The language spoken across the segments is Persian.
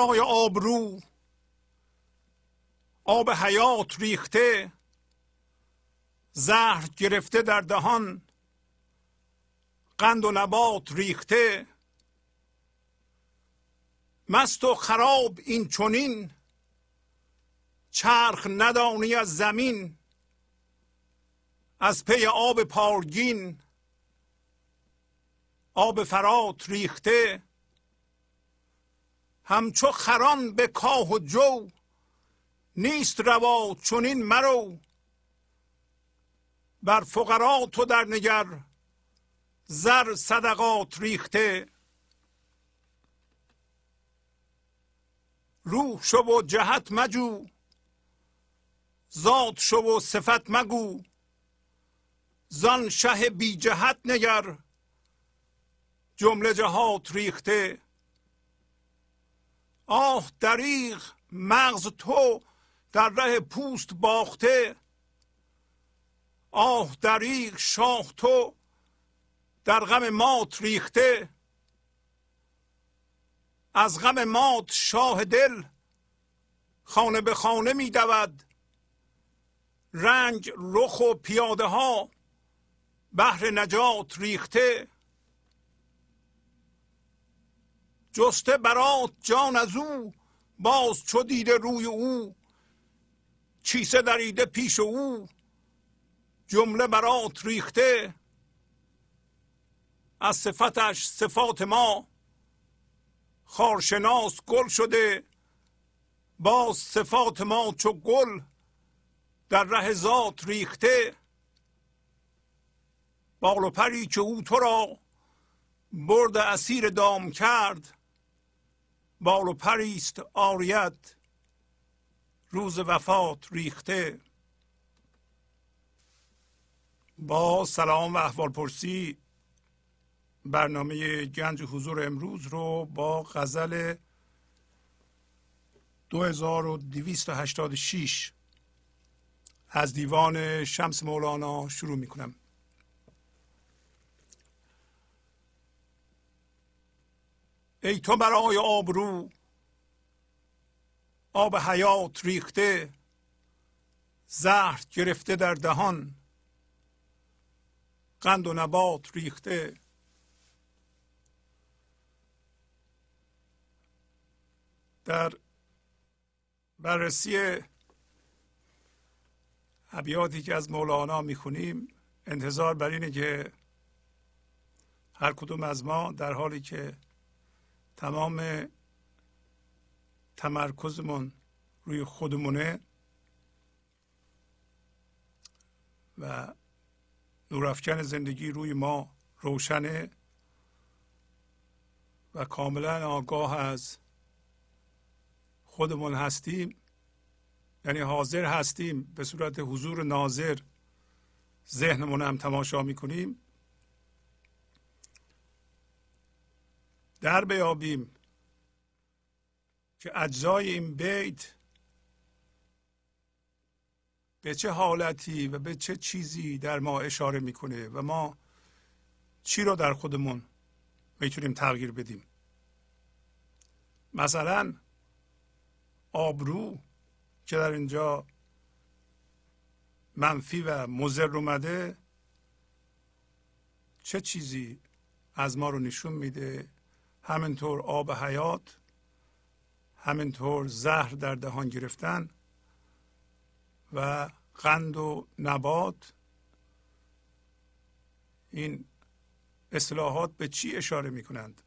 برای آبرو. آب حیات ریخته زهر گرفته در دهان قند و نبات ریخته. مست و خراب این چونین چرخ ندانی از زمین. از پی آب پارگین آب فرات ریخته. همچو خران به کاه و جو. نیست روا چونین مرو. بر فقرا تو در نگر زر صدقات ریخته. روح شو و جهت مجو. ذات شو و صفت مگو. زان شه بی جهت نگر. جمله جهات ریخته. آه دریغ مغز تو در ره پوست باخته. آه دریغ شاه تو در غم مات ریخته. از غم مات شاه دل خانه به خانه می دود. رنگ رخ و پیاده ها بهر نجات ریخته. جسته برات جان از او باز چو دیده روی او چیسه دریده پیش او جمله برات ریخته. از صفتش صفات ما خارشناس گل شده باز صفات ما چو گل در ره ذات ریخته. بال پری که او تو را برد اسیر دام کرد بال و پریست آریت روز وفات ریخته. با سلام و احوال پرسی برنامه گنج حضور امروز رو با غزل 2286 از دیوان شمس مولانا شروع می کنم ای تو برای آبرو آب حیات ریخته زهر گرفته در دهان قند و نبات ریخته. در بررسی ابیاتی که از مولانا می‌خونیم انتظار بر اینه که هر کدوم از ما در حالی که تمام تمرکزمون روی خودمونه و نورافکن زندگی روی ما روشنه و کاملا آگاه از خودمون هستیم. یعنی حاضر هستیم به صورت حضور ناظر ذهنمون هم تماشا می‌کنیم. در بیابیم. که اجزای این بیت به چه حالتی و به چه چیزی در ما اشاره می‌کنه و ما چی رو در خودمون می‌تونیم تغییر بدیم؟ مثلا آبرو که در اینجا منفی و مزر اومده چه چیزی از ما رو نشون میده؟ همینطور آب حیات همینطور زهر در دهان گرفتن و قند و نبات. این اصلاحات به چی اشاره می کنند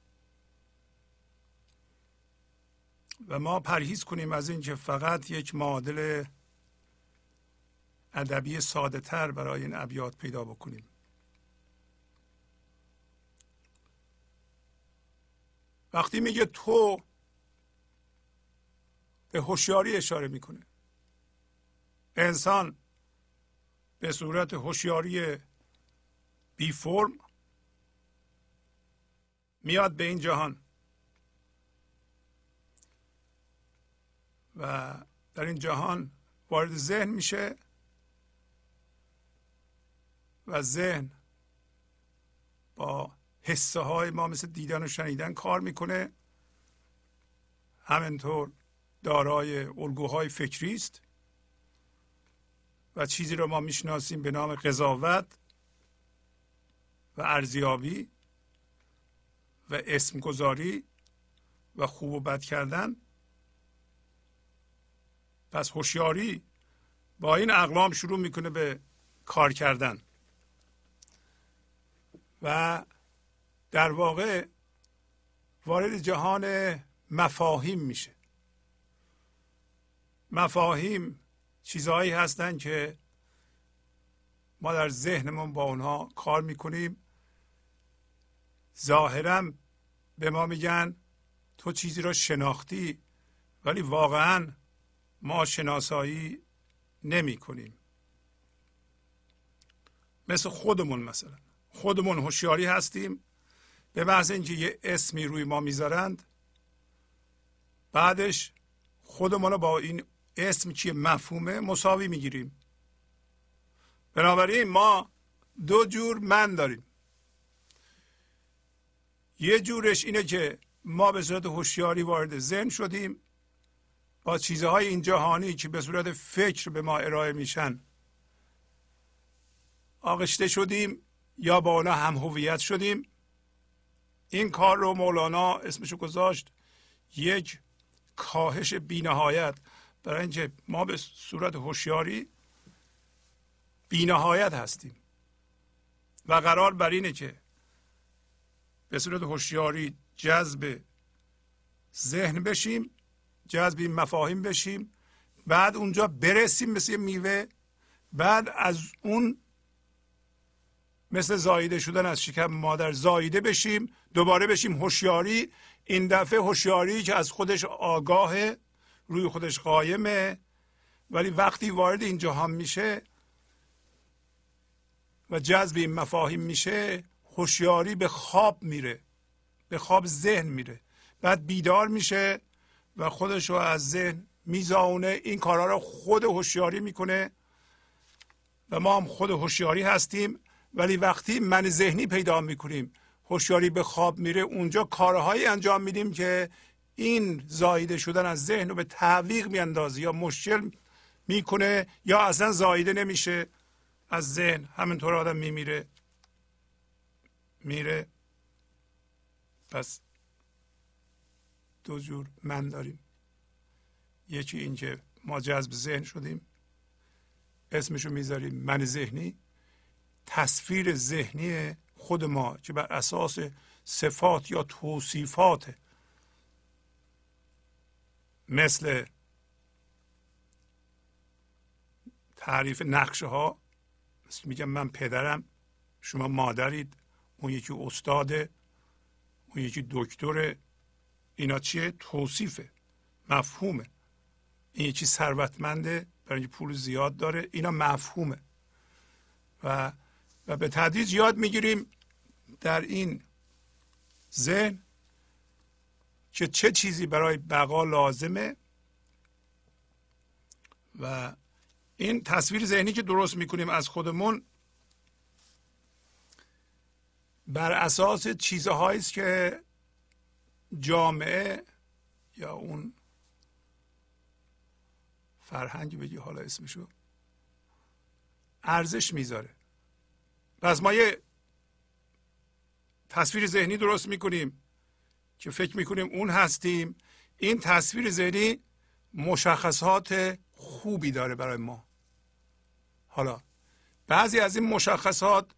و ما پرهیز کنیم از اینکه فقط یک معادل ادبی ساده تر برای این ابیات پیدا بکنیم. وقتی میگه تو به هوشیاری اشاره می‌کنه. انسان به صورت هوشیاری بی فرم میاد به این جهان. و در این جهان وارد ذهن میشه و ذهن با حسه های ما مثل دیدن و شنیدن کار می‌کنه. همینطور دارای الگوهای فکری است. و چیزی رو ما می‌شناسیم به نام قضاوت و ارزیابی و اسمگذاری و خوب و بد کردن. پس هوشیاری با این اقلام شروع می‌کنه به کار کردن. و در واقع وارد جهان مفاهیم میشه. مفاهیم چیزهایی هستند که ما در ذهنمون با اونها کار می‌کنیم. ظاهرا به ما میگن تو چیزی را شناختی ولی واقعا ما شناسایی نمی کنیم مثل خودمون مثلا. خودمون هوشیاری هستیم. به محض اینکه یه اسمی روی ما می‌ذارند بعدش خودمون رو با این اسم که مفهومه مساوی می‌گیریم. بنابراین ما دو جور من داریم. یه جورش اینه که ما به صورت هوشیاری وارد ذهن شدیم با چیزهای این جهانی که به صورت فکر به ما ارائه میشن آغشته شدیم یا با اونا هم هویت شدیم. این کار رو مولانا اسمشو گذاشت یک کاهش بینهایت. برای اینکه ما به صورت هوشیاری بینهایت هستیم. و قرار بر اینه که به صورت هوشیاری جذب ذهن بشیم جذب این مفاهیم بشیم بعد اونجا برسیم مثل میوه بعد از اون مثل زاییده شدن از شکم مادر زاییده بشیم. دوباره بشیم هوشیاری. این دفعه هوشیاری که از خودش آگاه روی خودش قایمه ولی وقتی وارد این جهان میشه و جذب این مفاهیم میشه هوشیاری به خواب میره به خواب ذهن میره. بعد بیدار میشه و خودش رو از ذهن میزاونه. این کارها رو خود هوشیاری می‌کنه و ما هم خود هوشیاری هستیم. ولی وقتی من ذهنی پیدا می‌کنیم هوشیاری به خواب میره اونجا کارهایی انجام میدیم که این زایده شدن از ذهن رو به تعویق میاندازه یا مشکل می‌کنه یا اصلا زایده نمیشه از ذهن همینطور آدم میمیره. میره. پس دو جور من داریم. یکی اینکه ما جذب ذهن شدیم. اسمشو می‌ذاریم من ذهنی. تصویر ذهنی خود ما که بر اساس صفات یا توصیفات مثل تعریف نقشه ها مثل میگم من پدرم شما مادرید اون یکی استاده اون یکی دکتره اینا چیه؟ توصیفه مفهومه. این یکی ثروتمنده برای پول زیاد داره اینا مفهومه. و و به تدریج یاد می‌گیریم در این ذهن که چه چیزی برای بقا لازمه و این تصویر ذهنی که درست می‌کنیم از خودمون بر اساس چیزهایی است که جامعه یا اون فرهنگ بگی حالا اسمشو ارزش می‌ذاره. پس ما یه تصویر ذهنی درست می‌کنیم که فکر می‌کنیم اون هستیم. این تصویر ذهنی مشخصات خوبی داره برای ما. حالا بعضی از این مشخصات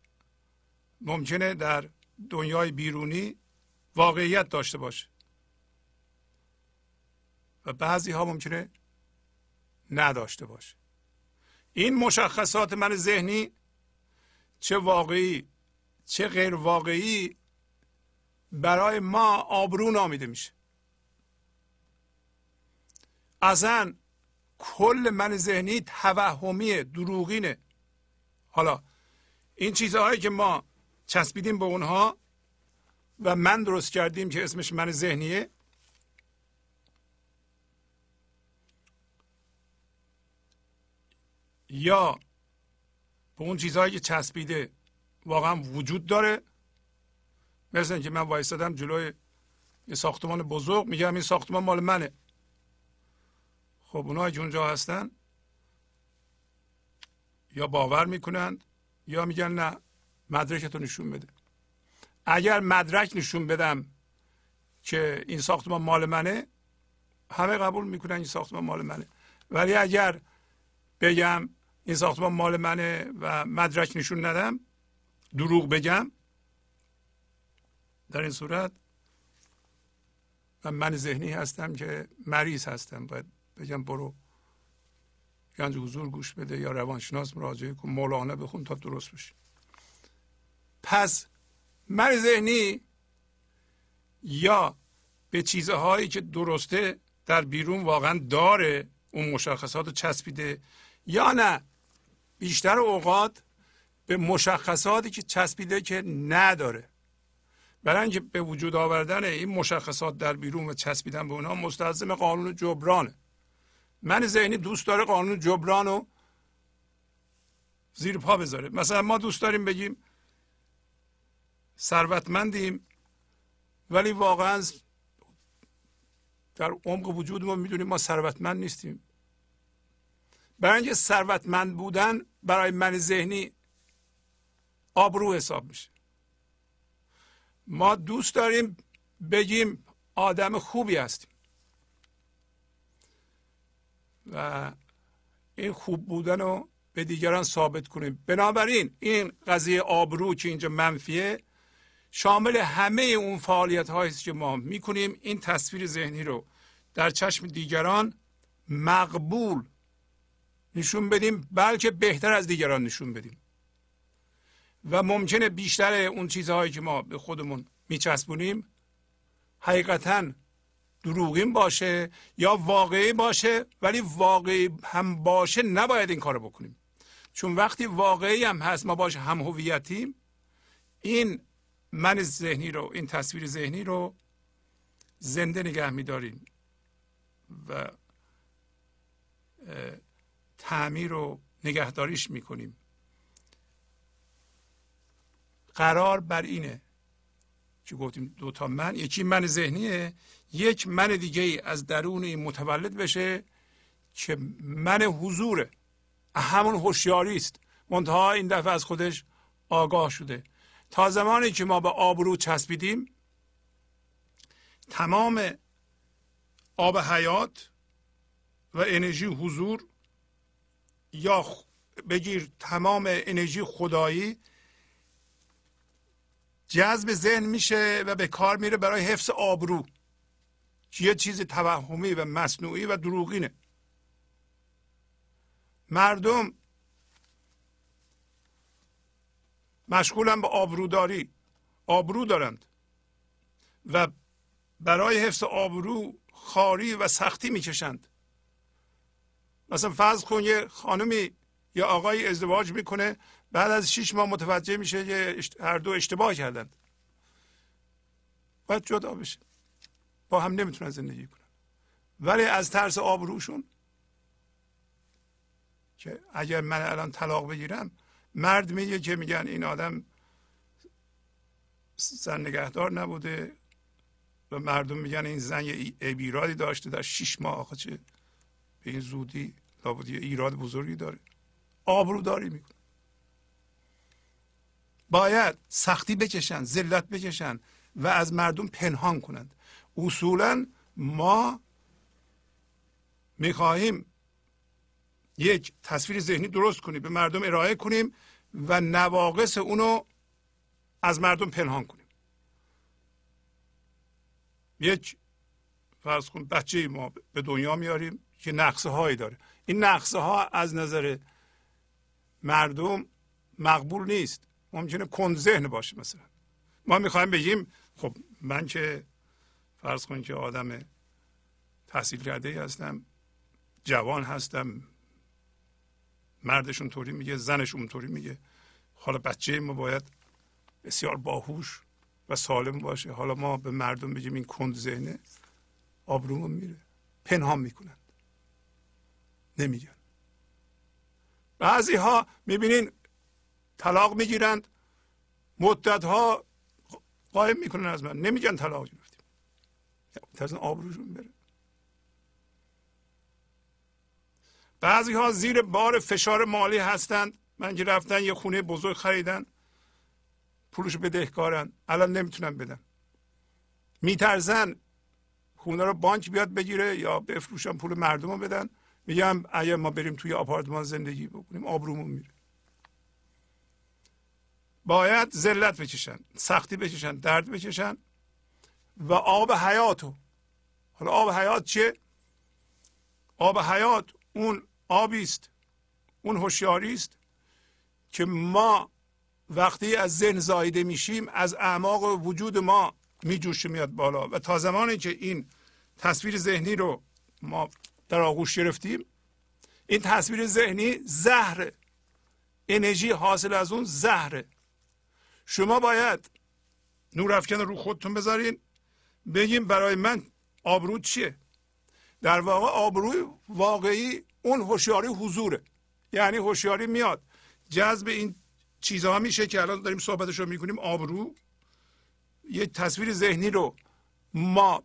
ممکنه در دنیای بیرونی واقعیت داشته باشه. و بعضی ها ممکنه نداشته باشه. این مشخصات من ذهنی چه واقعی چه غیر واقعی برای ما آبرو نامیده میشه. اصلا کل من ذهنی توهمیه دروغینه. حالا این چیزهایی که ما چسبیدیم به اونها و من درست کردیم که اسمش من ذهنیه یا به اون چیزهایی که چسبیده واقعا وجود داره. مثل اینکه من وایستادم جلوی یه ساختمان بزرگ میگم این ساختمان مال منه. خب اونایی اونجا هستن؟ یا باور می‌کنند یا میگن نه مدرکتو نشون بده. اگر مدرک نشون بدم که این ساختمان مال منه همه قبول می‌کنن این ساختمان مال منه. ولی اگر بگم این ساختمان مال منه و مدرک نشون ندم. دروغ بگم. در این صورت من من ذهنی هستم که مریض هستم. باید بگم برو گنج حضور گوش بده یا روانشناس مراجعه کن مولانا بخون تا درست بشه. پس من ذهنی یا به چیزهایی که درسته در بیرون واقعا داره اون مشخصات رو چسبیده یا نه؟ بیشتر اوقات به مشخصاتی که چسبیده که نداره. برای اینکه به وجود آوردن این مشخصات در بیرون و چسبیدن به اونها مستلزم قانون جبرانه. من ذهنی دوست داره قانون جبران رو زیر پا بذاره. مثلا ما دوست داریم بگیم ثروتمندیم ولی واقعا در عمق وجود ما می‌دونیم ما ثروتمند نیستیم. برای اینکه ثروتمند بودن برای من ذهنی آبرو حساب میشه. ما دوست داریم بگیم آدم خوبی هستیم. و این خوب بودن رو به دیگران ثابت کنیم. بنابراین این قضیه آبرو که اینجا منفیه شامل همه اون فعالیت هایی که ما می‌کنیم. این تصویر ذهنی رو در چشم دیگران مقبول نشون بدیم بلکه بهتر از دیگران نشون بدیم. و ممکنه بیشتر اون چیزهایی که ما به خودمون میچسبونیم حقیقتا دروغین باشه یا واقعی باشه ولی واقعی هم باشه نباید این کارو بکنیم. چون وقتی واقعی هم هست ما باشه هم هویتیم این من ذهنی رو این تصویر ذهنی رو زنده نگه میداریم. و تعمیر و نگهداریش می‌کنیم. قرار بر اینه که گفتیم دو تا من یکی من ذهنیه یک من دیگه ای از درون این متولد بشه که من حضوره همون هوشیاری است. منتها این دفعه از خودش آگاه شده. تا زمانی که ما به آبرو چسبیدیم تمام آب حیات و انرژی حضور یا بگیر تمام انرژی خدایی جذب ذهن میشه و به کار میره برای حفظ آبرو یه چیز توهمی و مصنوعی و دروغینه. مردم مشغولن به آبروداری. آبرو دارند. و برای حفظ آبرو خاری و سختی می‌کشند. مثلا فرض کن یه خانمی یا آقای ازدواج می‌کنه بعد از شیش ماه متوجه میشه که هر دو اشتباه کردند باید جدا بشه. با هم نمی‌تونن زندگی کنن. ولی از ترس آبروشون که اگر من الان طلاق بگیرم مرد میگه که میگن این آدم زن نگهدار نبوده و مردم میگن این زن یه ایرادی داشته در شیش ماه آخه چه به این زودی لابد یه ایراد بزرگی داره. آبروداری می‌کنه. باید سختی بکشن ذلت بکشن و از مردم پنهان کنند. اصولا ما می‌خواهیم یک تصویر ذهنی درست کنیم به مردم ارائه کنیم و نواقص اونو از مردم پنهان کنیم. یک فرض کن بچه ما به دنیا میاریم. که نقصه هایی داره. این نقصه ها از نظر مردم مقبول نیست. ممکنه کند ذهن باشه مثلا. ما می‌خوایم بگیم خب من که فرض کن که آدم تحصیل کرده هستم جوان هستم مردشون طوری میگه زنش اونطوری میگه. حالا بچه ما باید بسیار باهوش و سالم باشه. حالا ما به مردم بگیم این کند ذهنه آبرومون میره. پنهان می‌کنند نمیگن. بعضی ها می‌بینین طلاق می‌گیرند مدت ها قایم می‌کنن از من. نمیگن طلاق گرفتیم. ترسن آبروشون بره. بعضی ها زیر بار فشار مالی هستند. من که رفتن یه خونه بزرگ خریدن پولش بدهکارن الان نمی‌تونن بدن. میترزن خونه رو بانک بیاد بگیره یا بفروشن پول مردم رو بدن. میگم اگه ما بریم توی آپارتمان زندگی بکنیم آبرومون میره. باید ذلت بکشن سختی بکشن درد بکشن و آب حیاتو حالا آب حیات چیه آب حیات اون آبی است اون هوشیاری است که ما وقتی از ذهن زایده میشیم از اعماق وجود ما میجوشه میاد بالا. و تا زمانی که این تصویر ذهنی رو ما در آغوش گرفتیم. این تصویر ذهنی زهر. انرژی حاصل از اون زهره شما باید نور افکن رو خودتون بذارین. بگیم برای من آبرو چیه؟ در واقع آبروی واقعی اون هوشیاری حضوره. یعنی هوشیاری میاد. جذب این چیزها میشه که الان داریم صحبتش رو می‌کنیم. آبرو یه تصویر ذهنی رو ما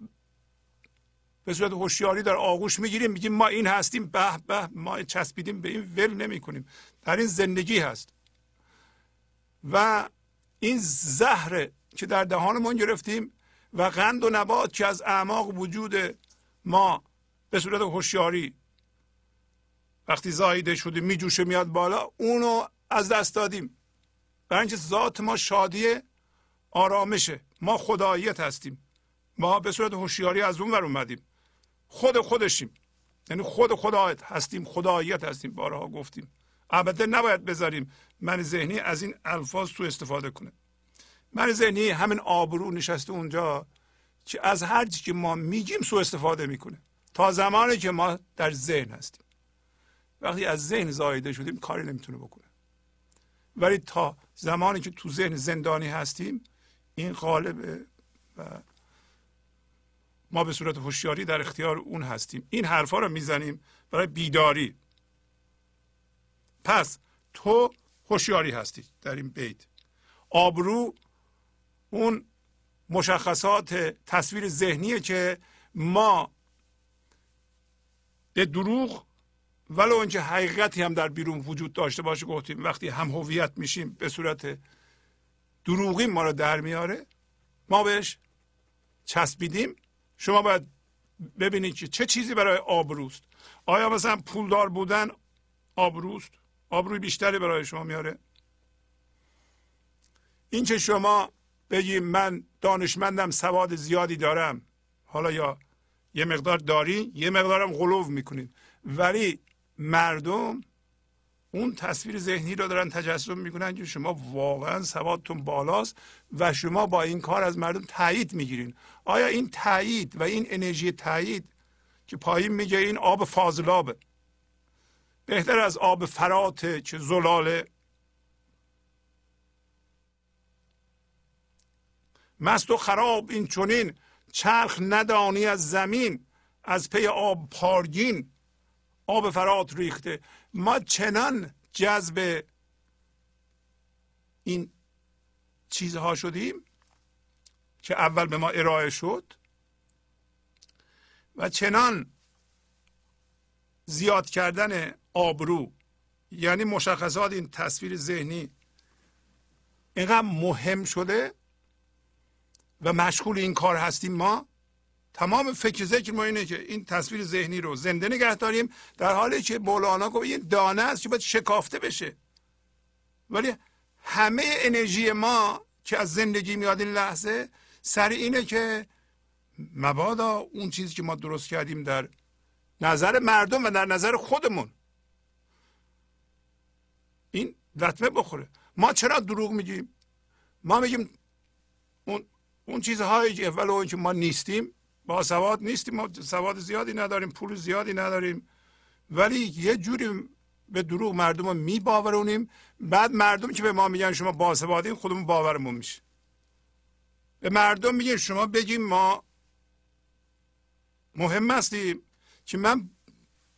به صورت هوشیاری در آغوش می‌گیریم میگیم ما این هستیم به به ما چسبیدیم به این ول نمی کنیم در این زندگی هست. و این زهر که در دهانمون گرفتیم و قند و نبات که از اعماق وجود ما به صورت هوشیاری وقتی زایده شده میجوشه میاد بالا اونو از دست دادیم. برای اینکه ذات ما شادی آرامشه. ما خداییت هستیم. ما به صورت هوشیاری از اون ور اومدیم. خود خودشیم. یعنی خود خدایت هستیم خداییت هستیم. بارها گفتیم. البته نباید بذاریم من ذهنی از این الفاظ تو استفاده کنه. من ذهنی همین آبرو نشسته اونجا که از هر چی که ما میگیم سو استفاده می‌کنه. تا زمانی که ما در ذهن هستیم. وقتی از ذهن زایده شدیم کاری نمی‌تونه بکنه. ولی تا زمانی که تو ذهن زندانی هستیم این قالب و ما به صورت هوشیاری در اختیار اون هستیم. این حرفا رو می‌زنیم برای بیداری. پس تو هوشیاری هستی در این بیت. آبرو اون مشخصات تصویر ذهنیه که ما به دروغ ولو اینکه حقیقتی هم در بیرون وجود داشته باشه گفتیم وقتی هم هویت میشیم به صورت دروغی ما رو در میاره ما بهش چسبیدیم. شما باید ببینید که چه چیزی برای آبروست آیا مثلا پولدار بودن آبروست آبروی بیشتری برای شما میاره. این که شما بگیم من دانشمندم سواد زیادی دارم. حالا یا یه مقدار داری یه مقدارم غلوف می‌کنید. ولی مردم اون تصویر ذهنی رو دارن تجسم می‌کنن که شما واقعا سوادتون بالاست و شما با این کار از مردم تایید می‌گیرین. آیا این تایید و این انرژی تایید که پایین میگه این آب فاضلابه؟ بهتر از آب فراته که زلاله؟ مست و خراب این چونین چرخ ندانی از زمین از پی آب پارگین. آب فرات ریخته. ما چنان جذب این چیزها شدیم که اول به ما ارائه شد. و چنان زیاد کردن آبرو یعنی مشخصات این تصویر ذهنی اینقدر مهم شده و مشغول این کار هستیم ما. تمام فکر ذکر ما اینه که این تصویر ذهنی رو زنده نگه داریم در حالی که مولانا گفت این دانه است که باید شکافته بشه. ولی همه انرژی ما که از زندگی میاد این لحظه سر اینه که مبادا اون چیزی که ما درست کردیم در نظر مردم و در نظر خودمون. این لطمه بخوره. ما چرا دروغ میگیم؟ ما میگیم اون اون چیزهایی که ولو که ما نیستیم با سواد نیستیم ما سواد زیادی نداریم پول زیادی نداریم ولی یه جوری به دروغ مردم رو میباورونیم بعد مردم که به ما میگن شما باسوادین خودمون باورمون میشه. به مردم میگن شما بگیم ما مهم هستیم. که من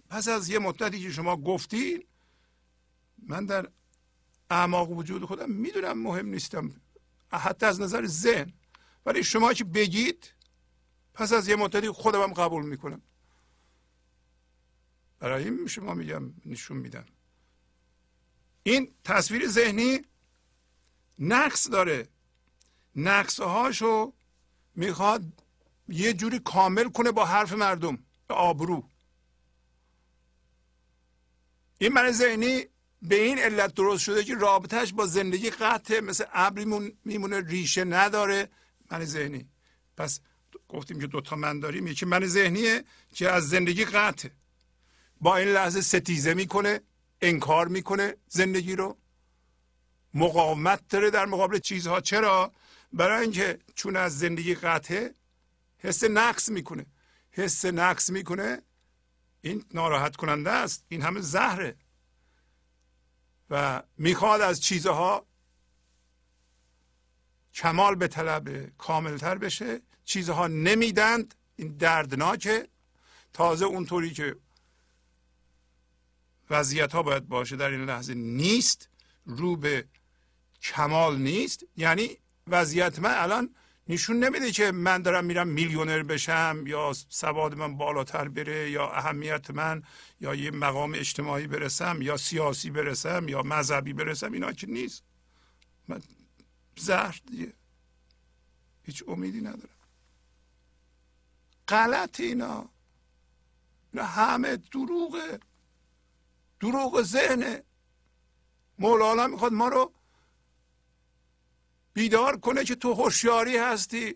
پس از یه مدتی که شما گفتین من در اعماق وجود خودم می‌دونم مهم نیستم. حتی از نظر ذهن. ولی شما که بگید پس از یه مدتی خودم قبول می‌کنم. برای این شما میگم نشون میدم. این تصویر ذهنی نقص داره. نقص هاشو می‌خواد یه جوری کامل کنه با حرف مردم آبرو. این من ذهنی به این علت درست شده که رابطهش با زندگی قطعه مثل ابری میمونه ریشه نداره من ذهنی. پس گفتیم که دوتا من داریم یکی من ذهنیه که از زندگی قطعه. با این لحظه ستیزه می‌کنه انکار می‌کنه زندگی رو. مقاومت داره در مقابل چیزها. چرا؟ برای اینکه چون از زندگی قطعه حس نقص می‌کنه. حس نقص می‌کنه این ناراحت کننده است. این همه زهره. و می‌خواد از چیزها کمال به طلب کاملتر بشه. چیزها نمیدند. این دردناکه. تازه اونطوری که وضعیت ها باید باشه در این لحظه نیست. رو به کمال نیست. یعنی وضعیت من الان نشون نمیده که من دارم میرم میلیونر بشم یا سواد من بالاتر بره یا اهمیت من یا یه مقام اجتماعی برسم یا سیاسی برسم یا مذهبی برسم اینا که نیست. من زهر دیگه. هیچ امیدی ندارم. غلط اینا. اینا همه دروغه. دروغ ذهنه. مولانا می‌خواد ما رو بیدار کنه که تو هوشیاری هستی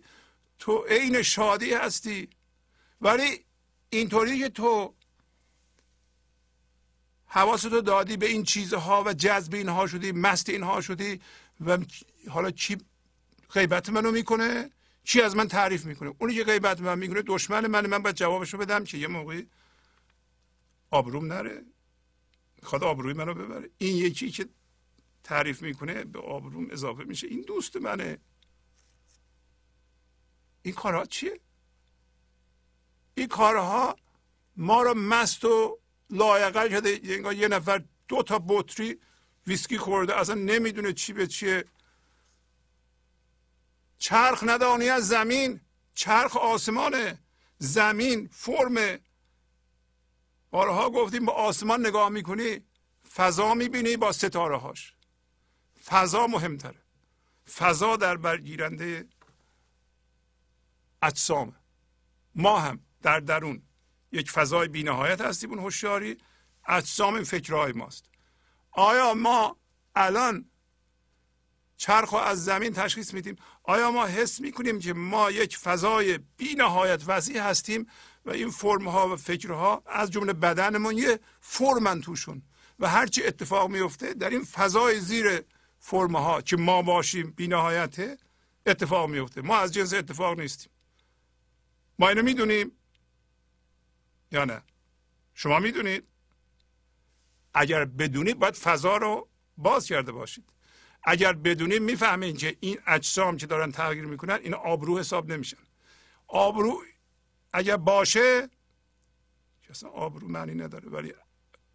تو عین شادی هستی. ولی اینطوری که تو حواستو دادی به این چیزها و جذب اینها شدی مست اینها شدی و حالا چی غیبت منو می‌کنه؟ چی از من تعریف می‌کنه؟ اونی که غیبت من می‌کنه دشمن من من باید جوابشو بدم که یه موقعی آبروم نره. می‌خواد آبروی منو ببره. این یکی که تعریف می‌کنه به آبروم اضافه میشه. این دوست منه. این کارها چیه؟ این کارها ما رو مست و لایقل شده. یه نفر دو تا بطری ویسکی خورده اصلا نمی‌دونه چی به چیه. چرخ ندانی از زمین. چرخ آسمانه. زمین فرم بارها گفتیم با آسمان نگاه می‌کنی فضا می‌بینی با ستاره هاش فضا مهمتره. فضا در برگیرنده اجسام ما هم در درون یک فضای بینهایت هستیم اون هوشیاری. اجسام فکرهای ماست. آیا ما الان چرخ از زمین تشخیص میدیم؟ آیا ما حس می‌کنیم که ما یک فضای بی نهایت وسیع هستیم و این فرم ها و فکرها از جمله بدنمون یه فرمن توشون و هرچی اتفاق میفته در این فضای زیر فرم ها که ما باشیم بی نهایته اتفاق میفته. ما از جنس اتفاق نیستیم. ما اینو می‌دونیم یا نه؟ شما می‌دونید؟ اگر بدونید باید فضا رو باز کرده باشید. اگر بدونید می‌فهمید که این اجسام که دارن تغییر می‌کنن این آبرو حساب نمیشن. آبرو اگر باشه اصلا آبرو معنی نداره ولی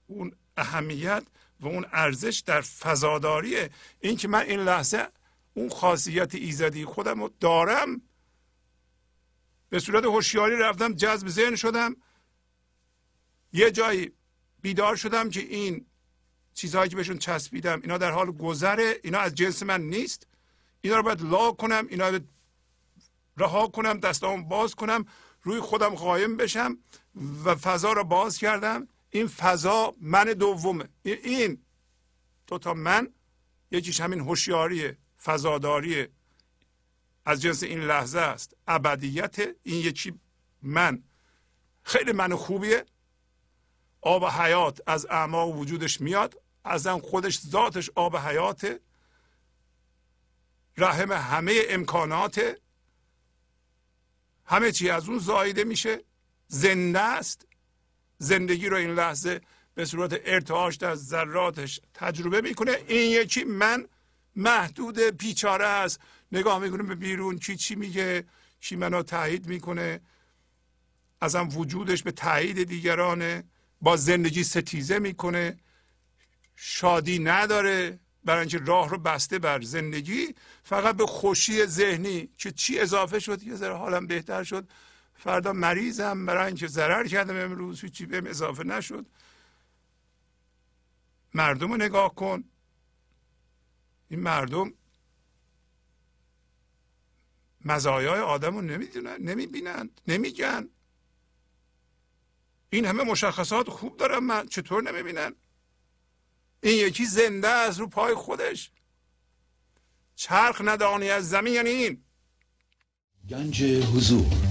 اون اهمیت و اون ارزش در فضاداریه. این که من این لحظه اون خاصیت ایزدی خودم رو دارم. به صورت هوشیاری رفتم جذب ذهن شدم. یه جایی بیدار شدم که این چیزهایی که بهشون چسبیدم اینا در حال گذره اینا از جنس من نیست. اینا رو باید لا کنم اینا رو رها کنم دستام باز کنم روی خودم قایم بشم و فضا رو باز کردم. این فضا من دومه. این دو تا من یکیش همین هوشیاری فضاداری از جنس این لحظه است. ابدیت این یکی من. خیلی من خوبیه. آب حیات از اعماق وجودش میاد. از خودش ذاتش آب حیات رحم همه امکانات همه چی از اون زایده میشه. زنده است. زندگی رو این لحظه به صورت ارتعاش در ذراتش تجربه می‌کنه. این یکی من محدود پیچاره است نگاه می‌کنه به بیرون چی چی میگه چی منو تایید می‌کنه. ازم وجودش به تایید دیگرانه. با زندگی ستیزه می‌کنه. شادی نداره. برای اینکه راه رو بسته بر زندگی. فقط به خوشی ذهنی که چی اضافه شد یه ذره حالم بهتر شد. فردا مریضم برای اینکه ضرر کردم امروز چی بهم اضافه نشد. مردم رو نگاه کن. این مردم مزایای آدم رو نمی‌دونن نمی‌بینند نمیگن. این همه مشخصات خوب دارم من چطور نمی‌بینن؟ این یکی زنده از رو پای خودش. چرخ ندانی از زمین یعنی این گنج حضور.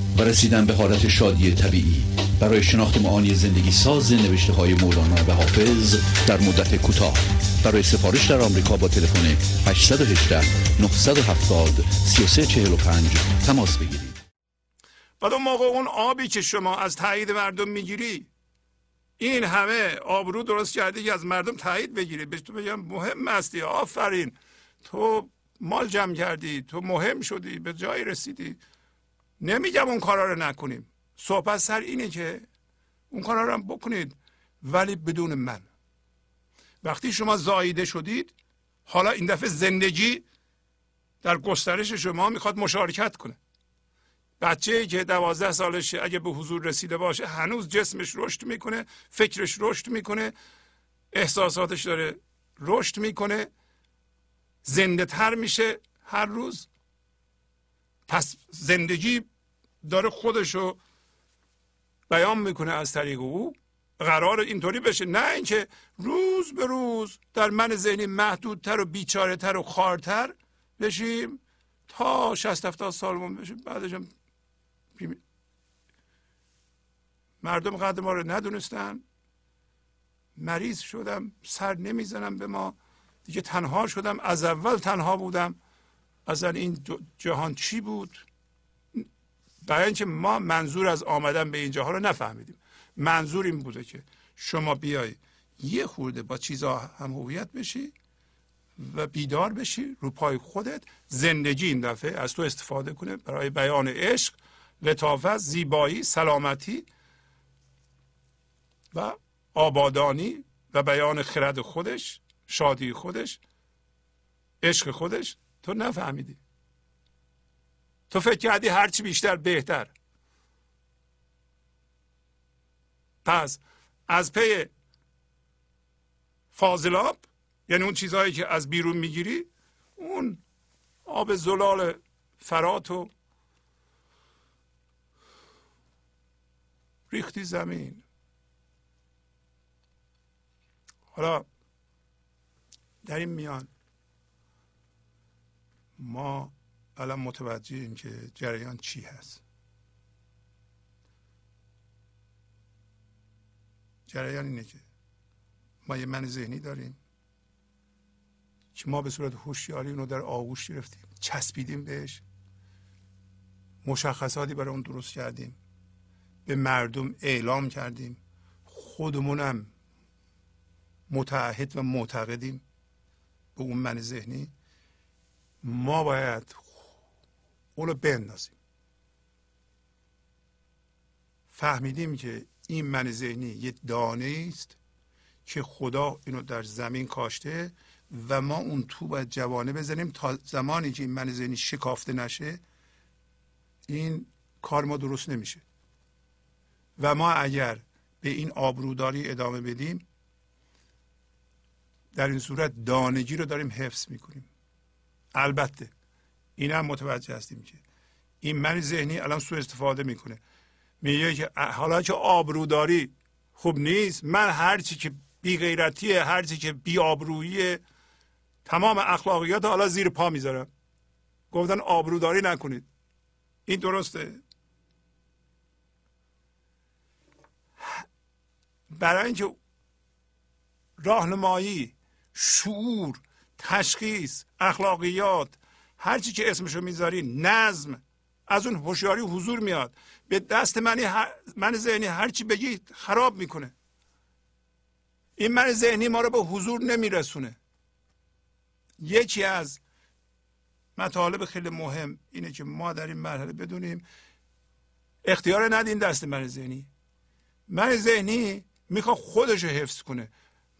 و رسیدن به حالت شادی طبیعی. برای شناخت معانی زندگی ساز نوشته های مولانا و حافظ در مدت کوتاه. برای سفارش در آمریکا با تلفن 818 970 3345 تماس بگیرید. بعد اون موقع اون آبی که شما از تایید مردم می‌گیری این همه آبرو درست کردی که از مردم تایید بگیری. بهش تو بگم مهم هستی آفرین. تو مال جمع کردی تو مهم شدی به جایی رسیدی. نمیگم اون کارا رو نکنیم. صحبت سر اینه که اون کارا رو هم بکنید ولی بدون من. وقتی شما زاییده شدید حالا این دفعه زندگی در گسترش شما می‌خواد مشارکت کنه. بچه که دوازده سالشه اگه به حضور رسیده باشه هنوز جسمش رشد می‌کنه فکرش رشد می‌کنه احساساتش داره رشد می‌کنه زنده تر میشه هر روز. پس زندگی داره خودشو بیان می‌کنه از طریق او قرار اینطوری بشه. نه اینکه روز به روز در من ذهنی محدودتر و بیچاره تر و خارتر بشیم تا 60 70 سالمون بشیم بعدش مردم قدر ما رو ندونستن. مریض شدم سر نمی‌زنم به ما. دیگه تنها شدم. از اول تنها بودم. اصلا این جهان چی بود؟ برای اینکه ما منظور از آمدن به این جهان رو نفهمیدیم. منظور این بوده که شما بیای یه خورده با چیزها هم هویت بشی و بیدار بشی رو پای خودت. زندگی این دفعه از تو استفاده کنه برای بیان عشق لطافت زیبایی سلامتی و آبادانی و بیان خرد خودش شادی خودش عشق خودش. تو نفهمیدی. تو فکر کردی هرچی بیشتر بهتر. پس از پی فاضلاب یعنی اون چیزهایی که از بیرون می‌گیری اون آب زلال فرات و ریختی زمین. حالا در این میان ما الان متوجهیم که جریان چی هست. جریان اینه که ما یه من ذهنی داریم که ما به صورت هوشیاری اونو در آغوش گرفتیم چسبیدیم بهش. مشخصاتی برای اون درست کردیم. به مردم اعلام کردیم. خودمونم متعهد و معتقدیم به اون من ذهنی. ما باید اونو بندازیم. فهمیدیم که این من ذهنی یه دانه است که خدا اینو در زمین کاشته و ما اون تو باید جوانه بزنیم تا زمانی که این من ذهنی شکافته نشه این کار ما درست نمیشه. و ما اگر به این آبروداری ادامه بدیم در این صورت دانگی رو داریم حفظ می‌کنیم. البته این هم متوجه هستیم که این من ذهنی الان سو استفاده می‌کنه. میگه که حالا که آبروداری خوب نیست من هرچی که بی غیرتیه هرچی که بی آبروییه تمام اخلاقیات حالا زیر پا می‌ذارم. گفتن آبروداری نکنید. این درسته؟ برای اینکه راهنمایی شعور تشخیص اخلاقیات هرچی که اسمشو می‌ذاری نظم. از اون هوشیاری حضور میاد. به دست منی من ذهنی هرچی بگی خراب می‌کنه. این من ذهنی ما رو به حضور نمیرسونه. یکی از مطالب خیلی مهم اینه که ما در این مرحله بدونیم اختیار ندین دست من ذهنی. من ذهنی می‌خواد خودش رو حفظ کنه.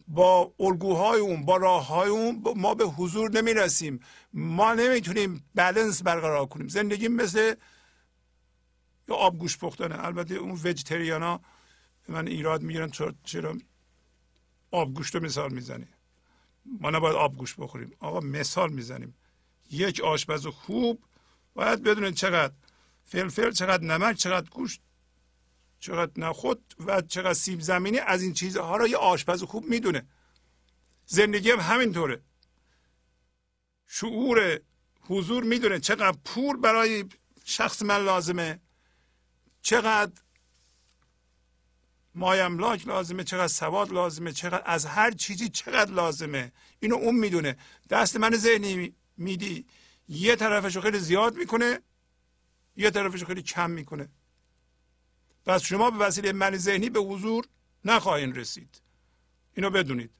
با الگوهای اون با راه های اون ما به حضور نمی‌رسیم. ما نمی‌تونیم بلنس برقرار کنیم. زندگی مثل یا آبگوش پختنه. البته اون وجتریانا من ایراد می‌گیرن چرا آبگوشت رو مثال می‌زنی. ما نباید آبگوش بخوریم. آقا مثال می‌زنیم. یک آشپز خوب باید بدونید چقدر فلفل چقدر نمک چقدر گوشت چقدر نخود و چقدر سیب زمینی از این چیزها را یه آشپز خوب می‌دونه. زندگی هم همینطوره. شعور حضور می‌دونه چقدر پول برای شخص من لازمه چقدر مایملاک لازمه چقدر سواد لازمه چقدر از هر چیزی چقدر لازمه. اینو اون می‌دونه. دست من ذهنی میدی. یه طرفشو خیلی زیاد می‌کنه یه طرفشو خیلی کم می‌کنه. پس شما به وسیله من ذهنی به حضور نخواهید رسید. اینو بدونید.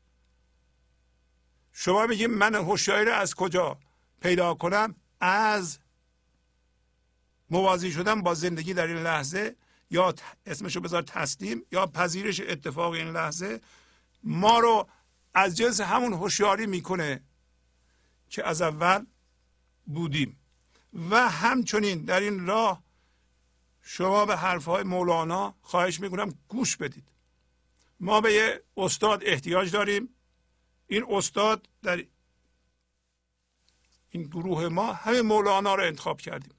شما میگید من هوشیاری رو از کجا پیدا کنم؟ از موازی شدن با زندگی در این لحظه یا اسمشو بذار تسلیم یا پذیرش اتفاق این لحظه؟ ما رو از جنس همون هوشیاری می‌کنه که از اول بودیم. و همچنین در این راه شما به حرفهای مولانا خواهش می‌کنم گوش بدید. ما به یه استاد احتیاج داریم. این استاد در این گروه ما همه مولانا رو انتخاب کردیم.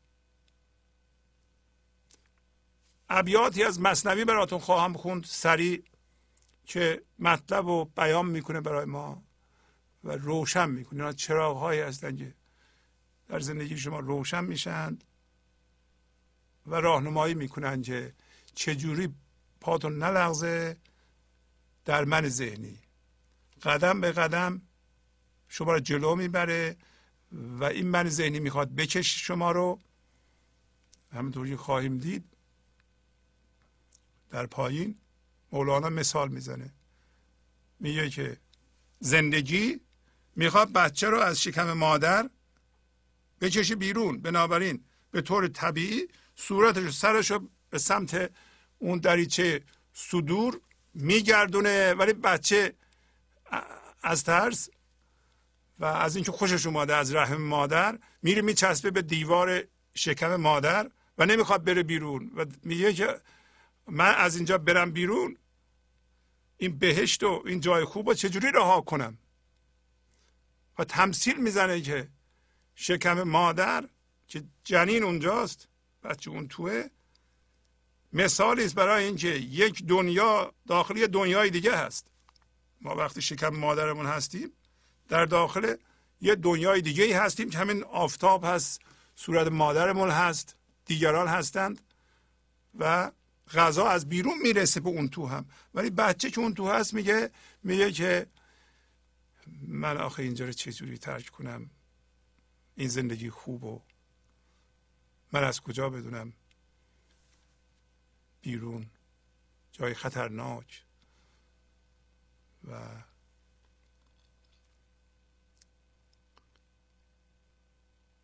ابیاتی از مصنوی براتون خواهم خوند سریع که مطلب رو بیان می‌کنه برای ما و روشن می‌کنه. چراغ هایی هستن که در زندگی شما روشن میشند و راهنمایی می‌کنن که چجوری پاتون نلغزه در من ذهنی. قدم به قدم شما رو جلو می‌بره و این من ذهنی می‌خواد بکش شما رو. همونطور که خواهیم دید در پایین مولانا مثال می‌زنه. میگه که زندگی می‌خواد بچه رو از شکم مادر بکشه بیرون. بنابراین به طور طبیعی صورتش سرش رو به سمت اون دریچه صدور میگردونه. ولی بچه از ترس و از اینکه خوشش اومده از رحم مادر میره میچسبه به دیوار شکم مادر و نمی‌خواد بره بیرون و میگه که من از اینجا برم بیرون. این بهشت و این جای خوب رو چجوری رها کنم؟ و تمثیل می‌زنه که شکم مادر که جنین اونجاست بچه اون توه مثالی است برای اینکه یک دنیا داخلی دنیای دیگه هست. ما وقتی شکم مادرمون هستیم در داخل یه دنیای دیگه هستیم که همین آفتاب هست صورت مادرمون هست دیگران هستند و غذا از بیرون می‌رسه به اون تو هم. ولی بچه که اون تو هست میگه میگه که من آخه اینجا رو چجوری ترک کنم؟ این زندگی خوب و من از کجا بدونم؟ بیرون جای خطرناک. و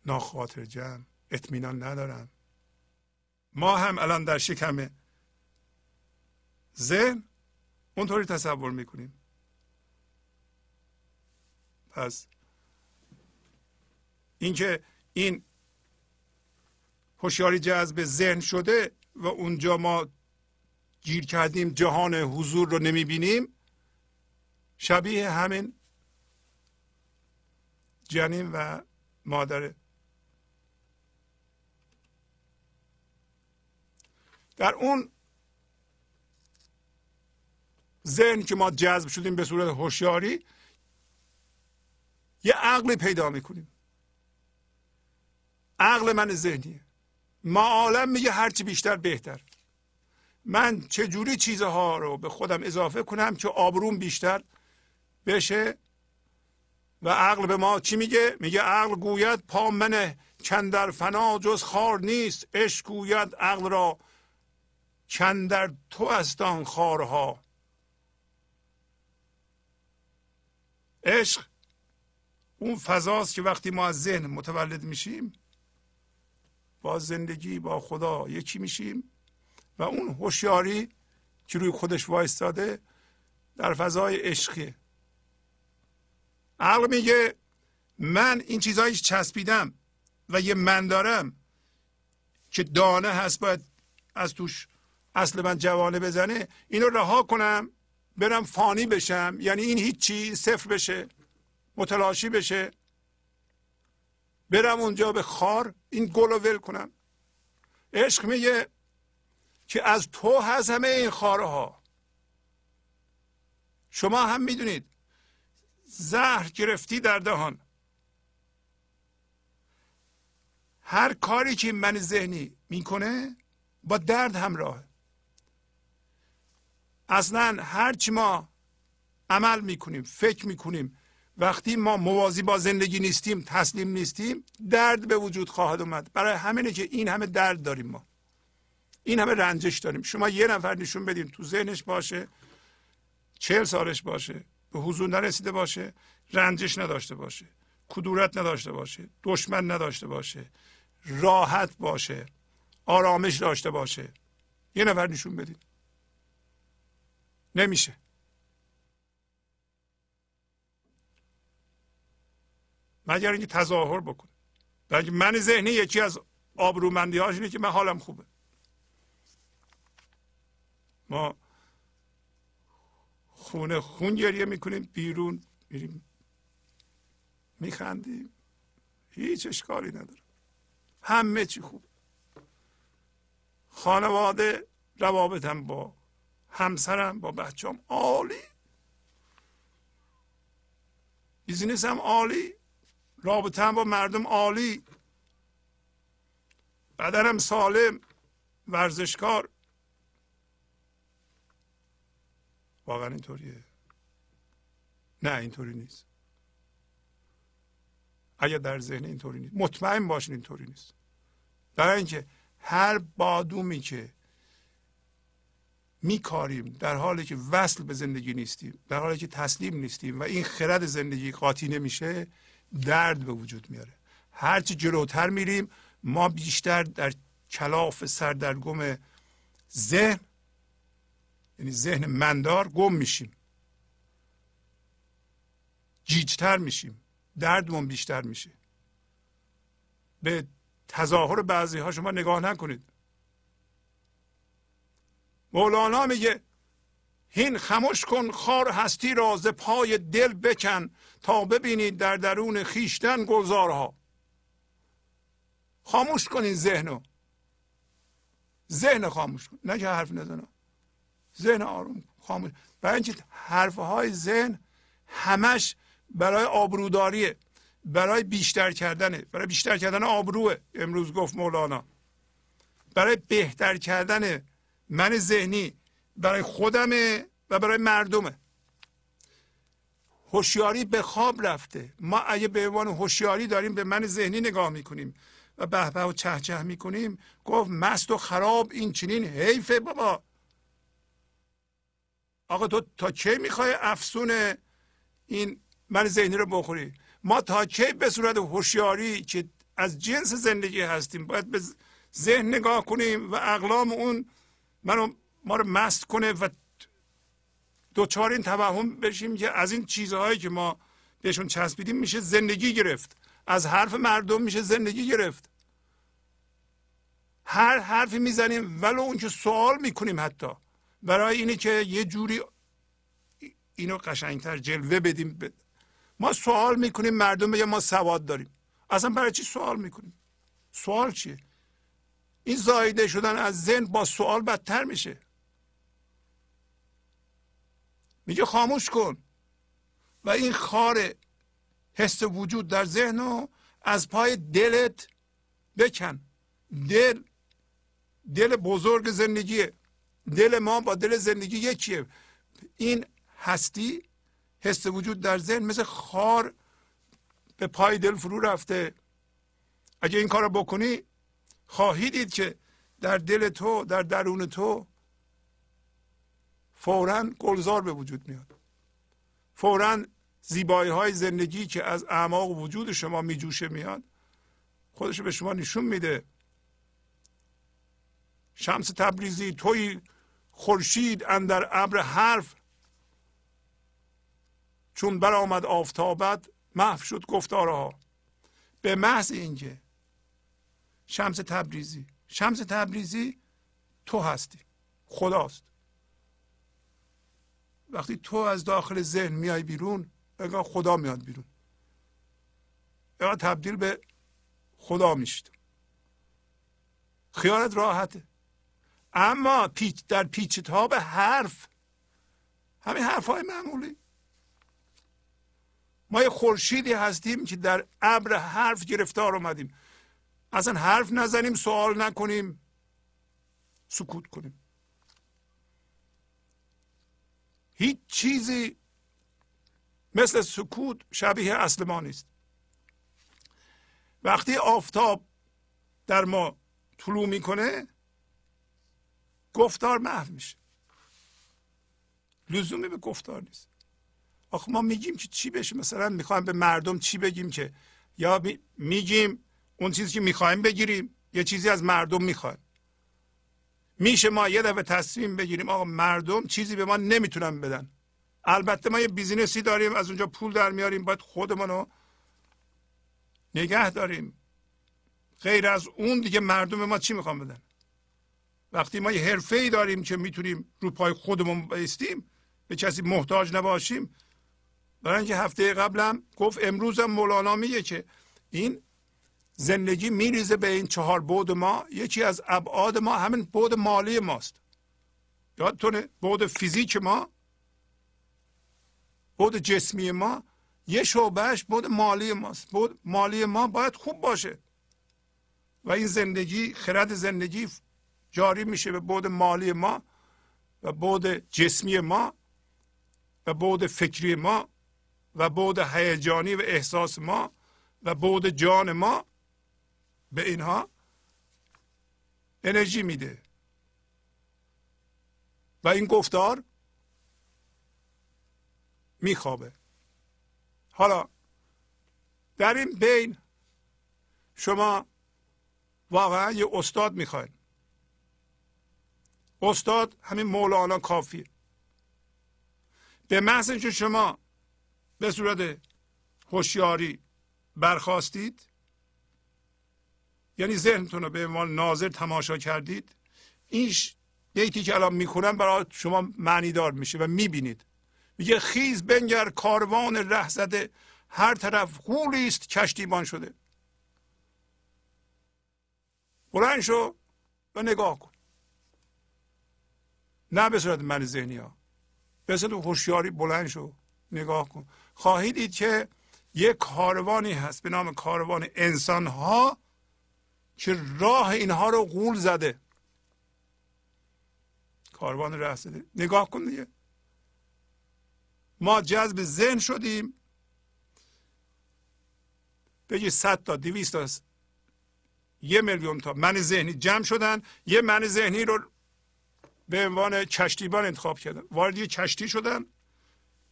ناخاطر جمع اطمینان ندارم. ما هم الان در شکم ذهن اونطوری تصور می‌کنیم. پس اینکه این هوشیاری جذب ذهن شده و اونجا ما گیر کردیم جهان حضور رو نمی‌بینیم شبیه همین جنین و مادره. در اون ذهن که ما جذب شدیم به صورت هوشیاری یه عقلی پیدا می‌کنیم. عقل من ذهنیه. عالم میگه هرچی بیشتر بهتر. من چجوری چیزها رو به خودم اضافه کنم که آبروم بیشتر بشه و عقل به ما چی میگه؟ میگه عقل گوید پا منه چندر فنا جز خار نیست. عشق گوید عقل را چندر تو استان خارها. عشق اون فضاست که وقتی ما از ذهن متولد میشیم با زندگی با خدا یکی میشیم و اون هوشیاری که روی خودش وایستاده در فضای عشقی عقل میگه من این چیزهایی چسبیدم و یه من دارم که دانه هست باید از توش اصل من جوانه بزنه اینو رها کنم برم فانی بشم یعنی این هیچی صفر بشه متلاشی بشه. برم اونجا به خار این گل ول کنم. عشق میگه که از تو هست همه این خاره ها شما هم می‌دونید زهر گرفتی در دهان. هر کاری که من ذهنی می‌کنه با درد همراهه. اصلا هرچی ما عمل می‌کنیم فکر می‌کنیم وقتی ما موازی با زندگی نیستیم تسلیم نیستیم درد به وجود خواهد اومد. برای همینه که این همه درد داریم ما. این همه رنجش داریم. شما یه نفر نشون بدین تو ذهنش باشه چهل سالش باشه. به حضور نرسیده باشه رنجش نداشته باشه کدورت نداشته باشه دشمن نداشته باشه راحت باشه آرامش داشته باشه. یه نفر نشون بدین. نمیشه. مگر اینکه تظاهر بکنه بلکه من ذهنی یکی از آبرومندی هاش اینه که من حالم خوبه. ما خونه خون گریه می‌کنیم بیرون میریم. میخندیم. هیچ اشکالی نداره. همه چی خوب. خانواده روابطم با همسرم با بچم عالی. بیزینس هم عالی. رابطه با مردم عالی. بدنم سالم ورزشکار. واقعا اینطوریه. نه اینطوری نیست. اگر در ذهن اینطوری نیست. مطمئن باشین اینطوری نیست. برای اینکه هر بادومی که میکاریم در حالی که وصل به زندگی نیستیم در حالی که تسلیم نیستیم و این خرد زندگی قاطی نمیشه درد به وجود میاره. هرچی جلوتر میریم ما بیشتر در کلاف سردرگم ذهن یعنی ذهن مندار گم میشیم. جیجتر میشیم. دردمون بیشتر میشه. به تظاهر بعضی ها شما نگاه نکنید. مولانا میگه هین خموش کن خار هستی را ز پای دل بکن تا ببینید در درون خیشتن گلزارها. خاموش کنین ذهنو. ذهن خاموش کن. نه که حرف نزنم ذهن آروم خاموش. برای اینکه حرفهای ذهن همش برای آبروداریه برای بیشتر کردنه. برای بیشتر کردن آبروه امروز گفت مولانا. برای بهتر کردن من ذهنی برای خودمه و برای مردمه. هوشیاری به خواب رفته. ما اگه به عنوان هوشیاری داریم به من ذهنی نگاه می‌کنیم و به و چه چه می‌کنیم؟ گفت مست و خراب این چنین حیفه بابا. آقا تو تا کی می‌خوای افسون این من ذهنی رو بخوری؟ ما تا کی به صورت هوشیاری که از جنس زندگی هستیم؟ باید به ذهن نگاه کنیم و اقلام اون منو ما رو مست کنه و دوچار این توهم بشیم که از این چیزهایی که ما بهشون چسبیدیم میشه زندگی گرفت. از حرف مردم میشه زندگی گرفت. هر حرفی می‌زنیم ولو اون که سوال می‌کنیم حتی. برای اینه که یه جوری اینو قشنگتر جلوه بدیم. ما سوال می‌کنیم مردم بگه ما سواد داریم. اصلا برای چی سوال می‌کنیم؟ سوال چیه؟ این زایده شدن از ذهن با سوال بدتر میشه. میگه خاموش کن. و این خار حس وجود در ذهن رو از پای دلت بکن. دل دل بزرگ زندگیه. دل ما با دل زندگی یکیه. این هستی حس وجود در ذهن مثل خار به پای دل فرو رفته. اگه این کار بکنی خواهی دید که در دل تو در درون تو فورا گلزار به وجود میاد. فورا زیبایی های زندگی که از اعماق وجود شما میجوشه میاد خودش به شما نشون میده. شمس تبریزی توی خورشید اندر ابر حرف. چون برآمد آفتابت محو شد گفتارها. به محض اینکه شمس تبریزی شمس تبریزی تو هستی خداست. وقتی تو از داخل ذهن میای بیرون انگار خدا میاد بیرون. انگار تبدیل به خدا میشید خیالت راحته. اما پیچ در پیچ تاب حرف. همین حرف های معمولی. ما یه خورشیدی هستیم که در ابر حرف گرفتار اومدیم. اصلا حرف نزنیم سوال نکنیم سکوت کنیم. هیچ چیزی مثل سکوت شبیه اصل ما نیست. وقتی آفتاب در ما طلوع می‌کنه گفتار محو میشه. لزومی به گفتار نیست. آخه ما میگیم که چی بشه؟ مثلا می‌خوایم به مردم چی بگیم که؟ یا میگیم اون چیزی که می‌خوایم بگیریم یه چیزی از مردم می‌خوایم میشه ما یه دفعه تصمیم بگیریم آقا مردم چیزی به ما نمی‌تونن بدن. البته ما یه بیزینسی داریم از اونجا پول در میاریم باید خودمونو نگه داریم. غیر از اون دیگه مردم ما چی می‌خوان بدن؟ وقتی ما یه حرفه ای داریم که می‌تونیم رو پای خودمون بیستیم به کسی محتاج نباشیم. برای اینکه هفته قبلم گفت امروزم مولانا میگه که این زندگی میریزه به این چهار بود ما. یکی از ابعاد ما همین بود مالی ماست. یادتونه بود فیزیک ما؟ بود جسمی ما؟ یه شعبهش بود مالی ماست. بود مالی ما باید خوب باشه. و این زندگی خرد زندگی جاری میشه به بود مالی ما و بود جسمی ما و بود فکری ما و بود هیجانی و احساس ما و بود جان ما به اینها انرژی میده. و این گفتار میخوابه. حالا در این بین شما واقعا یه استاد می‌خواید استاد همین مولانا کافیه. به محض اینکه شما به صورت هوشیاری برخواستید یعنی ذهنتون رو به عنوان ناظر تماشا کردید این بیتی که الان می‌خونم برای شما معنیدار میشه و می‌بینید. میگه خیز بنگر کاروان ره زده هر طرف غولی است کشتیبان شده. بلند شو و نگاه کن. نه به صورت من ذهنی ها. به صورت هوشیاری بلند شو نگاه کن. خواهید دید که یک کاروانی هست به نام کاروان انسان ها که راه اینها رو غول زده. کاروان راه زده نگاه کن دیگه. ما جذب ذهن شدیم. بگی صد تا دویست تا یه میلیون تا من ذهنی جمع شدن. یه من ذهنی رو به عنوان کشتیبان انتخاب کردن. وارد یه کشتی شدن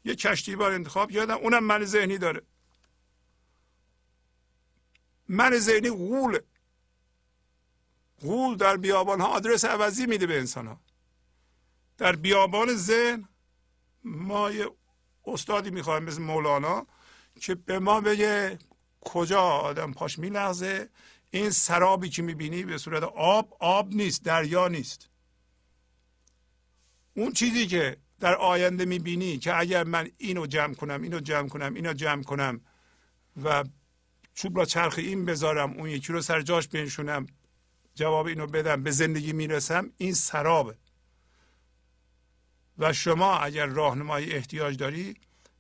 یه کشتیبان انتخاب کردن اونم من ذهنی داره. من ذهنی غول غول در بیابان ها آدرس عوضی میده به انسان ها در بیابان ذهن ما یه استادی می‌خوایم مثل مولانا که به ما بگه کجا آدم پاش میلغزه. این سرابی که می‌بینی به صورت آب آب نیست دریا نیست. اون چیزی که در آینده می‌بینی که اگر من اینو جمع کنم اینو جمع کنم اینو جمع کنم و چوب را چرخ این بذارم اون یکی رو سر جاش بنشونم جواب اینو بدم به زندگی می‌رسم این سرابه. و شما اگر راهنمایی احتیاج داری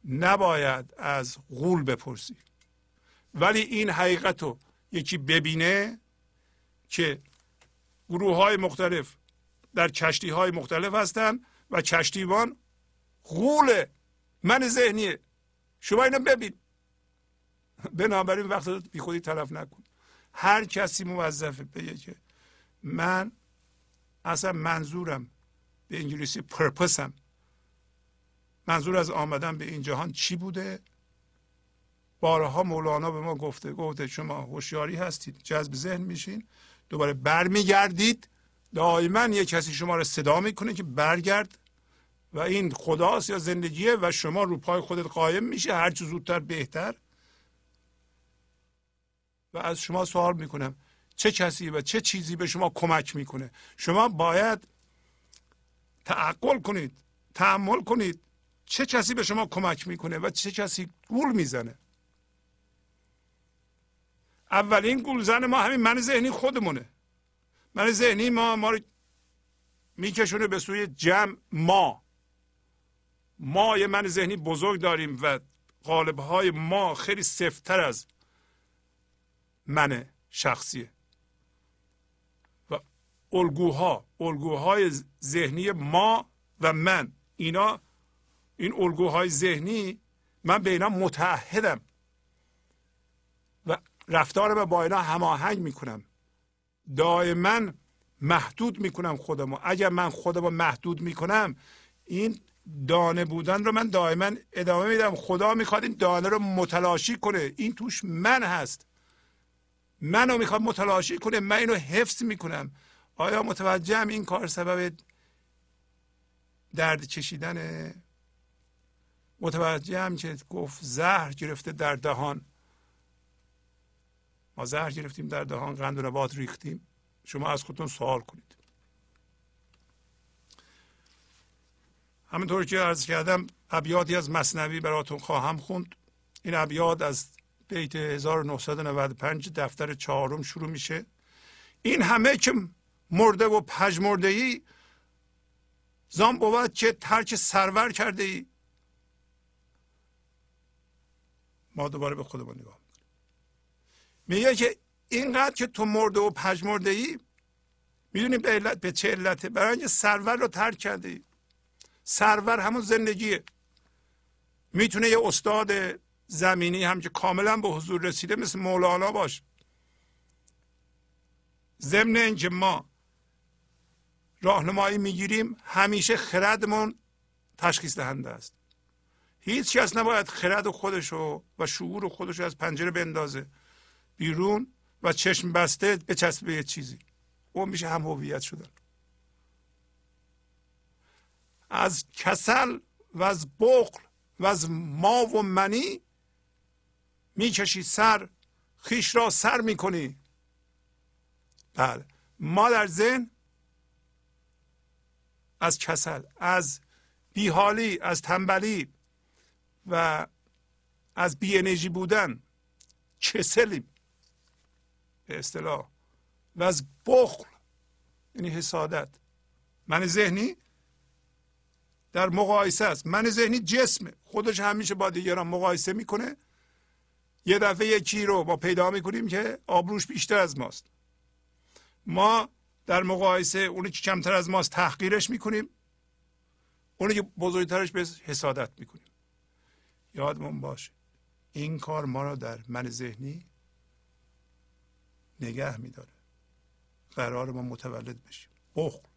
نباید از غول بپرسی. ولی این حقیقت رو یکی ببینه که گروه های مختلف در کشتی های مختلف هستند و کشتیبان غوله من ذهنیه. شما اینو ببین. بنابراین وقت بی خودی تلف نکن. هر کسی موظفه بگه که من اصلا منظورم به انگلیسی پرپسم منظور از آمدن به این جهان چی بوده؟ بارها مولانا به ما گفته گفته شما هوشیاری هستید جذب ذهن میشین دوباره برمیگردید. دائما یه کسی شما رو صدا می‌کنه که برگرد و این خداست یا زندگیه و شما رو پای خودت قایم میشه هر چه زودتر بهتر. و از شما سوال می‌کنم چه کسی و چه چیزی به شما کمک می‌کنه؟ شما باید تعقل کنید تحمل کنید چه کسی به شما کمک می‌کنه و چه کسی گول می‌زنه؟ اولین گولزن ما همین من ذهنی خودمونه. من ذهنی ما ما رو میکشونه به سوی جمع ما. ما یه من ذهنی بزرگ داریم و قالب های ما خیلی سفتر از من شخصیه. و الگوها الگوهای ذهنی ما و من اینا این الگوهای ذهنی من به اینا متحدم و رفتار با اینا هماهنگ می‌کنم. دائما محدود می‌کنم خودمو. اگر من خودمو محدود می‌کنم این دانه بودن رو من دائما ادامه میدم. خدا می‌خواد این دانه رو متلاشی کنه. این توش من هست. منو می‌خواد متلاشی کنه. من اینو حفظ می‌کنم. آیا متوجهم این کار سبب درد چشیدن متوجهم که گفت زهر گرفته در دهان. ما زهر گرفتیم در دهان قند و نبات ریختیم. شما از خودتون سوال کنید. همینطور که عرض کردم ابیاتی از مصنوی براتون خواهم خوند. این ابیات از بیت 1995 دفتر چهارم شروع میشه. این همه که مرده و پژمرده ای زان بود که ترک سرور کرده ای ما دوباره به خودمون نگاه میگه که اینقدر که تو مرده و پژمرده ای می‌دونی به, علت به چه علته؟ برای اینکه سرور رو ترک کرده ای سرور همون زندگیه. می‌تونه یه استاد زمینی هم که کاملا به حضور رسیده مثل مولانا باش. ضمن اینکه ما راهنمایی می‌گیریم همیشه خردمون تشخیص دهنده است. هیچ کس نباید خرد خودشو و شعور خودشو از پنجره بندازه. بیرون و چشم بسته به یه چیزی. اون میشه هم هویت شدن. از کسل و از بخل و از ما و منی می‌کشی سر خیش را سر می‌کنی. بله. ما در ذهن از کسل از بیحالی از تنبلی و از بی انرژی بودن کسلیم به اصطلاح و از بخل یعنی حسادت. من ذهنی در مقایسه است. من ذهنی جسمه. خودش همیشه با دیگران مقایسه می‌کنه. یه دفعه یکی رو ما پیدا می‌کنیم که آبروش بیشتر از ماست. ما در مقایسه اونی که کمتر از ماست تحقیرش می‌کنیم. اونی که بزرگترش به حسادت می‌کنیم. یادمون باشه این کار ما را در من ذهنی نگه میداره. قرار ما متولد بشیم. بخل.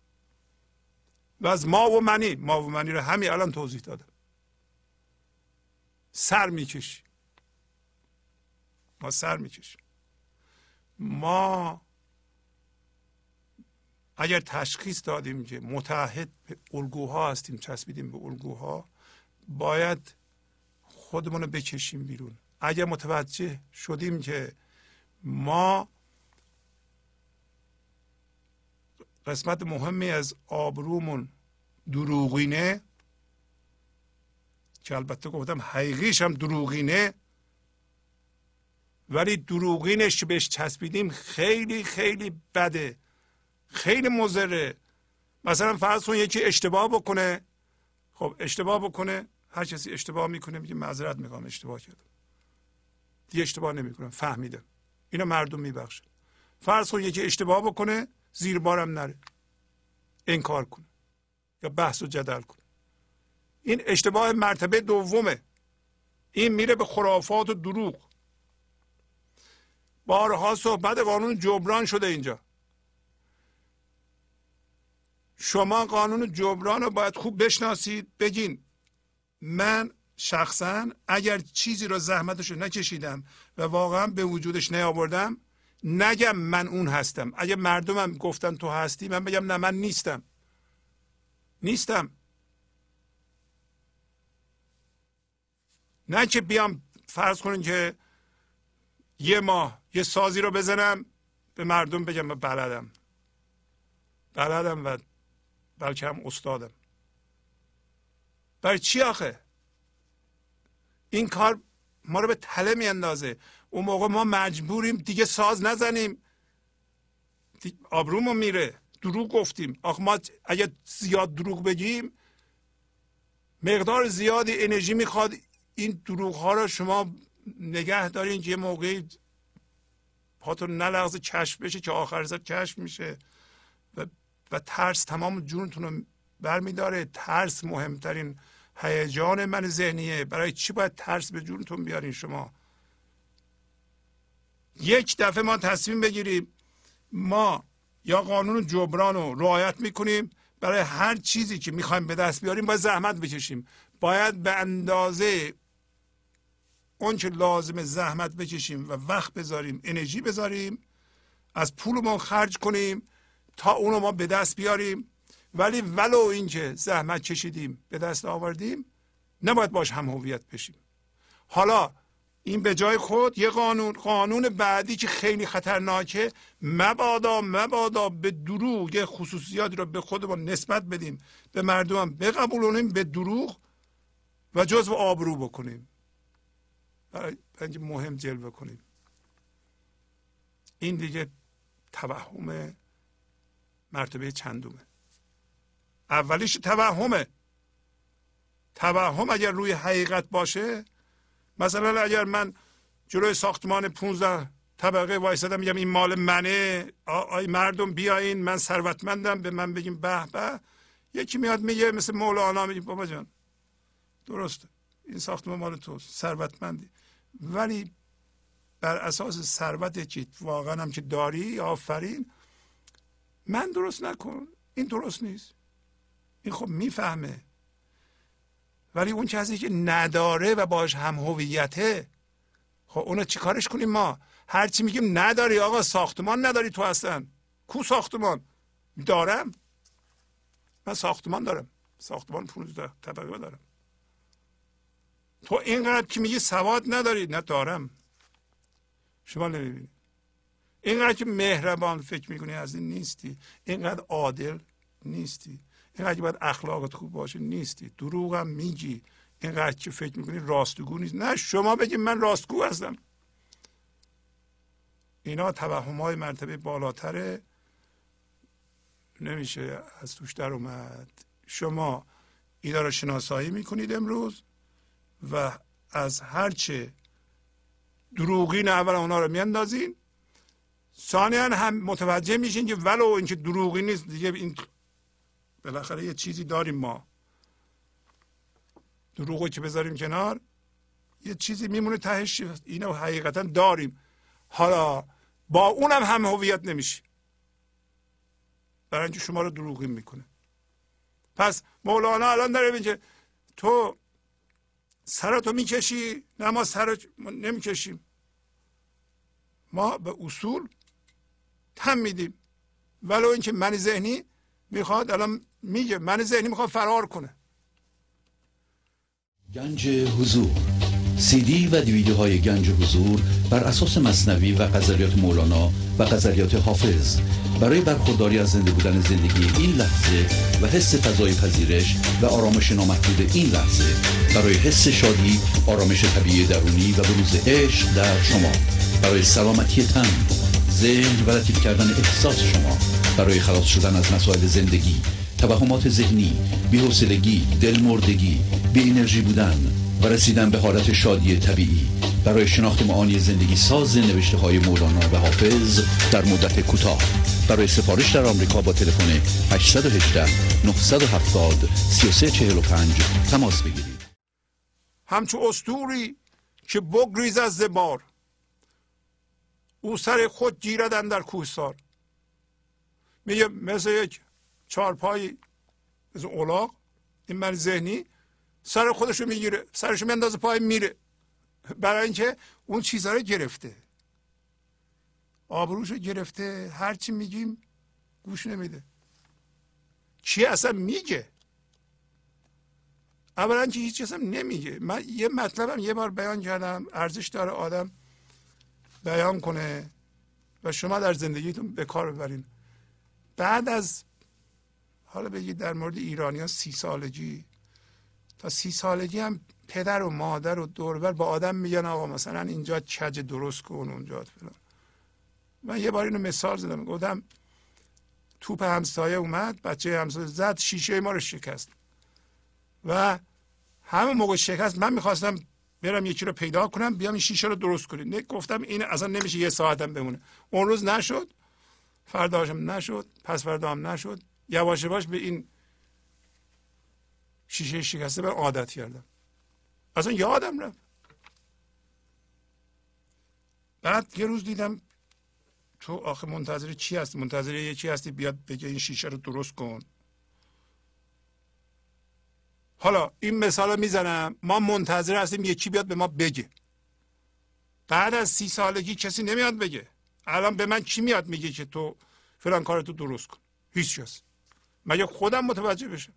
و از ما و منی ما و منی رو همین الان توضیح دادم. سر می‌کشیم ما سر می‌کشیم. ما اگر تشخیص دادیم که متحد به الگوها هستیم چسبیدیم به الگوها باید خودمون رو بکشیم بیرون. اگر متوجه شدیم که ما قسمت مهمی از آبرومون دروغینه که البته گفتم حقیقیش هم دروغینه ولی دروغینش بهش چسبیدیم خیلی خیلی بده خیلی مزره مثلا فرض کن یکی اشتباه بکنه. خب اشتباه بکنه هر کسی اشتباه می‌کنه میگه معذرت می‌خوام اشتباه کردم. دیگه اشتباه نمی‌کنم فهمیدم اینا مردم میبخشه فرض کن یکی اشتباه بکنه زیر بارم نره. انکار کنه یا بحث و جدل کنه این اشتباه مرتبه دومه. این میره به خرافات و دروغ. بارها صحبت قانون جبران شده اینجا. شما قانون جبران رو باید خوب بشناسید. بگین من شخصا اگر چیزی رو زحمتش رو نکشیدم و واقعا به وجودش نیاوردم نگم من اون هستم. اگه مردمم گفتن تو هستی من بگم نه من نیستم. نیستم. نه که بیام فرض کنین که یه ماه یه سازی رو بزنم به مردم بگم بلدم. بلدم و بلکه هم استادم. برای چی آخه؟ این کار ما رو به تله میاندازه. اون موقع ما مجبوریم دیگه ساز نزنیم. آبرومون میره. دروغ گفتیم. آخه ما اگر زیاد دروغ بگیم مقدار زیادی انرژی می‌خواد این دروغ ها رو شما نگه دارین که یه موقعی پاتون نلغز کشف بشه که آخر سر کشف میشه. و, و ترس تمام جونتون رو برمیداره. ترس مهمترین هیجان من ذهنیه. برای چی باید ترس به جونتون بیارین شما؟ یک دفعه ما تصمیم بگیریم ما یا قانون جبران رو رعایت می‌کنیم برای هر چیزی که می‌خوایم به دست بیاریم باید زحمت بکشیم. باید به اندازه اونچه لازم زحمت بکشیم و وقت بذاریم انرژی بذاریم از پولمون خرج کنیم تا اونو ما به دست بیاریم. ولی ولو اینکه زحمت کشیدیم به دست آوردیم نباید باش هم هویت بشیم. حالا این به جای خود یه قانون قانون بعدی که خیلی خطرناکه مبادا مبادا به دروغ یه خصوصیاتی رو به خودمون نسبت بدیم به مردم بقبولونیم به دروغ و جزو آبرو بکنیم. برای مهم جلوه کنیم. این دیگه توهم مرتبه چندومه اولیش توهمه. توهم اگر روی حقیقت باشه مثلا اگر من جلوی ساختمان 15 طبقه وایسادم میگم این مال منه آی مردم بیاین من ثروتمندم به من بگیم به به. یکی میاد میگه مثل مولانا میگه بابا جان درسته این ساختمان مال تو ثروتمندی. ولی بر اساس ثروت که واقعا هم که داری آفرین من درست نکن. این درست نیست. این خب می‌فهمه. ولی اون کسی که نداره و باش هم هویته خب اونو چیکارش کنیم ما؟ هرچی میگیم نداری آقا ساختمان نداری تو اصلا. کو ساختمان؟ دارم. من ساختمان دارم. ساختمان 15 طبقه دارم. تو اینقدر که میگی سواد نداری؟ نه دارم. شما نمی‌بینی. اینقدر که مهربان فکر می‌کنی از این نیستی. اینقدر عادل نیستی. اینقدر باید اخلاقت خوب باشه نیستی. دروغ هم میگی. اینقدر که فکر می‌کنی راستگو نیست. نه شما بگید من راستگو هستم. اینا توهم های مرتبه بالاتره. نمیشه از توش در اومد. شما اینا رو شناسایی می‌کنید امروز و از هرچه دروغین اول اونا رو میاندازین. ثانیا هم متوجه میشین که ولو اینکه دروغی نیست دیگه این بالاخره یه چیزی داریم ما. دروغو که بذاریم کنار یه چیزی میمونه تهش اینو حقیقتا داریم. حالا با اونم هم هویت نمیشه برای اینکه شما رو دروغی می‌کنه. پس مولانا الان داره میگه تو سرتو می‌کشی نه ما سر نمی‌کشیم. ما به اصول تم میدیم. ولو اینکه من ذهنی می‌خواد الان میگه من ذهنی می‌خواد فرار کنه. گنج حضور. سی دی و دیویدیو های گنج حضور بر اساس مصنوی و غزلیات مولانا و غزلیات حافظ. برای برخورداری از زنده بودن زندگی این لحظه و حس فضای پذیرش و آرامش نامحدود این لحظه برای حس شادی آرامش طبیعی درونی و بروز عشق در شما. برای سلامتی تن ذهن و لطیف کردن احساس شما. برای خلاص شدن از مسائل زندگی توهمات ذهنی بی‌حوصلگی دلمردگی بی انرژی بودن و رسیدن به حالت شادی طبیعی. برای شناخت معانی زندگی ساز نوشته های مولانا و حافظ در مدت کوتاه. برای سفارش در آمریکا با تلفن 818 970 3345 تماس بگیرید. همچو استوری که بگریز از زبار او سر خود گیردن در کوهسار. میگه مثل یک چارپایی مثل اولاغ. این من ذهنی سر خودشو می‌گیره سرشو میاندازه پای میره. برای اینکه اون چیزها رو گرفته. آبروشو گرفته هرچی میگیم گوش نمیده. چی اصلا میگه؟ اولا که هیچ اصلا نمیگه. من یه مطلبم یه بار بیان کردم ارزش داره آدم بیان کنه و شما در زندگیتون به کار ببرین. بعد از حالا بگید در مورد ایرانی سی سالگی. تا سی سالگی هم پدر و مادر و دوربر با آدم میگن آقا مثلا اینجا کج درست کن اونجا. فلان من یه بار اینو مثال زدم. گفتم توپ همسایه اومد بچه همسایه زد شیشه ما رو شکست. و همه موقع شکست من می‌خواستم برم یکی رو پیدا کنم بیام این شیشه رو درست کنید نه گفتم این اصلا نمیشه یه ساعتم بمونه. اون روز نشد. فرداشم نشد پس فردا هم نشد. یواش یواش به این شیشه شکسته به عادت کردم. اصلا یادم رفت. بعد یه روز دیدم تو آخه منتظر چی هستی؟ منتظر یه چی هستی؟ بیاد بگه این شیشه رو درست کن. حالا این مثال می‌زنم. ما منتظر هستیم یکی بیاد به ما بگه. بعد از سی سالگی کسی نمیاد بگه. الان به من کی میاد میگه که تو فلان کار تو درست کن؟ هیچ کس. مگه خودم متوجه بشم؟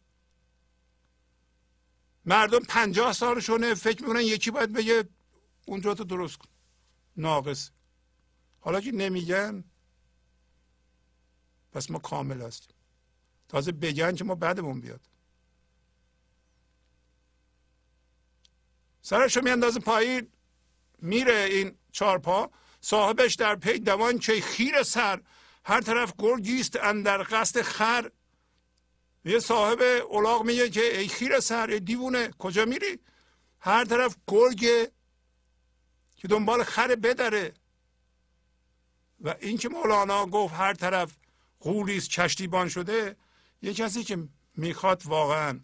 مردم پنجاه سالشونه فکر می‌کنن یکی باید بگه اونجا تو درست کن. ناقص. حالا که نمیگن پس ما کامل هستیم. تازه بگن که ما بعدمون بیاد. سرشو میاندازه پایین میره این چارپا صاحبش در پی دوان که خیر سر. هر طرف گرگیست اندر قصد خر. یه صاحب اولاغ میگه که ای خیر سر ای دیوونه کجا میری؟ هر طرف گرگه که دنبال خر بدره. و این که مولانا گفت هر طرف قولیست کشتیبان شده یه کسی که می‌خواد واقعا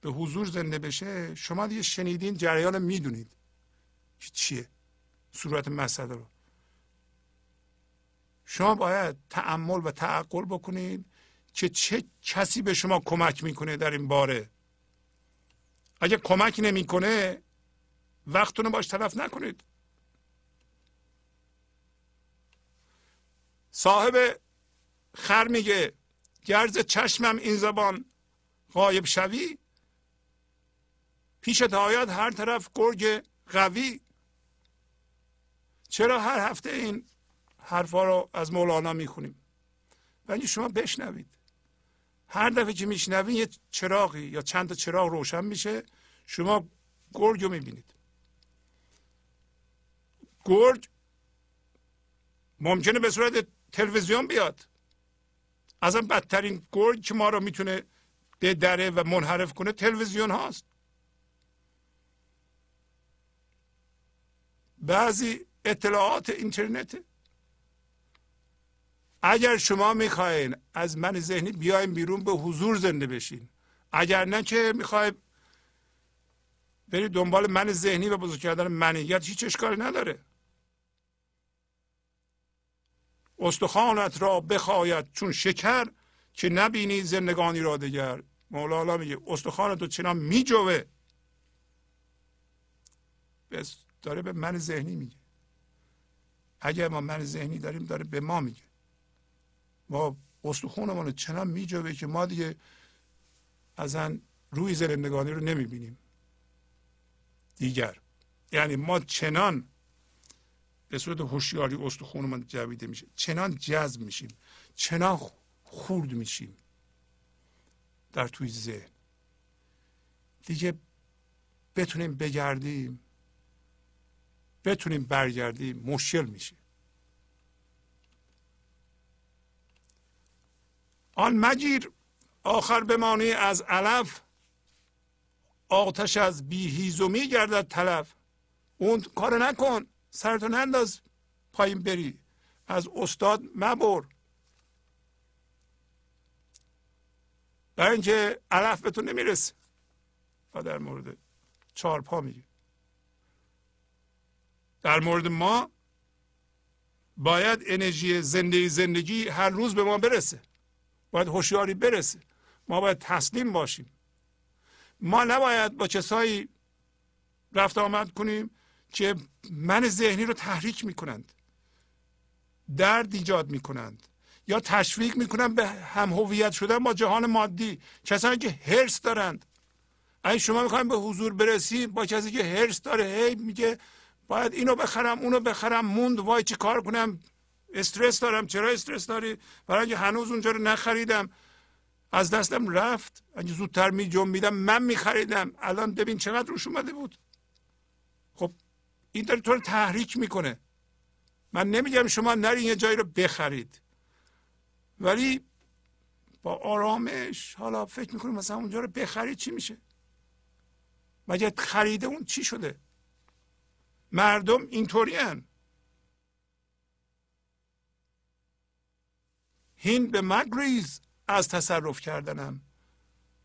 به حضور زنده بشه شما دیگه شنیدین جریان می‌دونید چیه. صورت مسئله رو. شما باید تعمل و تعقل بکنید که چه کسی به شما کمک می‌کنه در این باره. اگه کمک نمی‌کنه وقتتون رو باش تلف نکنید. صاحب خر میگه گرز چشمم این زبان غایب شوی؟ پیشت آید هر طرف گرگ قوی چرا هر هفته این حرفا رو از مولانا می‌خونیم؟ ولی شما بشنوید. هر دفعه که میشنوید یه چراغی یا چند تا چراغ روشن میشه شما گرگ رو می‌بینید. گرگ ممکنه به صورت تلویزیون بیاد. اصلا بدترین گرگ که ما رو می‌تونه به دره و منحرف کنه تلویزیون هاست. بعضی اطلاعات اینترنت. اگر شما می‌خواین از من ذهنی بیایم بیرون به حضور زنده بشین. اگر نه که می‌خوای برید دنبال من ذهنی و بزرگ کردن منیت هیچ اشکالی نداره. استخوانت را بخواید چون شکر که نبینی زندگانی را دگر. مولانا میگه استخوانت رو چنان میجوه. داره به من ذهنی میگه. اگر ما من ذهنی داریم داره به ما میگه. ما استخونمون چنان میجوه که ما دیگه ازن روی زرندگانی رو نمی‌بینیم. دیگر. یعنی ما چنان به صورت هوشیاری استخونمون جویده میشه. چنان جذب میشیم. چنان خورد میشیم در توی ذهن. دیگه بتونیم بگردیم. بتونیم برگردیم مشکل میشه. آن مگیر آخر بمانی از علف آتش از بیهیزومی گردد تلف. اون کار نکن سرتو ننداز پایین بری. از استاد مبر. برای اینکه علف به تو نمی‌رسه. و در مورد چهار پا میگه. در مورد ما باید انرژی زنده زندگی هر روز به ما برسه. باید هوشیاری برسه. ما باید تسلیم باشیم. ما نباید با کسایی رفت آمد کنیم که من ذهنی رو تحریک می‌کنند. درد ایجاد می‌کنند. یا تشویق می‌کنند به هم هویت شدن با جهان مادی. کسانی که هرس دارند. اگه شما می‌خوایم به حضور برسیم با کسی که هرس داره هی میگه باید اینو بخرم اونو بخرم موند وای چه کار کنم؟ استرس دارم چرا استرس داری؟ برای اینکه هنوز اونجا رو نخریدم. از دستم رفت. اگه زودتر می جنبیدم من میخریدم الان ببین چقدر روش اومده بود. خب این داره تو رو تحریک می‌کنه. من نمیگم شما نرین یه جایی رو بخرید. ولی با آرامش حالا فکر می‌کنیم مثلا اونجا رو بخرید چی میشه؟ مگه خریده اون چی شده؟ مردم اینطوری هن. هین به مگریز از تصرف کردنم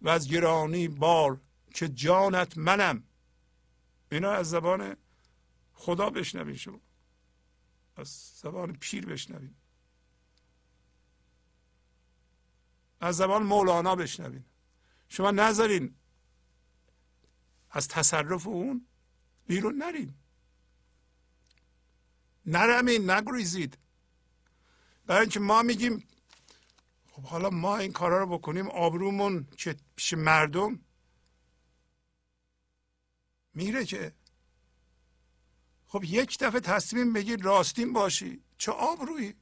و از گرانی بار که جانت منم. اینا از زبان خدا بشنوین شما. از زبان پیر بشنوین. از زبان مولانا بشنوین. شما نذارین از تصرف اون بیرون نرین. نرمین نگریزید. برای اینکه ما میگیم خب حالا ما این کارا رو بکنیم آبرومون که پیش مردم؟ میره که. خب یک دفعه تصمیم بگیر راستین باشی. چه آبرویی؟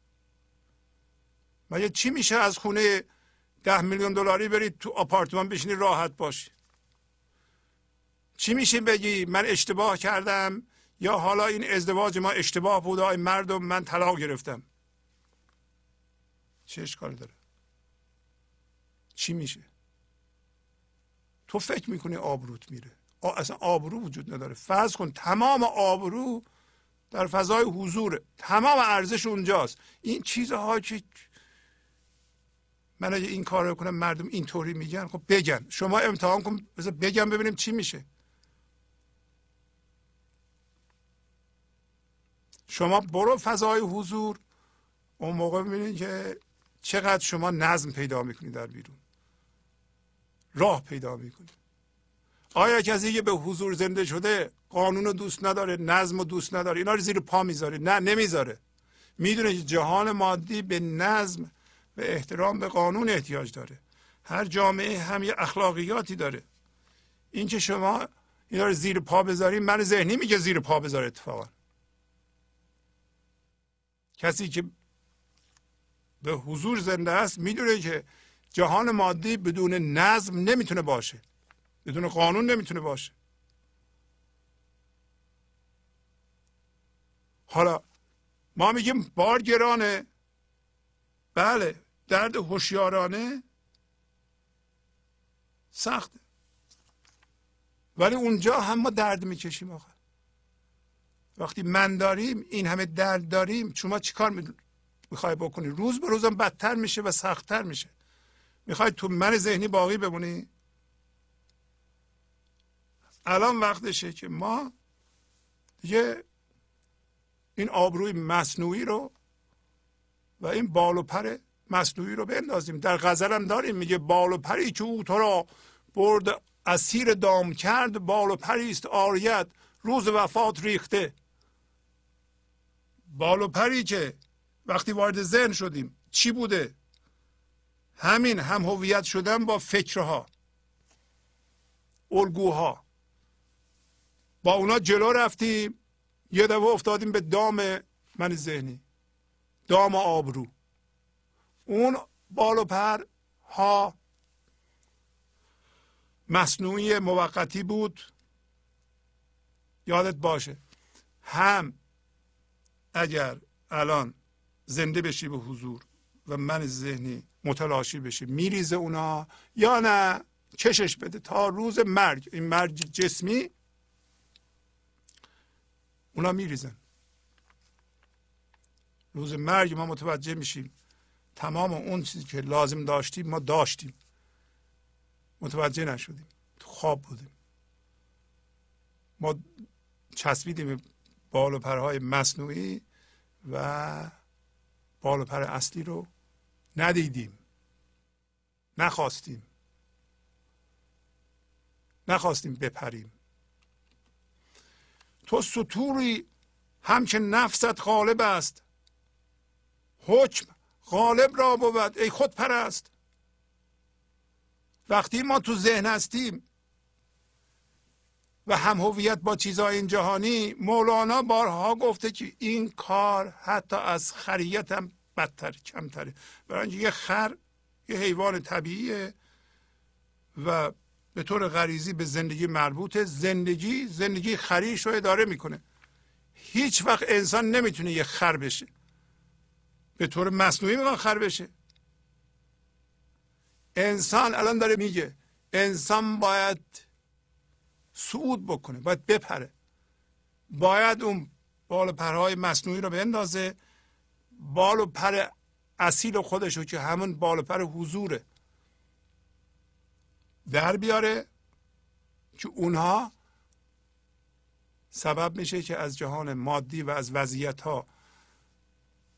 مگه چی میشه از خونه ده میلیون دلاری برید تو آپارتمان بشینی راحت باشی؟ چی میشه بگی؟ من اشتباه کردم. یا حالا این ازدواج ما اشتباه بود آی مردم من طلاق گرفتم. چه اشکالی داره؟ چی میشه؟ تو فکر می‌کنی آبروت میره. اصلا آبرو وجود نداره. فرض کن تمام آبرو در فضای حضور تمام ارزش اونجاست. این چیزها که من اگه این کار رو کنم مردم اینطوری میگن خب بگن. شما امتحان کن بذار بگم ببینیم چی میشه. شما برو فضای حضور. اون موقع ببینید که چقدر شما نظم پیدا می‌کنید در بیرون. راه پیدا می‌کنید آیا کسی که به حضور زنده شده قانون رو دوست نداره نظم رو دوست نداره اینا رو زیر پا می‌ذاره؟ نه نمی‌ذاره. می‌دونه که جهان مادی به نظم و احترام به قانون احتیاج داره. هر جامعه هم یه اخلاقیاتی داره. اینکه شما اینا رو زیر پا بذارید من ذهنی میگه زیر پا بذاره اتفاقا. کسی که به حضور زنده است می‌دونه که جهان مادی بدون نظم نمی‌تونه باشه بدون قانون نمی‌تونه باشه. حالا ما میگیم بار گرانه بله درد هوشیارانه سخته. ولی اونجا هم ما درد می‌کشیم آخر. وقتی من داریم این همه درد داریم شما چیکار می‌خوای بکنی؟ روز به روزم بدتر میشه و سختتر میشه. می‌خوای تو من ذهنی باقی بمونی؟ الان وقتشه که ما دیگه این آبروی مصنوعی رو و این بال و پر مصنوعی رو بندازیم. در غزل هم داریم میگه بال و پری که او تو را برد اسیر دام کرد بال و پری است آریت روز وفات ریخته. بال و پری که وقتی وارد ذهن شدیم چی بوده؟ همین هم هویت شدن با فکرها الگوها. با اونا جلو رفتیم یه دفعه افتادیم به دام من ذهنی دام آبرو. اون بال و پر ها مصنوعی موقتی بود. یادت باشه هم اگر الان زنده بشی به حضور و من ذهنی متلاشی بشه میریزه اونا یا نه؟ کشش بده تا روز مرگ. این مرگ جسمی اونا میریزن. روز مرگ ما متوجه میشیم. تمام اون چیزی که لازم داشتیم ما داشتیم. متوجه نشدیم. خواب بودیم. ما چسبیدیم بال و پرهای مصنوعی و بال و پر اصلی رو ندیدیم. نخواستیم. نخواستیم بپریم. تو سطوری هم که نفست غالب است. حکم غالب را بود ای خود پرست وقتی ما تو ذهن هستیم و هم هویت با چیزهای این جهانی مولانا بارها گفته که این کار حتی از خریت هم بدتر کمتره. برای یه خر یه حیوان طبیعیه و به طور غریزی به زندگی مربوطه. زندگی زندگی خریش رو اداره می‌کنه. هیچ وقت انسان نمی‌تونه یه خر بشه. به طور مصنوعی می‌خواد خر بشه. انسان الان داره میگه انسان باید صعود بکنه باید بپره. باید اون بال و پرهای مصنوعی رو بندازه بال و پر اصیل خودش رو که همون بال و پر حضوره در بیاره که اونها سبب میشه که از جهان مادی و از وضعیت ها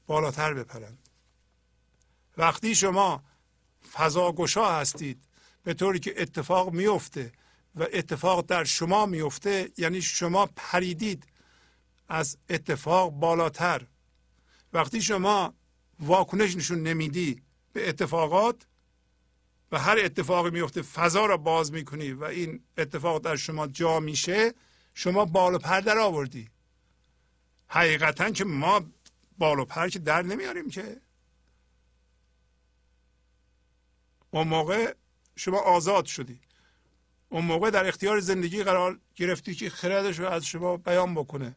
بالاتر بپرند وقتی شما فضاگشا هستید به طوری که اتفاق میفته و اتفاق در شما میفته یعنی شما پریدید از اتفاق بالاتر. وقتی شما واکنش نشون نمیدی به اتفاقات و هر اتفاقی میفته فضا را باز می‌کنی و این اتفاق در شما جا میشه شما بال و پر در آوردی. حقیقتا که ما بال و پر که در نمیاریم که. اون موقع شما آزاد شدی. اون موقع در اختیار زندگی قرار گرفتی که خردش رو از شما بیان بکنه.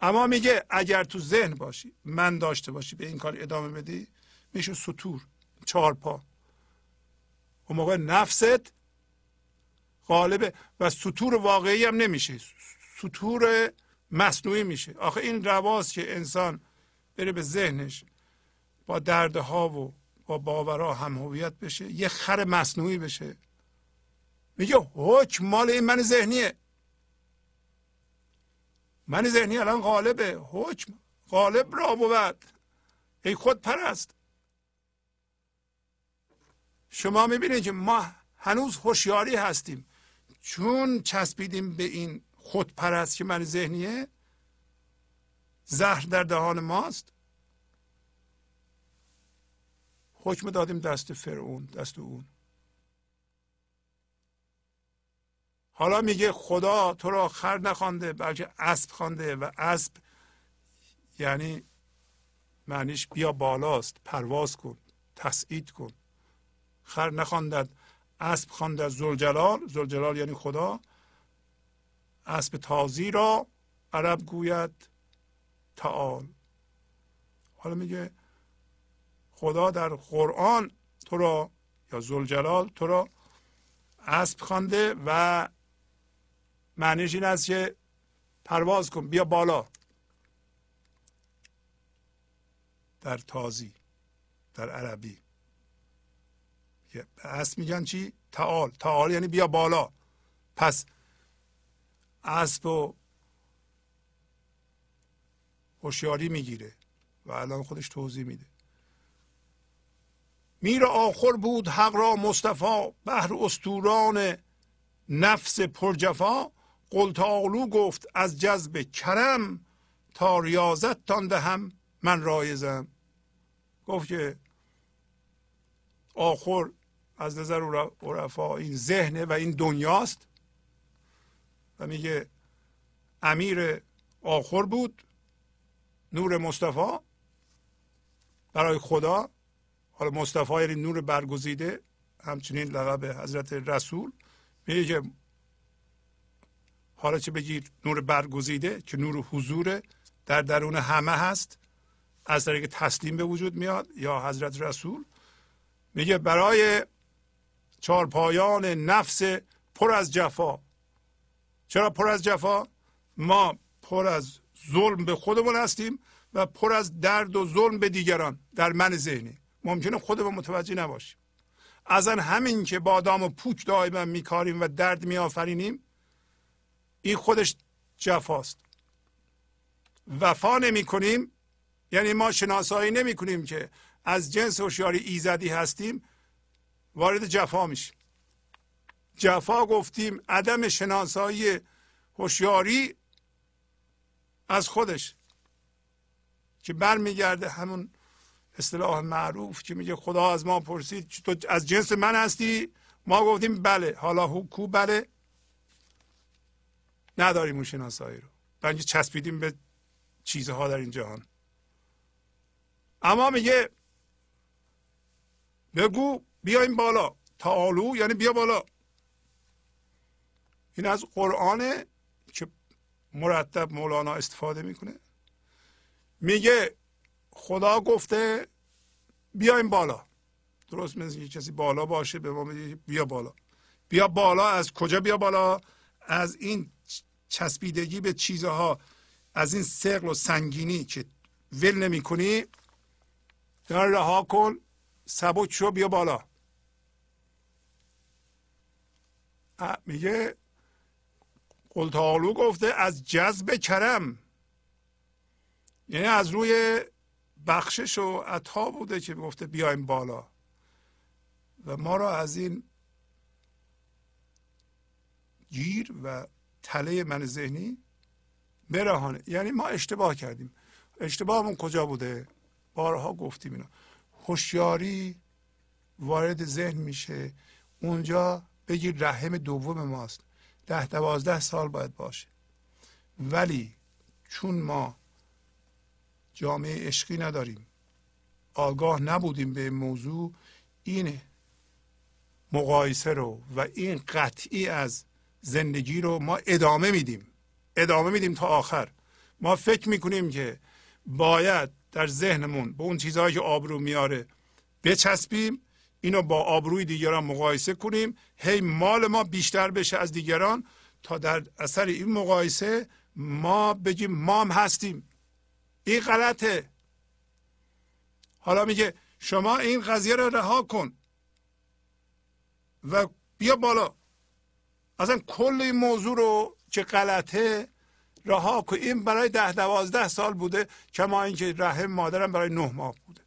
اما میگه اگر تو ذهن باشی من داشته باشی به این کار ادامه بدی میشه سطور چهار پا. اون موقع نفست غالبه و سطور واقعی هم نمیشه. سطور مصنوعی میشه. آخه این رواز که انسان بره به ذهنش با دردها و با باورها هم هویت بشه یه خر مصنوعی بشه. میگه حکم مال این من ذهنیه. من ذهنی الان غالبه. حکم غالب را بود. ای خود پرست شما می‌بینید که ما هنوز هوشیاری هستیم. چون چسبیدیم به این خود پرست که من ذهنیه زهر در دهان ماست. حکم دادیم دست فرعون دست اون. حالا میگه خدا تو را خر نخوانده بلکه اسب خوانده و اسب یعنی معنیش بیا بالاست پرواز کن تسعید کن. خر نخواندد اسب خواندد زلجلال زلجلال یعنی خدا. اسب تازی را عرب گوید تعال. حالا میگه خدا در قرآن تو را یا زلجلال تو را اسب خوانده و معنیش این است که پرواز کن بیا بالا. در تازی در عربی. اسب میگن چی؟ تعال. تعال یعنی بیا بالا. پس اسب و هوشیاری می‌گیره و الان خودش توضیح میده. میر آخر بود حق را مصطفی بهر استوران نفس پرجفا. قلتالو گفت از جذب کرم تا ریاضت تان دهم من رایزم. گفت که آخر از نظر عرفا این ذهنه و این دنیاست. و میگه امیر آخر بود نور مصطفی. برای خدا حالا مصطفی یعنی نور برگزیده همچنین لقب حضرت رسول. میگه حالا چه بگیر نور برگزیده که نور حضور در درون همه هست. از طریق تسلیم به وجود میاد یا حضرت رسول. میگه برای چارپایان نفس پر از جفا. چرا پر از جفا؟ ما پر از ظلم به خودمون هستیم و پر از درد و ظلم به دیگران در من ذهنی. ممکنه خودمون متوجه نباشیم. از همین که بادام و پوک دائما میکاریم و درد میآفرینیم این خودش جفاست. وفا نمی کنیم یعنی ما شناسایی نمی کنیم که از جنس هوشیاری ایزدی هستیم وارد جفا میشیم. جفا گفتیم عدم شناسایی هوشیاری از خودش که برمیگرده همون اصطلاح معروف که میگه خدا از ما پرسید تو از جنس من هستی؟ ما گفتیم بله حالا کو بله. نداریم اون شناسایی رو برای چسبیدیم به چیزها در این جهان. اما میگه بگو بیایم بالا. تعالو یعنی بیا بالا. این از قرآن که مرتب مولانا استفاده می‌کنه. میگه خدا گفته بیایم بالا. درست مثل کسی بالا باشه به ما میگه بیا بالا. بیا بالا. از کجا بیا بالا؟ از این چسبیدگی به چیزها از این سقل و سنگینی که ول نمی کنی رها کن سبک شو بیا بالا. میگه قلتالو گفته از جذب کرم. یعنی از روی بخشش و عطا بوده که گفته بیایم بالا. و ما را از این گیر و تله من ذهنی برهانه. یعنی ما اشتباه کردیم. اشتباهمون کجا بوده؟ بارها گفتیم اینا هوشیاری وارد ذهن میشه. اونجا بگیر رحم دوم ماست. ده دوازده سال باید باشه. ولی چون ما جامعه عشقی نداریم آگاه نبودیم به موضوع این مقایسه رو و این قطعی از زندگی رو ما ادامه میدیم. ادامه میدیم تا آخر. ما فکر می‌کنیم که باید در ذهنمون به اون چیزهایی که آبرو میاره بچسبیم اینو با آبروی دیگران مقایسه کنیم. هی مال ما بیشتر بشه از دیگران تا در اثر این مقایسه ما بگیم مام هستیم. این غلطه. حالا میگه شما این قضیه رو رها کن و بیا بالا. اصلا کل این موضوع رو که غلطه رها کن. این برای ده دوازده سال بوده کما اینکه رحم مادرم برای نه ماه بوده.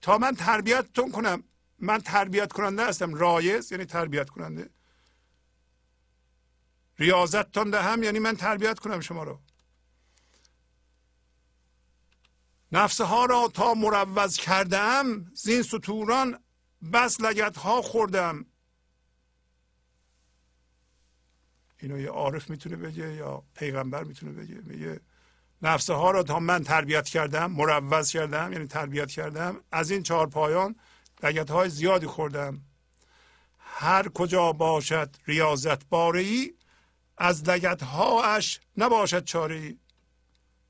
تا من تربیتتون کنم من تربیت کننده هستم. رایز یعنی تربیت کننده ریاضتتان دهم یعنی من تربیت کنم شما رو. نفسها را تا مروز کردم زین سطوران بس لگت ها خوردم. اینو یه عارف می‌تونه بگه یا پیغمبر می‌تونه بگه. میگه نفسه ها را تا من تربیت کردم مروز کردم یعنی تربیت کردم از این چهار پایان لگت های زیادی خوردم. هر کجا باشد ریاضت باری از لگت هاش نباشد چاره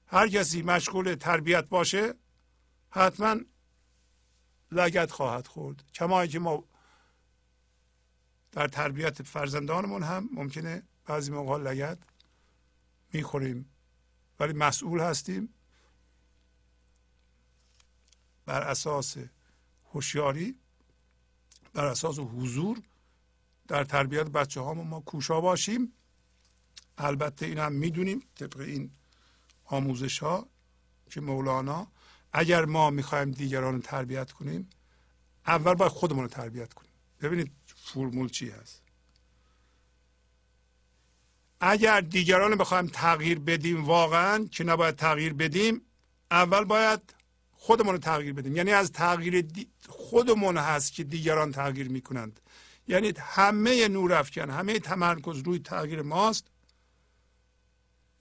هر کسی مشغول تربیت باشه حتما لگت خواهد خورد. کما که ما در تربیت فرزندانمون هم ممکنه بعضی موقع لگت می‌خوریم. ولی مسئول هستیم بر اساس هوشیاری بر اساس حضور در تربیت بچه هامون ما کوشا باشیم. البته این هم می‌دونیم طبق این آموزش ها که مولانا اگر ما می‌خوایم دیگران رو تربیت کنیم اول باید خودمون رو تربیت کنیم. ببینید فرمول چی هست. اگر دیگران بخوایم تغییر بدیم واقعا که نباید تغییر بدیم؟ اول باید خودمون رو تغییر بدیم. یعنی از تغییر خودمون هست که دیگران تغییر می‌کنند. یعنی همه نور افکن همه تمرکز روی تغییر ماست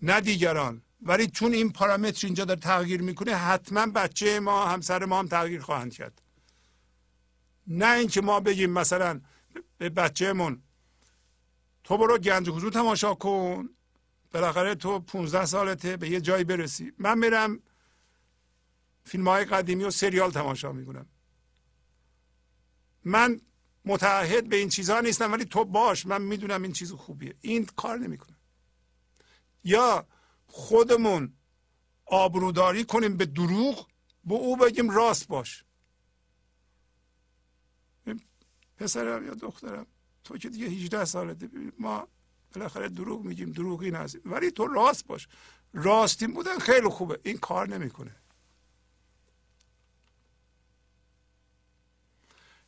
نه دیگران. ولی چون این پارامتر اینجا داره تغییر می‌کنه حتما بچه ما همسر ما هم تغییر خواهند کرد. نه اینکه ما بگیم مثلا به بچهمون تو برو گنج حضور تماشا کن. بالاخره تو 15 سالته به یه جایی برسی. من میرم فیلم های قدیمی و سریال تماشا می‌کنم. من متعهد به این چیزها نیستم ولی تو باش من می‌دونم این چیز خوبیه. این کار نمی‌کنه یا خودمون آبروداری کنیم به دروغ به او بگیم راست باش. پسرم یا دخترم؟ تو که دیگه 18 سالته ما بالاخره دروغ میگیم دروغی نزدیم. ولی تو راست باش. راستین بودن خیلی خوبه. این کار نمی‌کنه.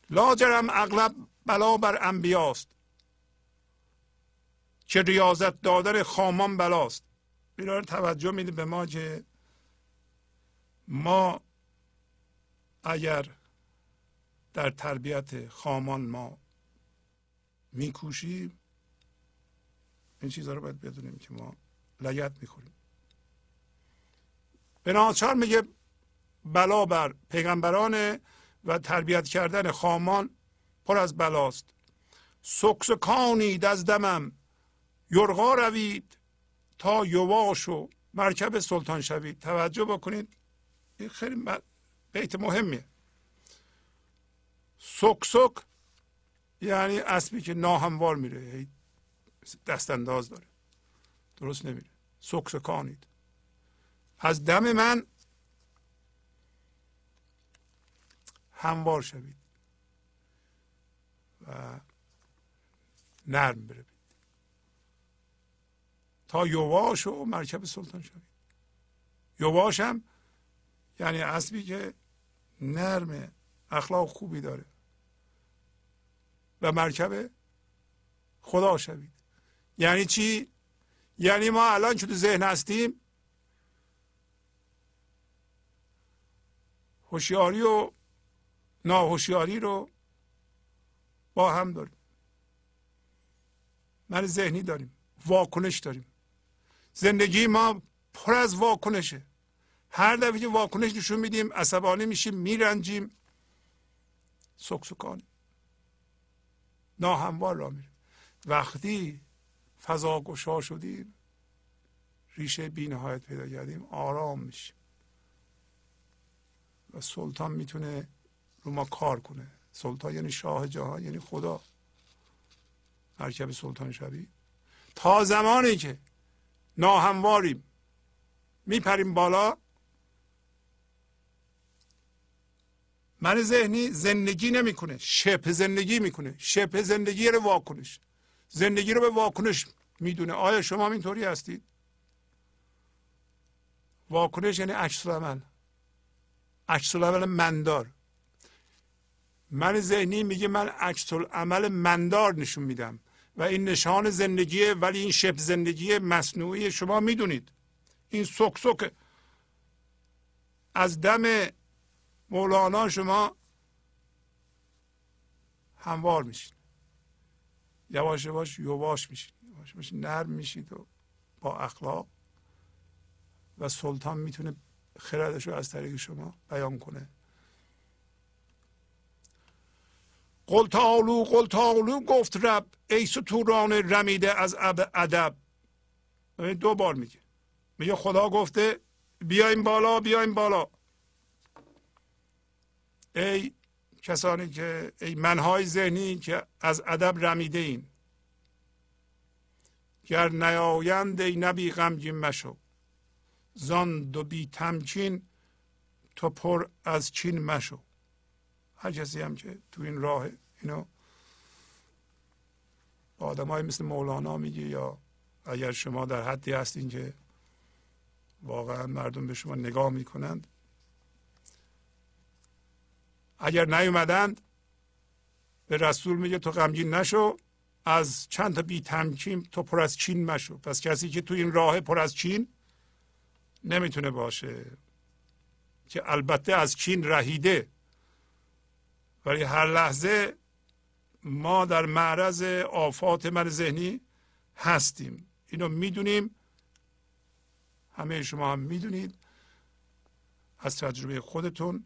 لاجرم اغلب بلا بر انبیاست. که ریاضت دادن خامان بلاست. اینا توجه میده به ما که ما اگر در تربیت خامان ما میکوشیم این چیزها رو باید بدونیم که ما لگت می‌خوریم. به ناچار میگه بلا بر پیغمبران و تربیت کردن خامان پر از بلاست. سکس کانید از دمم یرغا روید تا یواش و مرکب سلطان شوید. توجه بکنید این خیلی بیت مهمیه. سک سک یعنی اسبی که ناهموار میره دست انداز داره. درست نمیره سک سکانید از دم من هموار شوید و نرم بروید. تا یواش و مرکب سلطان شوید. یواش هم یعنی اسبی که نرمه اخلاق خوبی داره. و مرکب خدا شوید. یعنی چی؟ یعنی ما الان که ذهن هستیم هوشیاری و ناهوشیاری رو با هم داریم. من ذهنی داریم واکنش داریم. زندگی ما پر از واکنشه. هر دفعه که واکنش نشون میدیم عصبانی میشیم میرنجیم سکسکانیم ناهموار را میریم. وقتی فضا گشا شدیم ریشه بینهایت پیدا کردیم آرام میشیم. و سلطان می‌تونه رو ما کار کنه. سلطان یعنی شاه جهان یعنی خدا. مرکب سلطان شوی تا زمانی که ناهمواریم میپریم بالا من ذهنی زندگی نمی‌کنه. شبه زندگی می‌کنه. شبه زندگی رو واکنش. زندگی رو به واکنش می‌دونه. آیا شما اینطوری هستید؟ واکنش یعنی عکس العمل. عکس العمل مندار. من ذهنی میگه من عکس عمل مندار نشون میدم. و این نشان زندگیه ولی این شبه زندگی مصنوعی شما می‌دونید. این سک سک از دم مولانا شما هموار میشید یواش یواش یواش میشید یواش یواش نرم میشید و با اخلاق. و سلطان می‌تونه خردش رو از طریق شما بیان کنه. قل تعالو قل تعالو گفت رب. ای ستوران رمیده از ادب. دو بار میگه. میگه خدا گفته بیایم بالا بیایم بالا. ای کسانی که ای منهای ذهنی که از ادب رمیده این گر نیایند ای نبی غمگین مشو. زان دو بی تمکین تو پر از چین مشو. هر کسی هم که تو این راه اینو با آدم های مثل مولانا میگه یا اگر شما در حدی هستین که واقعا مردم به شما نگاه می‌کنند اگر نیومدند به رسول میگه تو غمگین نشو از چند تا بی تمکین تو پر از چین مشو. پس کسی که تو این راه پر از چین نمی‌تونه باشه. که البته از چین رهیده. ولی هر لحظه ما در معرض آفات من ذهنی هستیم. اینو می‌دونیم. همه شما هم می‌دونید. از تجربه خودتون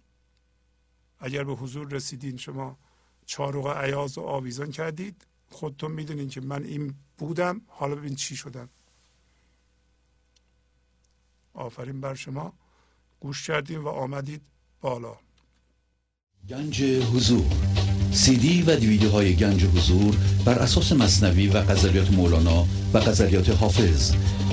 اگر به حضور رسیدین شما چارق عیاز و آویزان کردید خودتون می‌دونین که من این بودم. حالا ببین چی شدم. آفرین بر شما. گوش کردیم و آمدید بالا. گنج حضور. سی دی و دیویدیو های گنج حضور بر اساس مصنوی و قذریات مولانا و قذریات حافظ.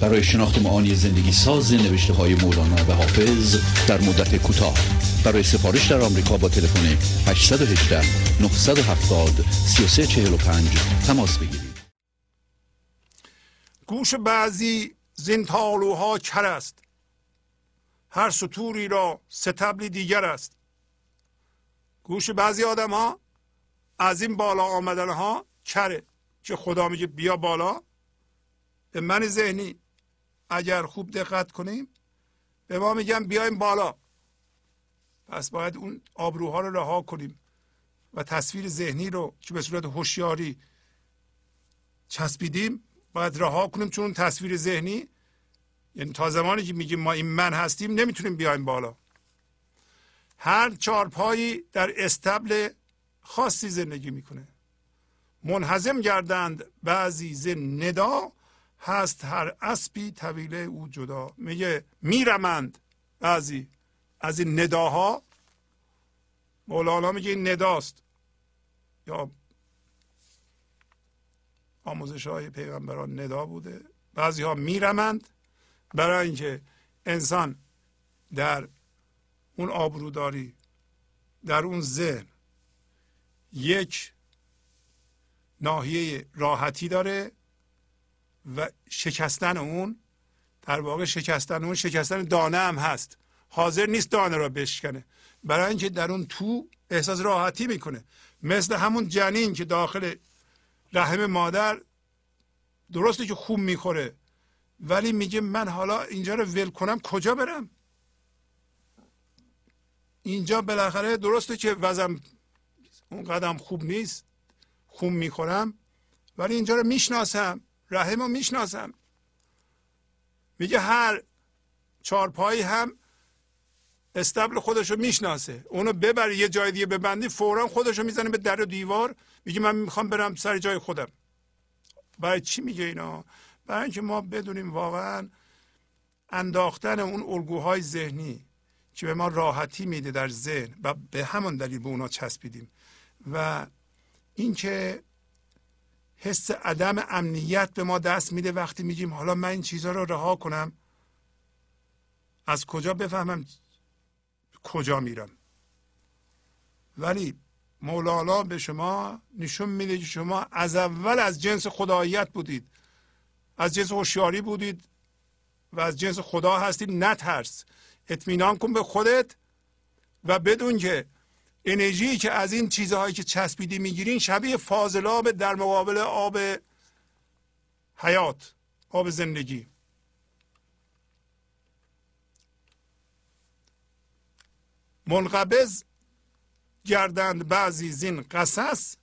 برای شناخت معانی زندگی ساز نوشته های مولانا و حافظ در مدت کوتاه. برای سفارش در آمریکا با تلفن 818 970 3345 تماس بگیرید. گوش بعضی زنتالوها کر است. هر سطوری را ستبلی دیگر است. گوش بعضی آدم ها از این بالا آمدن ها کره که خدا میگه بیا بالا. به من ذهنی اگر خوب دقت کنیم به ما میگن بیایم بالا. پس باید اون آبروها رو رها کنیم و تصویر ذهنی رو که به صورت هوشیاری چسبیدیم باید رها کنیم. چون تصویر ذهنی یعنی تا زمانی که میگیم ما این من هستیم نمی‌تونیم بیایم بالا. هر چارپایی در استبل خاصی زندگی می‌کنه. منحزم گردند بعضی ز ندا هست هر اسبی طویله او جدا. میگه میرمند. بعضی از این نداها مولانا میگه این نداست. یا آموزش های پیغمبران ندا بوده. بعضی ها میرمند برای اینکه انسان در اون آبروداری در اون ذهن یک ناحیه راحتی داره. و شکستن اون در واقع شکستن اون شکستن دانه هم هست. حاضر نیست دانه را بشکنه. برای اینکه در اون تو احساس راحتی می‌کنه. مثل همون جنین که داخل رحم مادر درسته که خوب می‌خوره ولی میگه من حالا اینجا رو ول کنم کجا برم؟ اینجا بالاخره درسته که وزم اون قدم خوب نیست خون می‌خورم ولی اینجا رو می‌شناسم. رحم رو می‌شناسم. میگه هر چارپایی هم استبل خودش رو می‌شناسه. اونو ببر یه جای دیگه ببندی فورا خودش رو می‌زنه به در و دیوار. میگه من می‌خوام برم سر جای خودم. برای چی میگه اینا؟ برای اینکه ما بدونیم واقعا انداختن اون الگوهای ذهنی که به ما راحتی میده در ذهن و به همون دلیل به اونا چسبیدیم. و اینکه حس عدم امنیت به ما دست میده وقتی میگیم حالا من این چیزها رو رها کنم؟ از کجا بفهمم کجا میرم؟ ولی مولانا به شما نشون میده که شما از اول از جنس خداییت بودید. از جنس هوشیاری بودید و از جنس خدا هستید. نترس. اطمینان کن به خودت و بدون که انرژی که از این چیزهایی که چسبیدی می‌گیرین شبیه فاضلاب در مقابل آب حیات آب زندگی. منقبض گردند بعضی زین قصص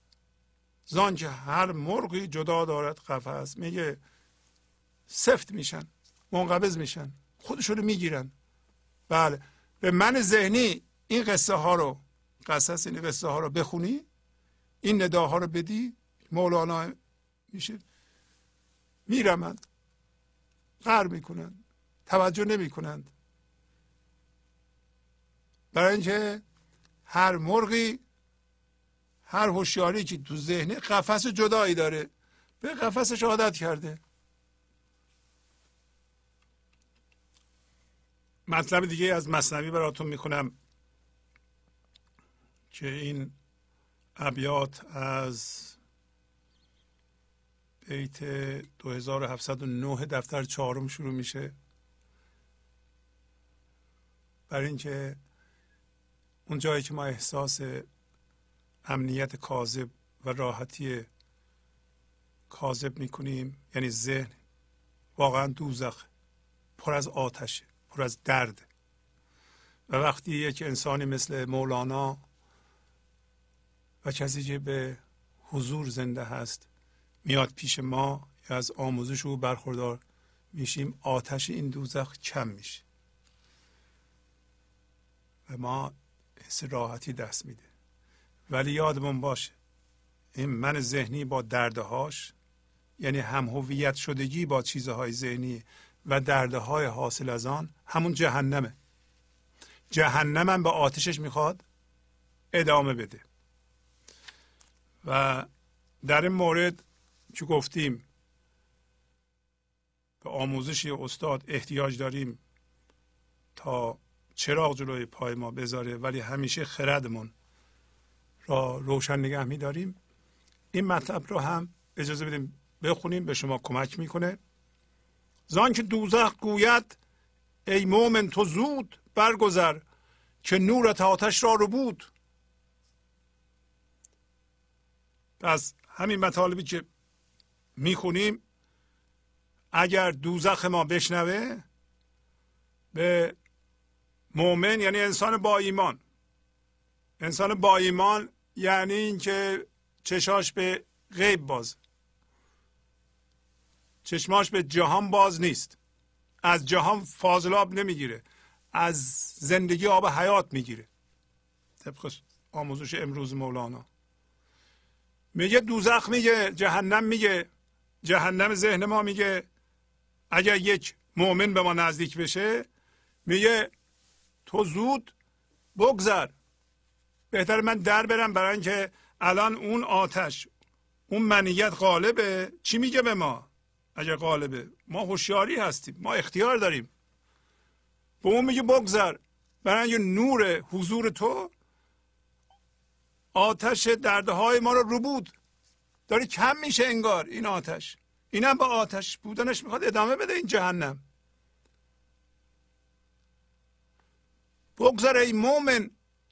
زان که هر مرغی جدا دارد قفس. میگه سفت میشن منقبض میشن خودشونو می‌گیرن. بله به من ذهنی این قصه ها رو قصص این قصه ها رو بخونی این نداها رو بدی مولانا میشه میرمند غر می‌کنند توجه نمی‌کنند. برای اینکه هر مرغی هر هوشیاری که تو ذهن قفس جدایی داره به قفسش عادت کرده. مطلب دیگه از مصنوی براتون می‌خونم. که این ابیات از بیت 2709 دفتر چهارم شروع میشه. برای اینکه اون جایی که ما احساس امنیت کاذب و راحتی کاذب می‌کنیم یعنی ذهن واقعا دوزخ پر از آتشه پر از درد. و وقتی یک انسانی مثل مولانا و کسی که به حضور زنده هست میاد پیش ما یا از آموزش او برخوردار میشیم آتش این دوزخ کم میشه. و ما حس راحتی دست میده. ولی یادمون باشه این من ذهنی با دردهاش یعنی هم هویت شدگی با چیزهای ذهنی و دردهای حاصل از آن همون جهنمه. جهنمم به آتشش می‌خواد ادامه بده. و در این مورد که گفتیم؟ به آموزش استاد احتیاج داریم تا چراغ جلوی پای ما بذاره ولی همیشه خردمون را روشن نگه میداریم. این مطلب رو هم اجازه بدیم بخونیم به شما کمک می‌کنه. زان که دوزخ گوید ای مومن تو زود برگذر که نورت آتش را رو بود پس همین مطالبی که می‌خونیم اگر دوزخ ما بشنوه به مؤمن یعنی انسان با ایمان. انسان با ایمان یعنی اینکه چشاش به غیب باز. چشماش به جهان باز نیست. از جهان فاضلاب نمی‌گیره. از زندگی آب حیات می‌گیره. طبق آموزش امروز مولانا. میگه دوزخ میگه جهنم میگه جهنم ذهن ما میگه. اگر یک مؤمن به ما نزدیک بشه میگه تو زود بگذر. بهتر من در برم برای اینکه الان اون آتش اون منیت غالبه. چی میگه به ما؟ اگر غالبه ما هوشیاری هستیم ما اختیار داریم. به اون میگه بگذر. برای نور حضور تو آتش دردهای ما رو رو بود. داره کم میشه انگار این آتش. اینم با آتش بودنش می‌خواد ادامه بده این جهنم. بگذر ای مومن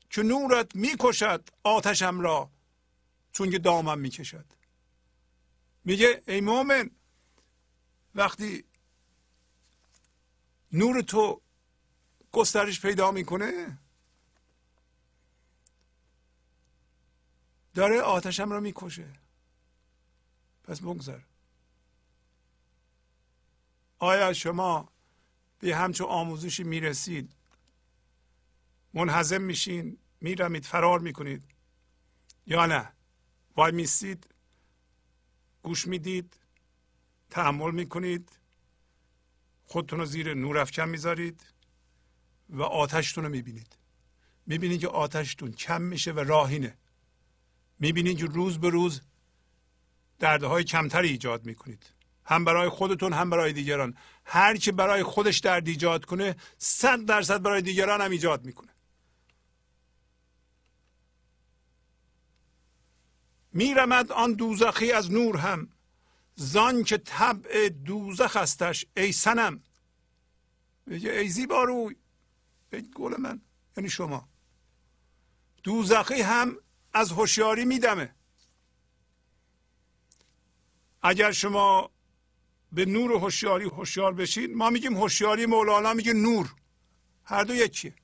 که نورت می‌کشد آتشم را چون که دامم می‌کشد. میگه ای مومن وقتی نور تو گسترش پیدا می‌کنه داره آتشم را می‌کشه. پس بگذر آیا شما به همچون آموزشی می‌رسید؟ منحزم میشین؟ میرمید؟ فرار می‌کنید؟ یا نه؟ وای میستید؟ گوش می‌دید؟ تحمل می‌کنید؟ خودتون رو زیر نور افکن می‌ذارید و آتشتون رو می‌بینید. می‌بینید که آتشتون کم میشه و راهینه. می‌بینید که روز به روز دردهای کمتری ایجاد می‌کنید. هم برای خودتون هم برای دیگران. هر کی برای خودش درد ایجاد کنه صد درصد برای دیگران هم ایجاد می‌کنه. میرمد آن دوزخی از نور هم. زان که طبع دوزخ هستش ای سنم میگه ای زیبا روی ای گل من. یعنی شما. دوزخی هم از هوشیاری میدمه. اگر شما به نور و هوشیاری هوشیار بشید ما میگیم هوشیاری مولانا میگه نور. هر دو یکیه.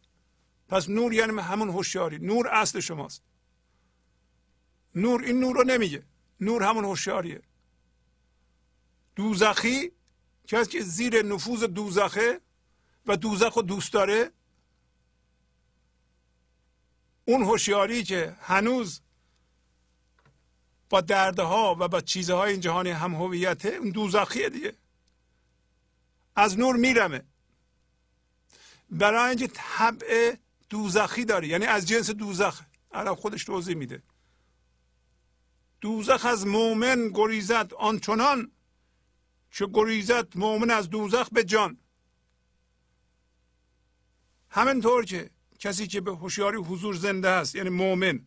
پس نور یعنی همون هوشیاری. نور اصل شماست. نور این نور رو نمیگه. نور همون هوشیاریه. دوزخی کسی که زیر نفوذ دوزخه و دوزخ رو دوست داره اون هوشیاری که هنوز با دردها و با چیزهای این جهانی هم هویته اون دوزخیه دیگه. از نور میرمه. برای اینکه طبع دوزخی داره. یعنی از جنس دوزخ. الان خودش توضیح میده. دوزخ از مؤمن گریزد آنچنان که گریزد مؤمن از دوزخ به جان. همینطور که کسی که به هوشیاری حضور زنده است یعنی مؤمن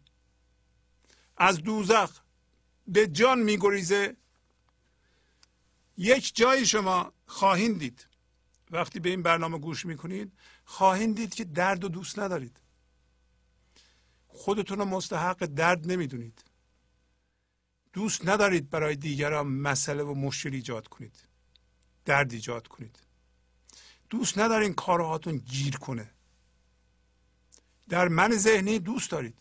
از دوزخ به جان میگریزه. یک جای شما خواهید دید. وقتی به این برنامه گوش می‌کنید خواهید دید که درد و دوست ندارید. خودتون رو مستحق درد نمی‌دونید. دوست ندارید برای دیگران مسئله و مشکل ایجاد کنید. درد ایجاد کنید. دوست ندارین کارهاتون گیر کنه. در من ذهنی دوست دارید.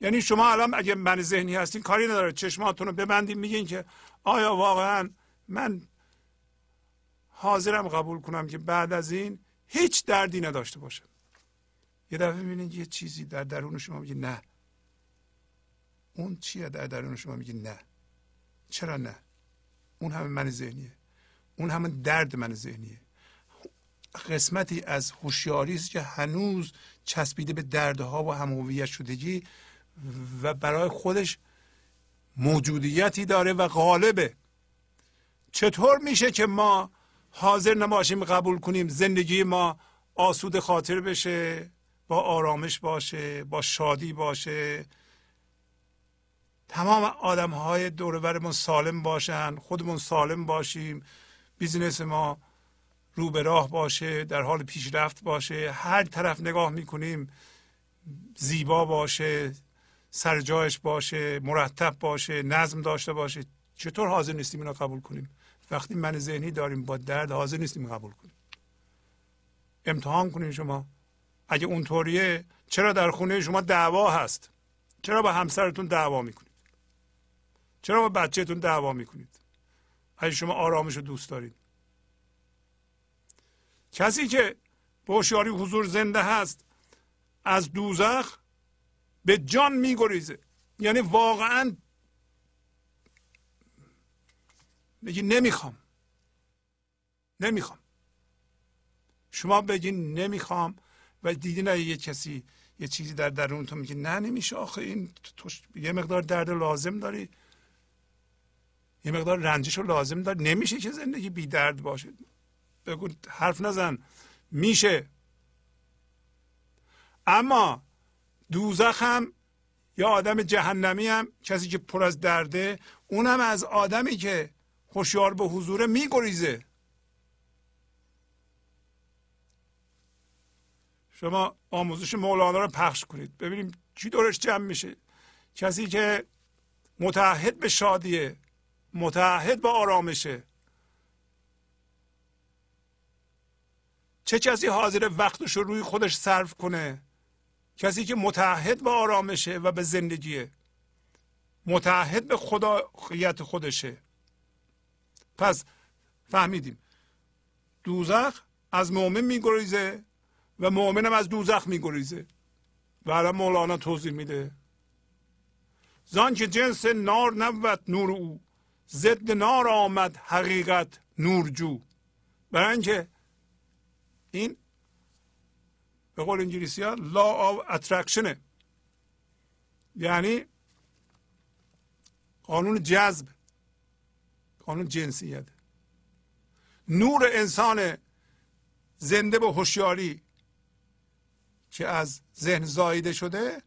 یعنی شما الان اگه من ذهنی هستین کاری نداره. چشماتون رو ببندین میگین که آیا واقعا من حاضرم قبول کنم که بعد از این هیچ دردی نداشته باشم. یه دفعه می‌بینید یه چیزی در درون شما میگه نه. اون چیه در درون شما میگه نه. چرا نه؟ اون همه من ذهنیه. اون همه درد من ذهنیه. قسمتی از هوشیاری است که هنوز چسبیده به دردها و همهویت شدگی و برای خودش موجودیتی داره و غالبه. چطور میشه که ما حاضر نباشیم قبول کنیم زندگی ما آسود خاطر بشه با آرامش باشه با شادی باشه؟ تمام آدم های دورورمون سالم باشن خودمون سالم باشیم بیزینس ما رو به راه باشه در حال پیشرفت باشه. هر طرف نگاه می‌کنیم زیبا باشه سرجایش باشه مرتب باشه نظم داشته باشه. چطور حاضر نیستیم اینو قبول کنیم؟ وقتی من ذهنی داریم با درد حاضر نیستیم قبول کنیم. امتحان کنین شما. اگه اونطوریه چرا در خونه شما دعوا هست؟ چرا با همسرتون دعوا می‌کنید؟ چرا با بچهتون دعوا می‌کنید؟ اگه شما آرامش رو دوست دارید. کسی که به هوشیاری حضور زنده هست از دوزخ به جان میگریزه. یعنی واقعا بگی نمی‌خوام. نمی‌خوام. شما بگین نمی‌خوام و دیدین یه کسی یه چیزی در درون تو میگه. نه نمیشه آخه. این تو یه مقدار درد لازم داری. یه مقدار رنجش رو لازم داری. نمیشه که زندگی بی درد باشه. بگو حرف نزن. میشه. اما دوزخ هم یا آدم جهنمی هم کسی که پر از درده اونم از آدمی که هوشیار به حضوره میگریزه. شما آموزش مولانا رو پخش کنید. ببینیم چی دورش جمع میشه. کسی که متحد به شادیه متحد به آرامشه چه کسی حاضر وقتش رو روی خودش صرف کنه؟ کسی که متحد به آرامشه و به زندگیه. متحد به خدایت خودشه. پس فهمیدیم. دوزخ از مؤمن میگریزه و مؤمنم از دوزخ میگریزه. و الان مولانا توضیح میده. زان که جنس نار نبود نور او ضد نار آمد حقیقت نورجو برای اینکه این به قول انگلیسی ها لا آف اترکشنه یعنی قانون جذب قانون جنسیت. نور انسان زنده به هوشیاری که از ذهن زایده شده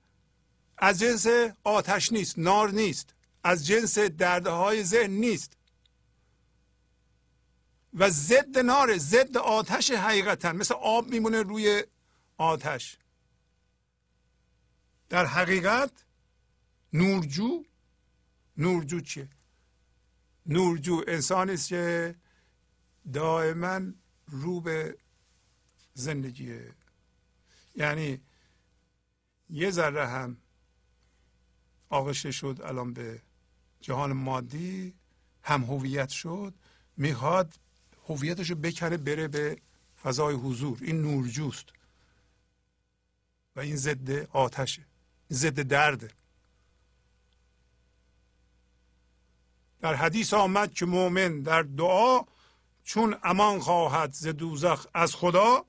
از جنس آتش نیست نار نیست از جنس دردهای ذهن نیست. و ضد نار ضد آتش حقیقتا. مثل آب میمونه روی آتش. در حقیقت نورجو نورجو چیه؟ نورجو انسانی است که دائما رو به زندگیه. یعنی یه ذره هم آغشته شد الان به جهان مادی هم هویت شد می‌خواد هویتش رو بکنه بره به فضای حضور. این نورجوست و این ضد آتشه. ضد درده. در حدیث آمد که مؤمن در دعا چون امان خواهد ز دوزخ از خدا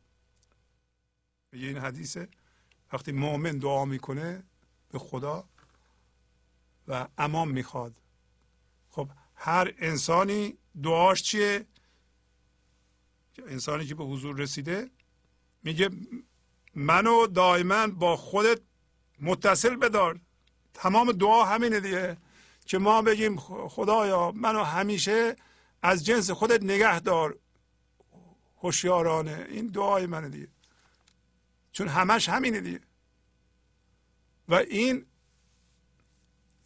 میگه این حدیثه وقتی مؤمن دعا می‌کنه به خدا و امان می‌خواد. خب هر انسانی دعاش چیه؟ انسانی که به حضور رسیده میگه منو دائما با خودت متصل بدار. تمام دعا همینه دیگه. که ما بگیم خدایا منو همیشه از جنس خودت نگه دار هوشیارانه. این دعای منه دیگه. چون همش همینه دیگه. و این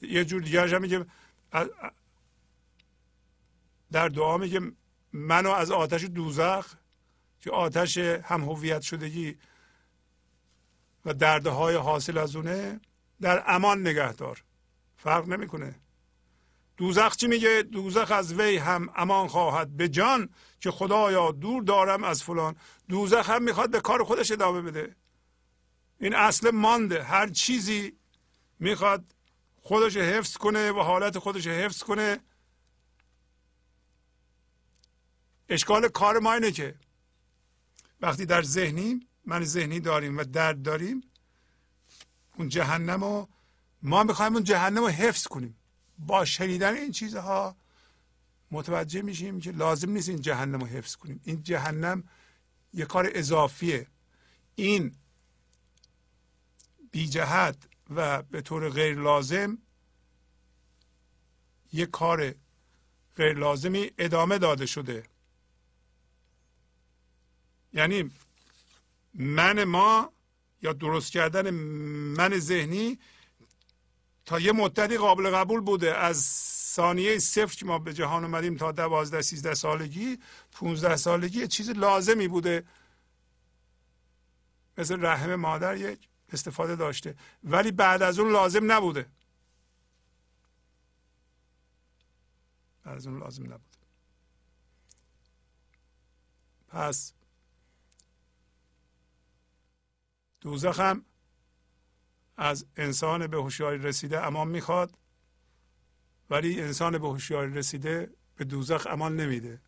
یه جور دیگه میگه در دعا میگه منو از آتش دوزخ که آتش هم هویت شدگی و دردهای حاصل از اونه در امان نگه دار. فرق نمی‌کنه. دوزخ چی میگه؟ دوزخ از وی هم امان خواهد به جان که خدایا دور دارم از فلان. دوزخ هم می‌خواد به کار خودش ادامه بده. این اصل مانده. هر چیزی می‌خواد خودش حفظ کنه و حالت خودش حفظ کنه اشکال کار ما اینه که وقتی در ذهنیم من ذهنی داریم و درد داریم اون جهنم رو ما می‌خوایم اون جهنم رو حفظ کنیم. با شنیدن این چیزها متوجه میشیم که لازم نیست این جهنم رو حفظ کنیم. این جهنم یه کار اضافیه. این بی جهت و به طور غیر لازم یه کار غیر لازمی ادامه داده شده. یعنی من ما یا درست کردن من ذهنی تا یه مدتی قابل قبول بوده. از ثانیه صفر که ما به جهان اومدیم تا دوازده سیزده سالگی پونزده سالگی چیز لازمی بوده. مثل رحم مادر یک استفاده داشته. ولی بعد از اون لازم نبوده. بعد از اون لازم نبوده. پس دوزخ هم از انسان به هوشیاری رسیده امان می‌خواد ولی انسان به هوشیاری رسیده به دوزخ امان نمیده.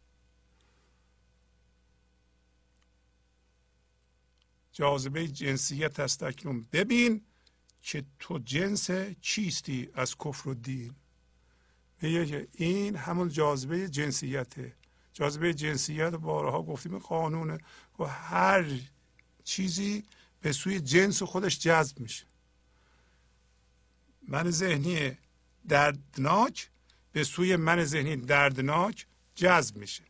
جاذبه جنسیت است اکنون. ببین که تو جنس چیستی از کفر و دین. میگه این همون جاذبه جنسیته. جاذبه جنسیت بارها گفتیم قانونه و هر چیزی به سوی جنس خودش جذب میشه. من ذهنی دردناک به سوی من ذهنی دردناک جذب میشه.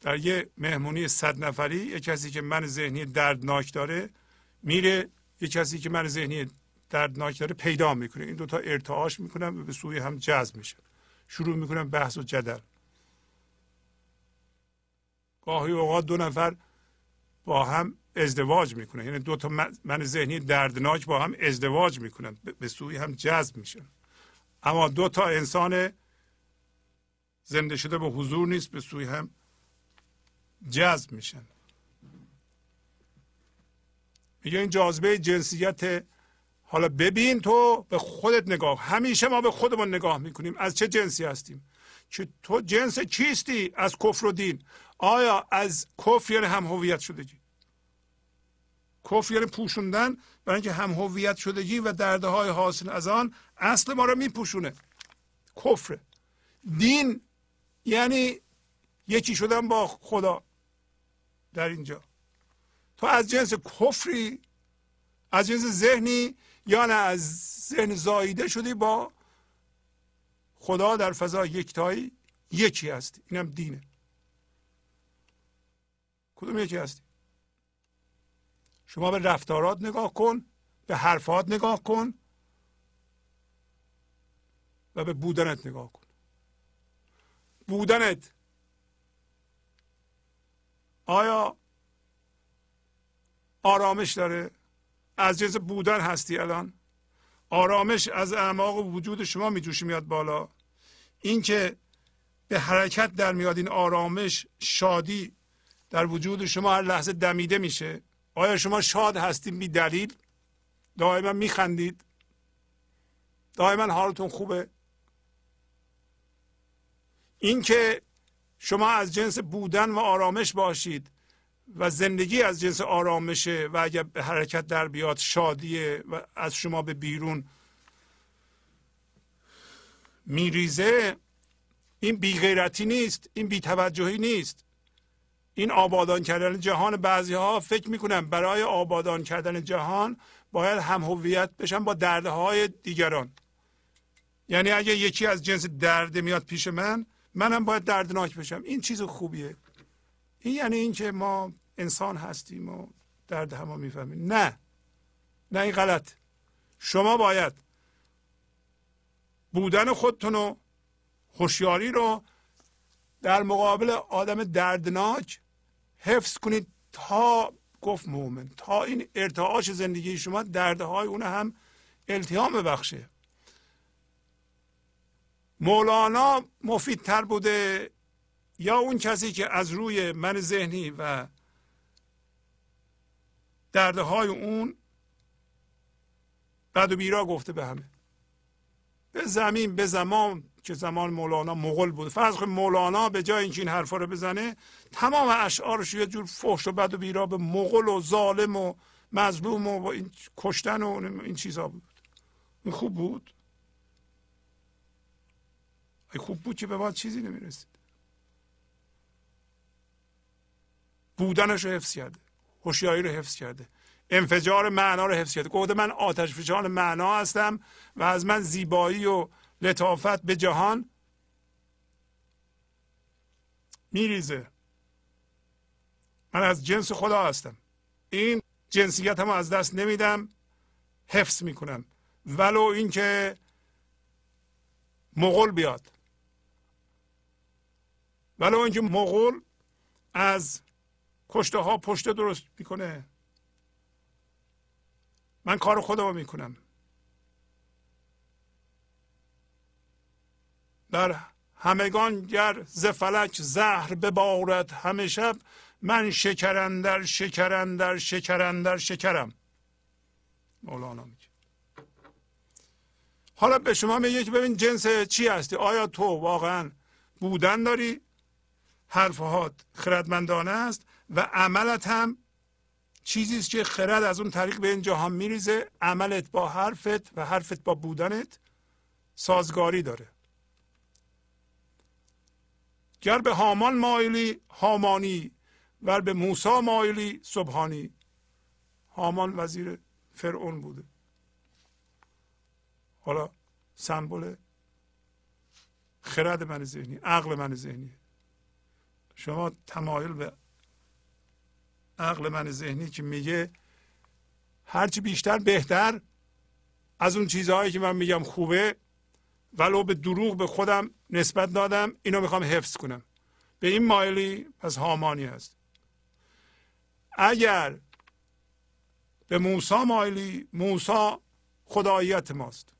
در یه مهمونی صد نفری یه کسی که من ذهنی دردناک داره میره یه کسی که من ذهنی دردناک داره پیدا می‌کنه. این دوتا ارتعاش می‌کنن و به سوی هم جذب میشه شروع می‌کنن بحث و جدل. گاهی اوقات دو نفر با هم ازدواج می‌کنن. یعنی دو تا من ذهنی دردناک با هم ازدواج می‌کنن. به سوی هم جذب میشن. اما دو تا انسان زنده شده به حضور نیست به سوی هم جذب میشن. میگه این جاذبه جنسیت حالا ببین تو به خودت نگاه همیشه ما به خودمون نگاه می‌کنیم. از چه جنسی هستیم؟ که تو جنس کیستی از کفر و دین. آیا از کفر یعنی هم هویت شدگی؟ کفر یعنی پوشوندن برای اینکه هم هویت شدگی و درده های حاصل از آن اصل ما رو میپوشونه. کفر دین یعنی یکی شدن با خدا در اینجا. تو از جنس کفری از جنس ذهنی یا نه از ذهن زاییده شدی با خدا در فضا یکتایی یکی هستی. اینم دینه. کدوم یکی هستی؟ شما به رفتارات نگاه کن به حرفات نگاه کن و به بودنت نگاه کن. بودنت. آیا آرامش داره؟ از جنس بودن هستی الان؟ آرامش از اعماق وجود شما میجوشه میاد بالا. اینکه به حرکت در میاد این آرامش شادی در وجود شما هر لحظه دمیده میشه. آیا شما شاد هستید؟ بی دلیل. دائما میخندید. دائما حالتون خوبه. اینکه شما از جنس بودن و آرامش باشید و زندگی از جنس آرامشه و اگر به حرکت در بیاد شادیه و از شما به بیرون میریزه این بیغیرتی نیست این بیتوجهی نیست. این آبادان کردن جهان بعضی ها فکر می‌کنن برای آبادان کردن جهان باید هم هویت بشن با دردهای دیگران. یعنی اگه یکی از جنس درد میاد پیش من منم باید دردناک بشم. این چیز خوبیه. این یعنی اینکه ما انسان هستیم و درد همه می‌فهمیم. نه. نه این غلط. شما باید بودن خودتون و هوشیاری رو در مقابل آدم دردناک حفظ کنید تا گفت مومن تا این ارتعاش زندگی شما دردهای اون هم التیام ببخشه. مولانا مفیدتر بوده یا اون کسی که از روی من ذهنی و دردهای اون بد و بیرا گفته به همه؟ به زمین به زمان که زمان مولانا مغل بود. فرض کنید مولانا به جای اینکه این حرفا رو بزنه تمام اشعارش یه جور فحش و بد و بیرا به مغل و ظالم و مظلوم و این کشتن و این چیزا بود. این خوب بود؟ این خوب بود که به ما چیزی نمی‌رسید. بودنش رو حفظ کرده. هوشیاری رو حفظ کرده. انفجار معنا رو حفظ کرده. گفته من آتش فشان معنا هستم و از من زیبایی و لطافت به جهان میریزه. من از جنس خدا هستم. این جنسیت هم از دست نمیدم. حفظ می‌کنم. ولو اینکه مغول بیاد. ولو اینکه مغول از کشته ها پشته درست می‌کنه. من کار خودم می‌کنم. در همگان گر ز فلک زهر ببارد همه شب من شکرندر شکرندر شکرندر شکرم. مولانا میگه. حالا به شما میگه که ببین جنس چی هستی؟ آیا تو واقعا بودن داری؟ حرفهات خردمندانه است و عملت هم چیزی است که خرد از اون طریق به این جهان میریزه. عملت با حرفت و حرفت با بودنت سازگاری داره. گر به هامان مایلی هامانی ور به موسا مایلی سبحانی. هامان وزیر فرعون بوده. حالا سمبل خرد من ذهنی عقل من ذهنی. شما تمایل به عقل من ذهنی که میگه هرچی بیشتر بهتر از اون چیزهایی که من میگم خوبه ولو به دروغ به خودم نسبت دادم اینو می‌خوام حفظ کنم. به این مایلی پس هامانی هست. اگر به موسا مایلی موسا خداییت ماست.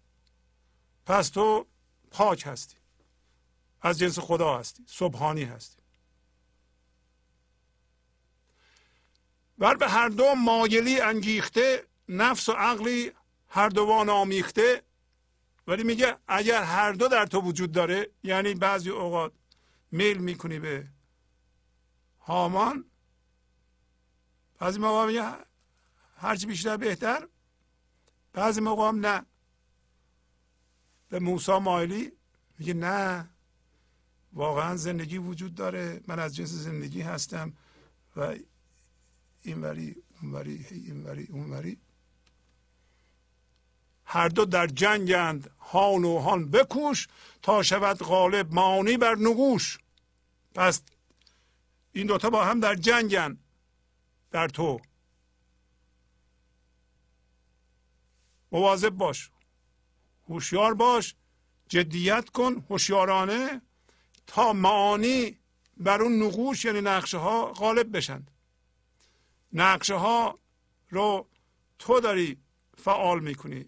پس تو پاک هستی. از جنس خدا هستی. صبحانی هستی. ور به هر دو مایلی انگیخته نفس و عقلی هر دوان آمیخته ولی میگه اگر هر دو در تو وجود داره یعنی بعضی اوقات میل می‌کنی به هامان بعضی موقع میگه هرچی بیشتر بهتر بعضی موقع هم نه. به موسا مایلی میگه نه واقعا زندگی وجود داره من از جنس زندگی هستم و اینوری اونوری اینوری اونوری. هر دو در جنگند. هان و هان بکوش تا شود غالب مانی بر نگوش پس این دوتا با هم در جنگن. در تو. مواظب باش. هوشیار باش. جدیت کن هوشیارانه تا معانی بر اون نقوش یعنی نقشه ها غالب بشند نقشه ها رو تو داری فعال می‌کنی.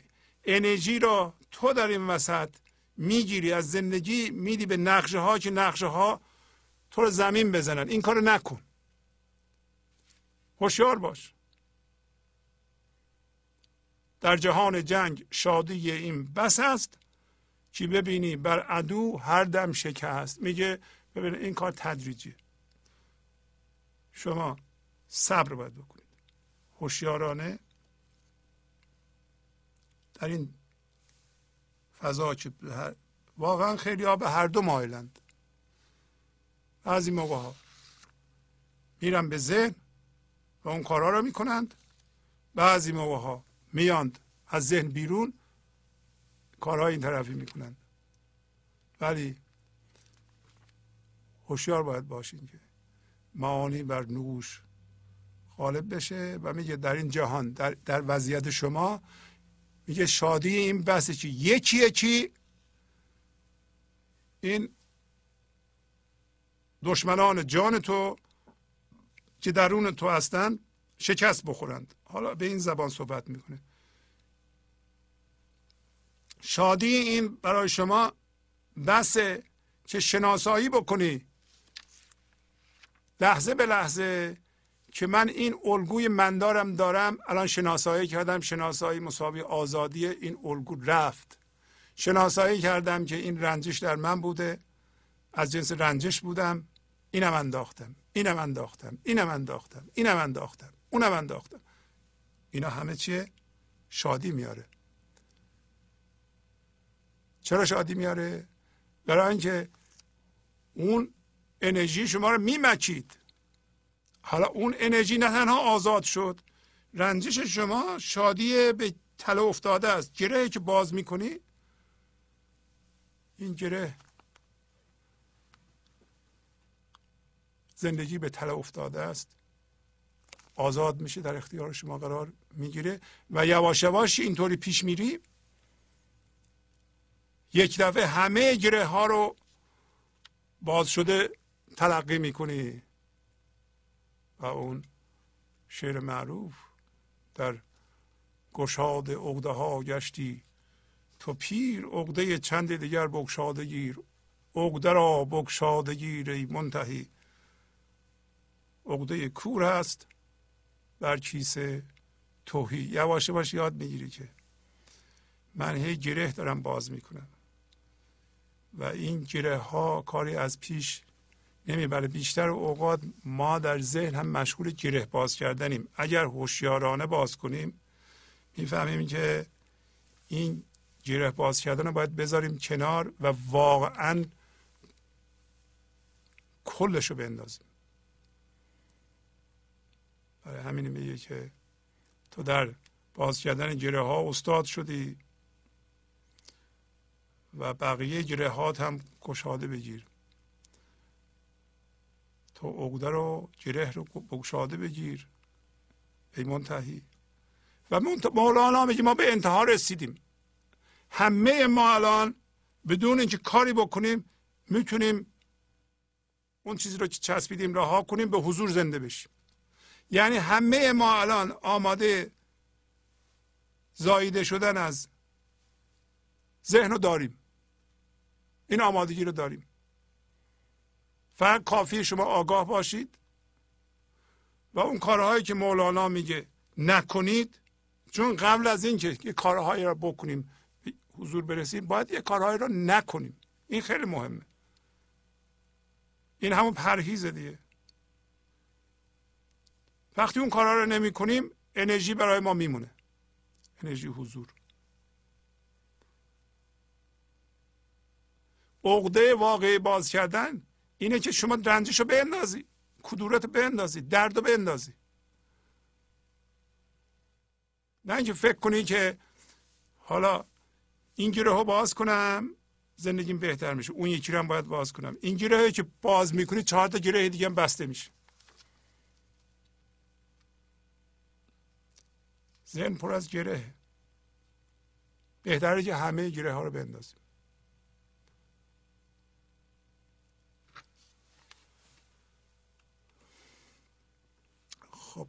انرژی رو تو در این وسط می‌گیری از زندگی میدی به نقشه ها که نقشه ها تو رو زمین بزنن. این کارو نکن. هوشیار باش. در جهان جنگ شادی این بس است که ببینی بر عدو هر دم شکست. میگه ببین این کار تدریجی شما صبر باید بکنید. هوشیارانه در این فضا که واقعا خیلی ها به هر دو مایلند بعضی موقع ها میرن به ذهن و اون کارها رو می‌کنند. بعضی موقع ها میاند از ذهن بیرون کارهای این طرفی می‌کنند. ولی هوشیار باید باشین که معانی بر نوش غالب بشه و میگه در این جهان در, در وضعیت شما میگه شادی این بحث چی؟ یکی یکی این دشمنان جان تو که درون تو هستند شکست بخورند. حالا به این زبان صحبت می‌کنه. شادی این برای شما بسه که شناسایی بکنی. لحظه به لحظه که من این الگوی مندارم دارم. الان شناسایی کردم شناسایی مساوی آزادی این الگو رفت. شناسایی کردم که این رنجش در من بوده. از جنس رنجش بودم. اینم انداختم اینم انداختم اینم انداختم اینم انداختم اونم انداختم. اینا همه چیه؟ شادی میاره. چرا شادی میاره؟ برای اینکه اون انرژی شما رو میمکید. حالا اون انرژی نه تنها آزاد شد رنجش شما شادی به تله افتاده است. گره که باز می‌کنی؟ این گره زندگی به تله افتاده است. آزاد میشه در اختیار شما قرار می‌گیره. و یواش یواش اینطوری پیش میری. یک دفعه همه گره ها رو باز شده تلقی می‌کنی. و اون شعر معروف در گشاد عقده ها گشتی. تو پیر عقده چند دیگر بگشاده گیر. عقده را بگشاده گیر ای منتهی. عقده کور هست بر کیسه توهی. یواش یواش یاد می‌گیری که من هی گره دارم باز می‌کنم. و این گره ها کاری از پیش نمی‌بره. بیشتر اوقات ما در ذهن هم مشغول گره باز کردنیم. اگر هوشیارانه باز کنیم می‌فهمیم که این گره باز کردن رو باید بذاریم کنار و واقعا کلش رو بندازیم. برای همین میگه که تو در باز کردن گره ها استاد شدی و بقیه گره هات هم گشاده بگیر. تو عقده رو گره رو بگشاده بگیر ای منتهی. و مولانا میگه ما به انتها رسیدیم. همه ما الان بدون اینکه کاری بکنیم می‌تونیم اون چیزی رو که چسبیدیم رها کنیم به حضور زنده بشیم. یعنی همه ما الان آماده زاییده شدن از ذهن رو داریم. این آمادگی رو داریم. فقط کافی شما آگاه باشید و اون کارهایی که مولانا میگه نکنید. چون قبل از اینکه یه کارهایی رو بکنیم حضور برسیم باید یه کارهایی رو نکنیم. این خیلی مهمه. این همون پرهیزه دیگه. وقتی اون کارها رو نمی کنیم انرژی برای ما میمونه. انرژی حضور. عقده واقعی باز کردن اینه که شما رنجش رو بندازی کدورت رو بندازی درد رو بندازی. نه اینکه فکر کنی که حالا این گیره ها باز کنم زندگیم بهتر میشه. اون یکی رو هم باید باز کنم. این گیره که باز می‌کنی چهار تا گیره دیگه هم بسته میشه. ذهن پر از گره بهتره که همه گره ها رو بندازیم خب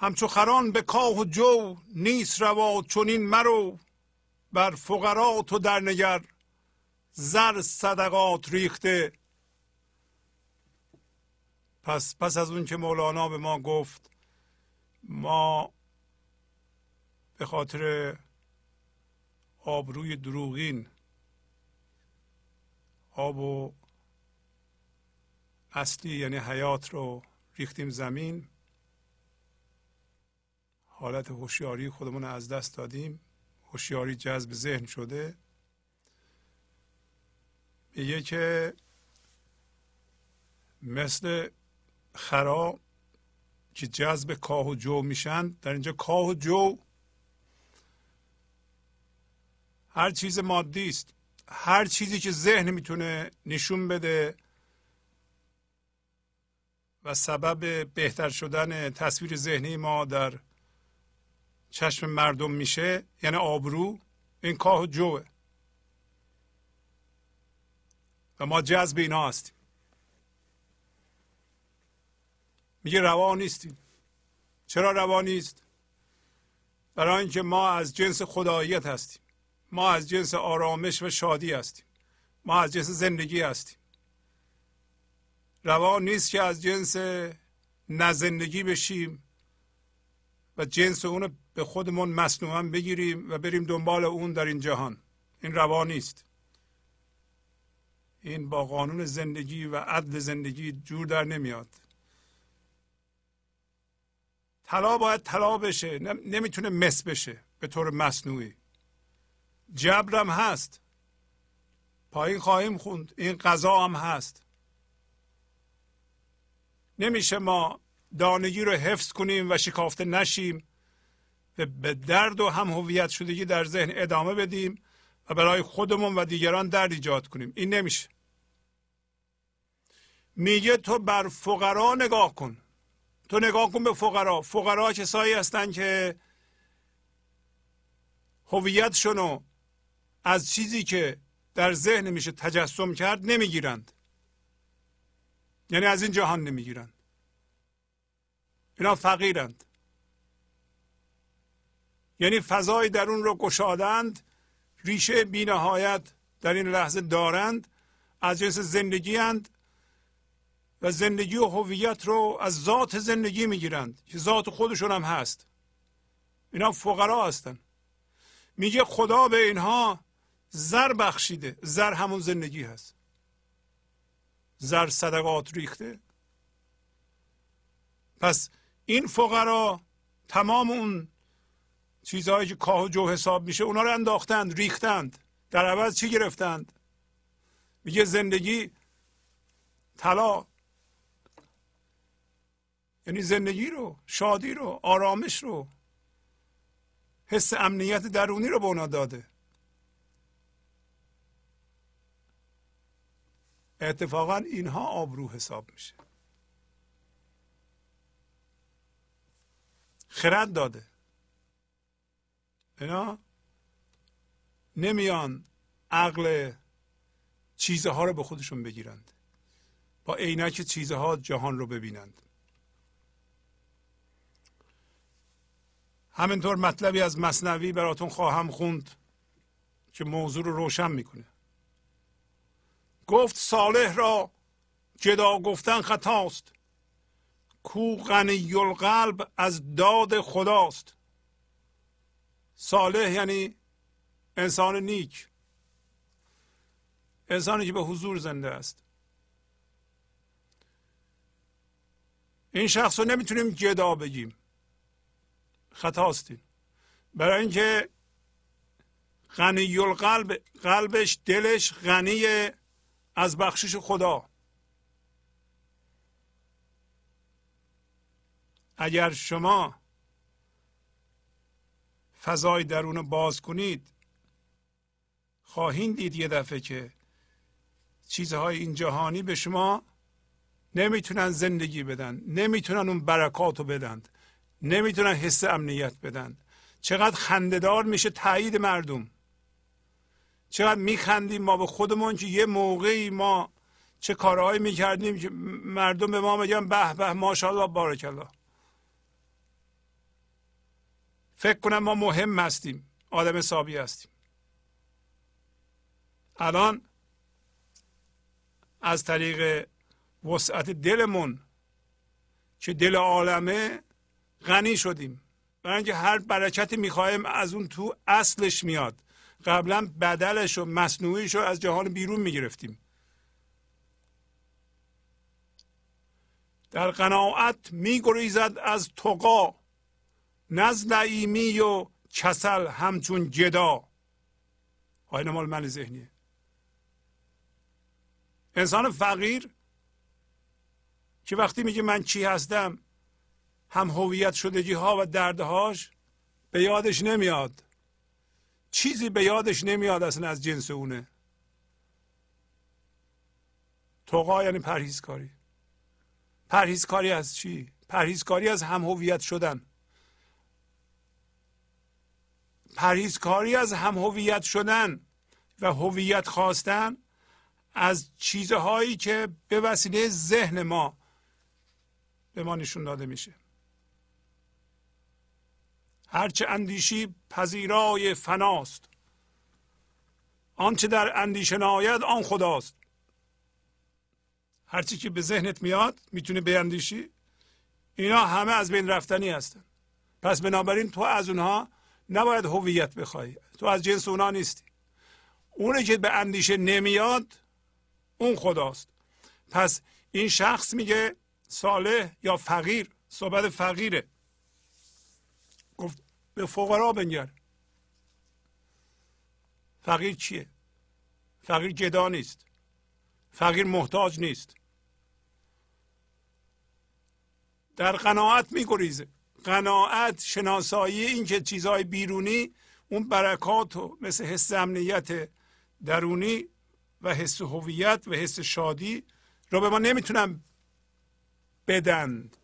همچو خران به کاه و جو نیست روا چونین مرو. بر فقرا تو در نگر زر صدقات ریخته. پس پس از اون که مولانا به ما گفت ما به خاطر آبروی دروغین آب و اصلی یعنی حیات رو ریختیم زمین. حالت هوشیاری خودمون از دست دادیم. هوشیاری جذب ذهن شده. میگه که مثل خرا که جذب کاه و جو میشن در اینجا کاه و جو هر چیز مادی است. هر چیزی که ذهن می‌تونه نشون بده و سبب بهتر شدن تصویر ذهنی ما در چشم مردم میشه یعنی آبرو این کاه و جوه. و ما جذب اینا هستیم. میگه روا نیستیم. چرا روا نیست؟ برای اینکه ما از جنس خداییت هستیم. ما از جنس آرامش و شادی هستیم. ما از جنس زندگی هستیم. روا نیست که از جنس نزندگی بشیم و جنس اون به خودمون مصنوعا بگیریم و بریم دنبال اون در این جهان. این روا نیست. این با قانون زندگی و عدل زندگی جور در نمیاد. طلا باید طلا بشه نمی‌تونه مس بشه به طور مصنوعی. جبرم هست. پایین خواهیم خوند این قضا هم هست. نمیشه ما دانگی رو حفظ کنیم و شکافته نشیم. به درد و هم هویت شدگی در ذهن ادامه بدیم و برای خودمون و دیگران درد ایجاد کنیم. این نمیشه. میگه تو بر فقرا نگاه کن. تو نگاه کن به فقرا. فقرا کسایی هستند که هویتشون از چیزی که در ذهن میشه تجسم کرد نمی‌گیرند. یعنی از این جهان نمی‌گیرند. اینا فقیرند. یعنی فضای درون رو گشادند ریشه بینهایت در این لحظه دارند از جنس زندگی هند و زندگی و هویت رو از ذات زندگی می‌گیرند که ذات خودشون هم هست. اینا فقرا هستن. میگه خدا به اینها زر بخشیده زر همون زندگی هست. زر صدقات ریخته. پس این فقرا تمام اون چیزهایی که کاه و جو حساب میشه اونا رو انداختند ریختند. در عوض چی گرفتند؟ میگه زندگی طلا. یعنی زندگی رو شادی رو آرامش رو حس امنیت درونی رو به اونا داده. اتفاقا اینها آبرو حساب میشه. خرد داده. اینا نمیان عقل چیزها رو به خودشون بگیرند. با عینک چیزها جهان رو ببینند. همینطور مطلبی از مصنوی براتون خواهم خوند که موضوع رو روشن می‌کنه. گفت صالح را جدا گفتن خطاست. کو غنی القلب از داد خداست. صالح یعنی انسان نیک. انسانی که به حضور زنده است. این شخص رو نمی‌تونیم جدا بگیم. خطاستیم برای اینکه غنی القلب قلبش دلش غنی از بخشش خدا. اگر شما فضای درون باز کنید. خواهید دید یه دفعه که چیزهای این جهانی به شما نمی‌تونن زندگی بدن نمی‌تونن اون برکات رو بدن نمی‌تونن حس امنیت بدن. چقدر خندهدار میشه تایید مردم. چقدر میخندیم ما به خودمون که یه موقعی ما چه کارهایی می‌کردیم که مردم به ما بگن به به ماشاءالله بارک الله فکر کنم ما مهم هستیم. آدم حسابی هستیم. الان از طریق وسعت دلمون که دل عالمه غنی شدیم. برای اینکه هر برکتی می‌خوایم از اون تو اصلش میاد. قبلا بدلش و مصنوعیش رو از جهان بیرون می‌گرفتیم. در قناعت میگریزد از تقا نز نعیمی و کسل همچون جدا. های مال من ذهنیه. انسان فقیر که وقتی میگه من چی هستم هم هویت شدگی ها و دردهاش به یادش نمیاد. چیزی به یادش نمیاد اصلا از جنس اونه. توقا یعنی پرهیزکاری. پرهیزکاری از چی؟ پرهیزکاری از هم هویت شدن. پرهیزکاری از هم هویت شدن و هویت خواستن از چیزهایی که به وسیله ذهن ما به ما نشون داده میشه. هرچه اندیشی پذیرای فناست. آنچه در اندیشه ناید آن خداست. هرچی که به ذهنت میاد می‌تونه بیندیشی اینا همه از بین رفتنی هستن. پس بنابراین تو از اونها نباید هویت بخوای. تو از جنس اونها نیستی. اونی که به اندیشه نمیاد اون خداست. پس این شخص میگه صالح یا فقیر صحبت فقیره. گفت به فقرا بنگر. فقیر چیه؟ فقیر جدا نیست. فقیر محتاج نیست. در قناعت میگریزه. قناعت شناسایی این که چیزهای بیرونی اون برکات و مثل حس امنیت درونی و حس هویت و حس شادی رو به ما نمی‌تونن بدند.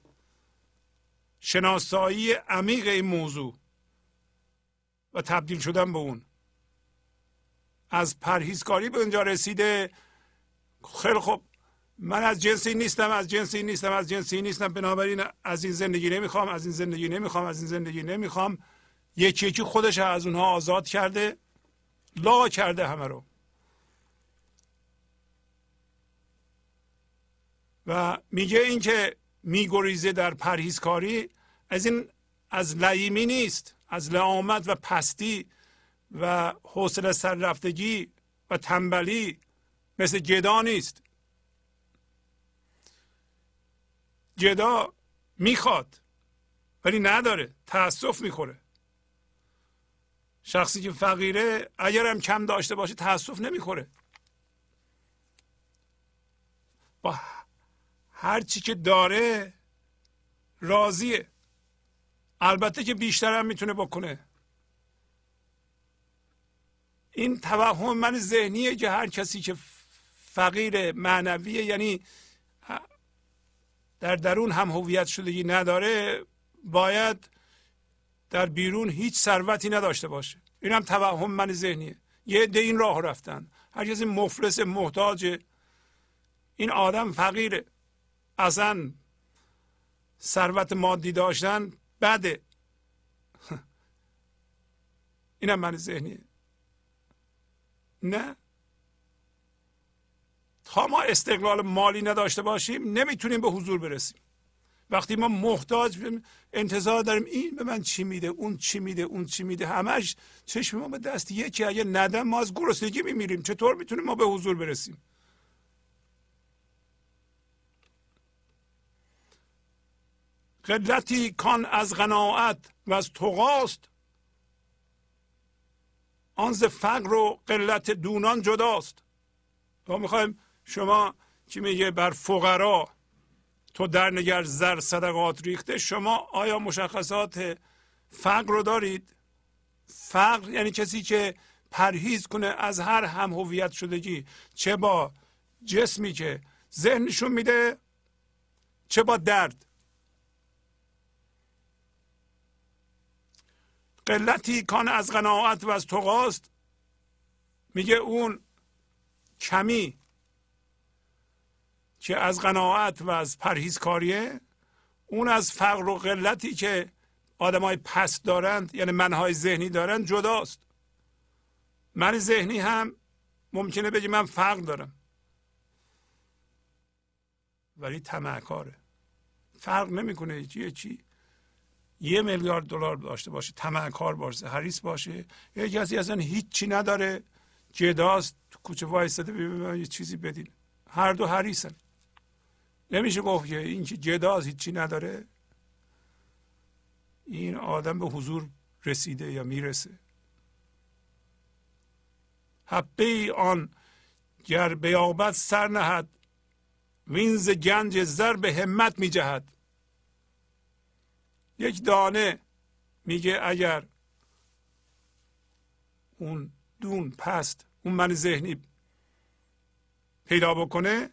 شناسایی عمیق این موضوع و تبدیل شدن به اون. از پرهیزکاری به اونجا رسیده. خیلی خوب. من از جنسی نیستم از جنسی نیستم از جنسی نیستم. بنابراین از این زندگی نمی‌خوام از این زندگی نمی‌خوام از این زندگی نمی‌خوام. یکی یکی خودش از اونها آزاد کرده لا کرده همه رو. و میگه اینکه میگریزه در پرهیزکاری از این از لعیمی نیست از لعامت و پستی و حوصله سررفتگی و تنبلی مثل جدا نیست. جدا می‌خواد ولی نداره تاسف می‌خوره. شخصی که فقیره اگر هم کم داشته باشه تاسف نمی‌خوره. با هر چی که داره راضیه. البته که بیشتر هم می‌تونه بکنه. این توهم من ذهنیه که هر کسی که فقیر معنویه یعنی در درون هم هویت شدگی نداره باید در بیرون هیچ ثروتی نداشته باشه. این هم توهم من ذهنیه. یه عده این راه رفتن. هر کسی مفلس محتاج. این آدم فقیره اصلا ثروت مادی داشتن بده. اینم من ذهنیه. نه؟ تا ما استقلال مالی نداشته باشیم نمی‌تونیم به حضور برسیم. وقتی ما محتاج انتظار داریم این به من چی میده اون چی میده اون چی میده همش چشم ما به دست یکی اگه ندم ما از گرسنگی میمیریم. چطور می‌تونیم ما به حضور برسیم؟ قدرتی کان از قناعت و از تقاست آن ز فقر و قلت دونان جداست. ما می‌خوایم شما که میگه بر فقرا تو در نگر زر صدقات ریخته شما آیا مشخصات فقر رو دارید؟ فقر یعنی کسی که پرهیز کنه از هر هم هویت شدگی چه با جسمی که ذهنشون میده چه با درد. قلتی کان از قناعت و از تقاست. میگه اون کمی که از قناعت و از پرهیزکاریه اون از فقر و قلتی که آدمای پست دارند یعنی منهای ذهنی دارند جداست. من ذهنی هم ممکنه بگی من فقر دارم. ولی کاره فرق نمی‌کنه. چیه چی؟ یه میلیارد دلار داشته باشه. کار باشه. حریص باشه. یه کسی اصلا هیچی نداره. جداست. کوچه وایستاده یه چیزی بدین. هر دو حریصن. نمیشه گفت که این که جداست هیچی نداره؟ این آدم به حضور رسیده یا می‌رسه؟ حبه آن گر بیابد سر نهد وینز گنج زر به همت می جهد یک دانه میگه اگر اون دون پست اون من ذهنی پیدا بکنه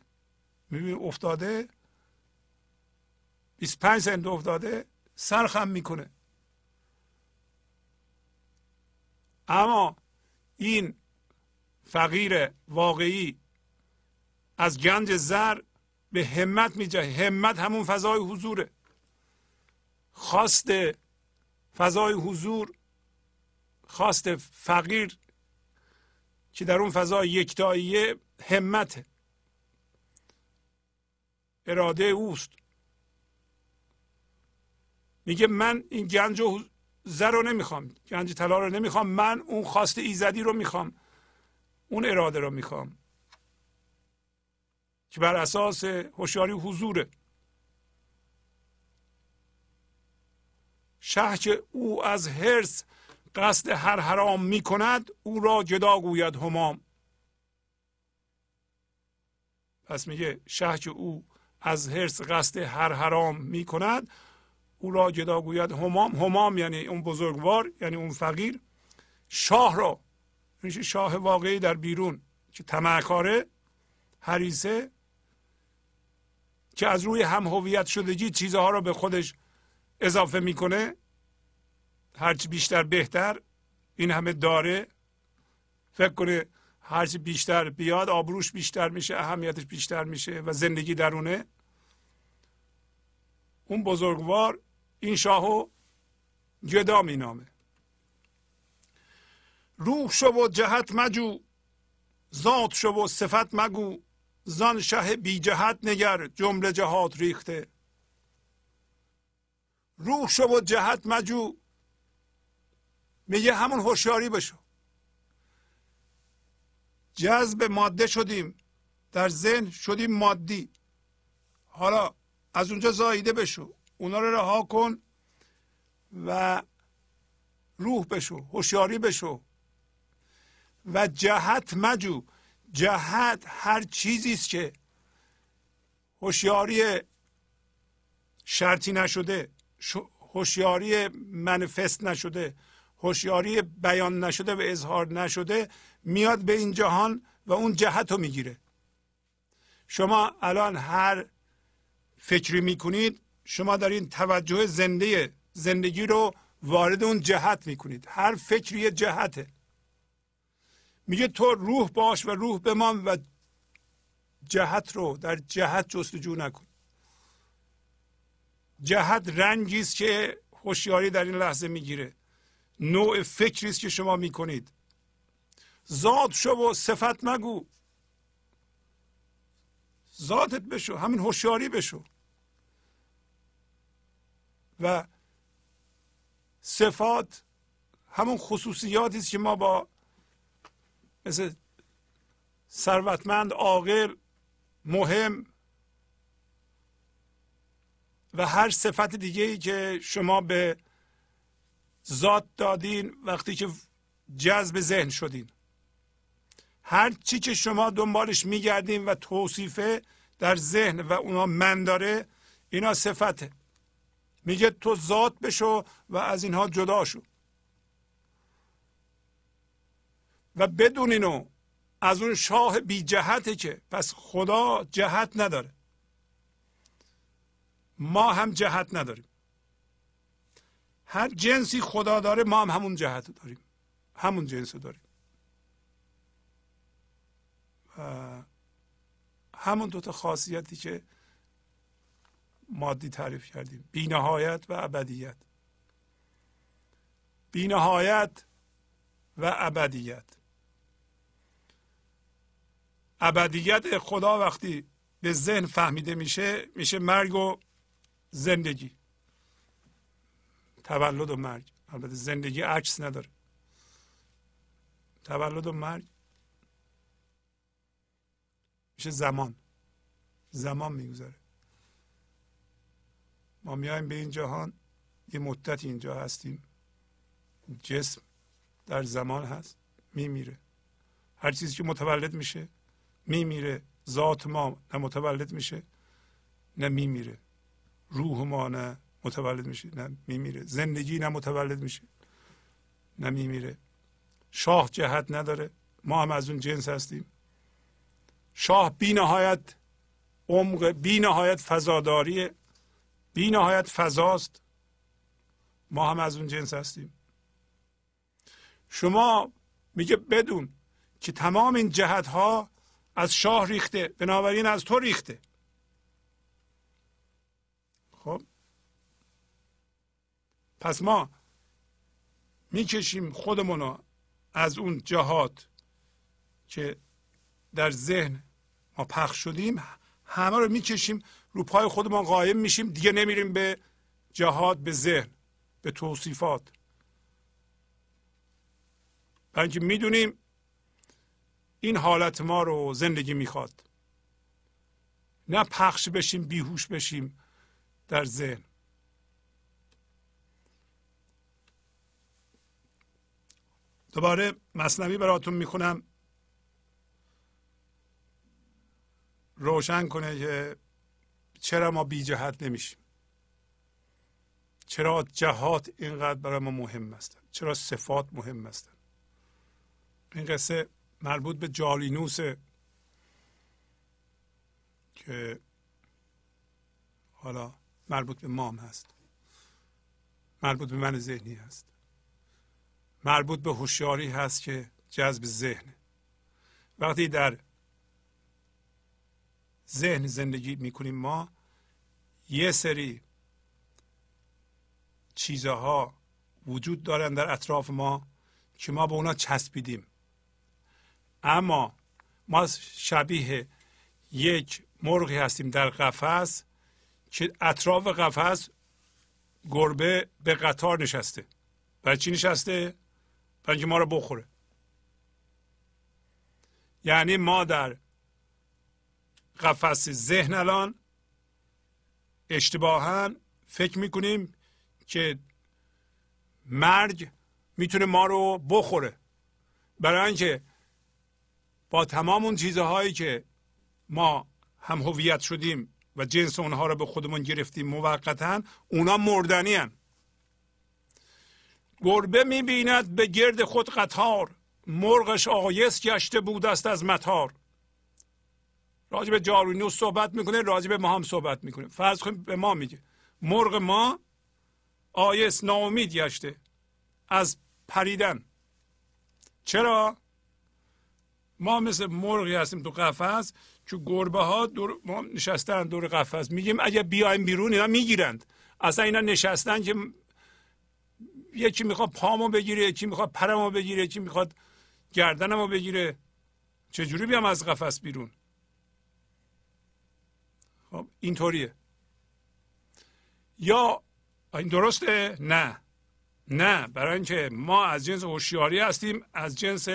می‌بینی افتاده 25 سنت افتاده سرخم می‌کنه. اما این فقیر واقعی از گنج زر به همت میجه همت همون فضای حضوره. خواست فضای حضور خواست فقیر که در اون فضای یکتاییه همت اراده اوست. میگه من این گنج و زر رو نمی‌خوام گنج طلا رو نمی‌خوام من اون خواست ایزدی رو می‌خوام اون اراده رو می‌خوام. که بر اساس هوشیاری حضوره. شه که او از هرس قصد هر حرام می کند او را جدا گوید همام پس میگه شه که او از هرس قصد هر حرام می کند او را جدا گوید همام همام یعنی اون بزرگوار یعنی اون فقیر. شاه را میشه شاه واقعی در بیرون که تمعکاره حریسه که از روی هم هویت شدگی چیزها رو به خودش اضافه می‌کنه هرچی بیشتر بهتر این همه داره. فکر کنه هرچی بیشتر بیاد آبروش بیشتر میشه اهمیتش بیشتر میشه و زندگی درونه. اون بزرگوار این شاهو جدا مینامه. روح شو و جهت مجو ذات شو و صفت مگو زان شه بی جهت نگر جمله جهات ریخته. روح شو و جهت مجو میگه همون هوشیاری بشو. جذب ماده شدیم. در ذهن شدیم مادی. حالا از اونجا زاییده بشو. اونا رو رها کن و روح بشو هوشیاری بشو. و جهت مجو. جهت هر چیزی است که هوشیاری شرطی نشده هوشیاری منفست نشده هوشیاری بیان نشده و اظهار نشده میاد به این جهان و اون جهت رو می‌گیره. شما الان هر فکری می‌کنید شما دارین توجه زنده زندگی رو وارد اون جهت می‌کنید. هر فکری جهته. میگه تو روح باش و روح بمان و جهت رو در جهت جستجو نکن. جهت رنگی است که هوشیاری در این لحظه می‌گیره. نوع فکری است که شما می‌کنید. ذات شو و صفت مگو. ذاتت بشو همین هوشیاری بشو. و صفات همون خصوصیاتی است که ما با مثل ثروتمند عاقل مهم و هر صفت دیگه ای که شما به ذات دادین وقتی که جذب ذهن شدین. هر چی که شما دنبالش میگردین و توصیفه در ذهن و اونا من داره اینا صفته. میگه تو ذات بشو و از اینها جدا شو. و بدون اینو از اون شاه بی جهته که پس خدا جهت نداره. ما هم جهت نداریم. هر جنسی خدا داره ما هم همون جهت داریم. همون جنس داریم و همون دوتا خاصیتی که مادی تعریف کردیم. بینهایت و ابدیت. بینهایت و ابدیت. ابدیت خدا وقتی به ذهن فهمیده میشه میشه مرگ و زندگی. تولد و مرگ. البته زندگی عکس نداره. تولد و مرگ. میشه زمان. زمان میگذره ما میایم به این جهان یه مدت اینجا هستیم. جسم در زمان هست میمیره. هر چیزی که متولد میشه میمیره. ذات ما نه متولد میشه نه میمیره. روح ما نه متولد میشه نه میمیره. زندگی نه متولد میشه نه میمیره. شاه جهت نداره. ما هم از اون جنس هستیم. شاه بی نهایت عمق بی نهایت فضاداری بی نهایت فضاست. ما هم از اون جنس هستیم. شما میگه بدون که تمام این جهت ها از شاه ریخته بنابراین از تو ریخته. خب؟ پس ما می‌کشیم خودمونو از اون جهات که در ذهن ما پخش شدیم همه رو می‌کشیم رو پای خودمان قایم میشیم دیگه نمیریم به جهات به ذهن به توصیفات. اینکه می‌دونیم این حالت ما رو زندگی می‌خواد. نه پخش بشیم بیهوش بشیم در ذهن. دوباره مصنوی براتون می‌خونم. روشن کنه که چرا ما بی جهت نمیشیم؟ چرا جهات اینقدر برای ما مهم هستن چرا صفات مهم هستن این قصه مربوط به جالینوس که حالا مربوط به مام هست. مربوط به من ذهنی هست. مربوط به هوشیاری هست که جذب ذهن. وقتی در ذهن زندگی می‌کنیم ما یه سری چیزها وجود دارن در اطراف ما که ما به اونا چسبیدیم. اما ما شبیه یک مرغی هستیم در قفس که اطراف قفس گربه به قطار نشسته. برای چی نشسته؟ برای اینکه ما رو بخوره. یعنی ما در قفس ذهن الان. اشتباها فکر می‌کنیم که مرگ می‌تونه ما رو بخوره. برای اینکه با تمام اون چیزهایی که ما هم هویت شدیم و جنس اونها رو به خودمون گرفتیم موقتا اونا مردنی هن. گربه می‌بیند به گرد خود قطار. مرغش آیس گشته بود است از متار راجع به جارونیوس صحبت می‌کنه به ما هم صحبت می‌کنه. فرض کنیم به ما میگه. مرغ ما آیس ناامید گشته از پریدن. چرا؟ ما مثل مرغی هستیم تو قفس که گربه ها دور ما نشستن دور قفس. میگیم اگه بیایم بیرون اینا می‌گیرند. اصلا اینا نشستن که یکی می‌خواد پامو بگیره یکی می‌خواد پرمو بگیره یکی می‌خواد گردنمو بگیره. چجوری بیام از قفس بیرون؟ خب اینطوریه. یا این درسته؟ نه. نه برای اینکه ما از جنس هوشیاری هستیم از جنس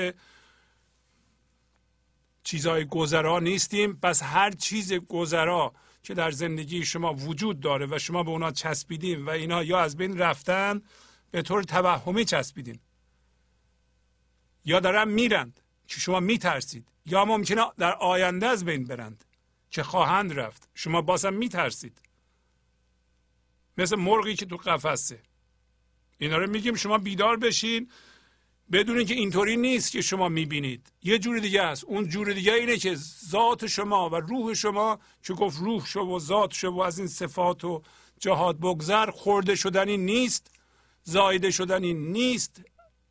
چیزهای گذرا نیستیم. پس هر چیز گذرا که در زندگی شما وجود داره و شما به اونا چسبیدیم و اینا یا از بین رفتن به طور توهمی چسبیدین. یا دارن میرند که شما میترسید. یا ممکنه در آینده از بین برند. که خواهند رفت. شما بازم میترسید. مثل مرغی که تو قفسه. اینا رو میگیم شما بیدار بشین. بدونید که اینطوری نیست که شما می‌بینید. یه جور دیگه است. اون جور دیگه اینه که ذات شما و روح شما که گفت روح شو و ذات شو و از این صفات و جهات بگذر خورده شدنی نیست. زایده شدنی نیست.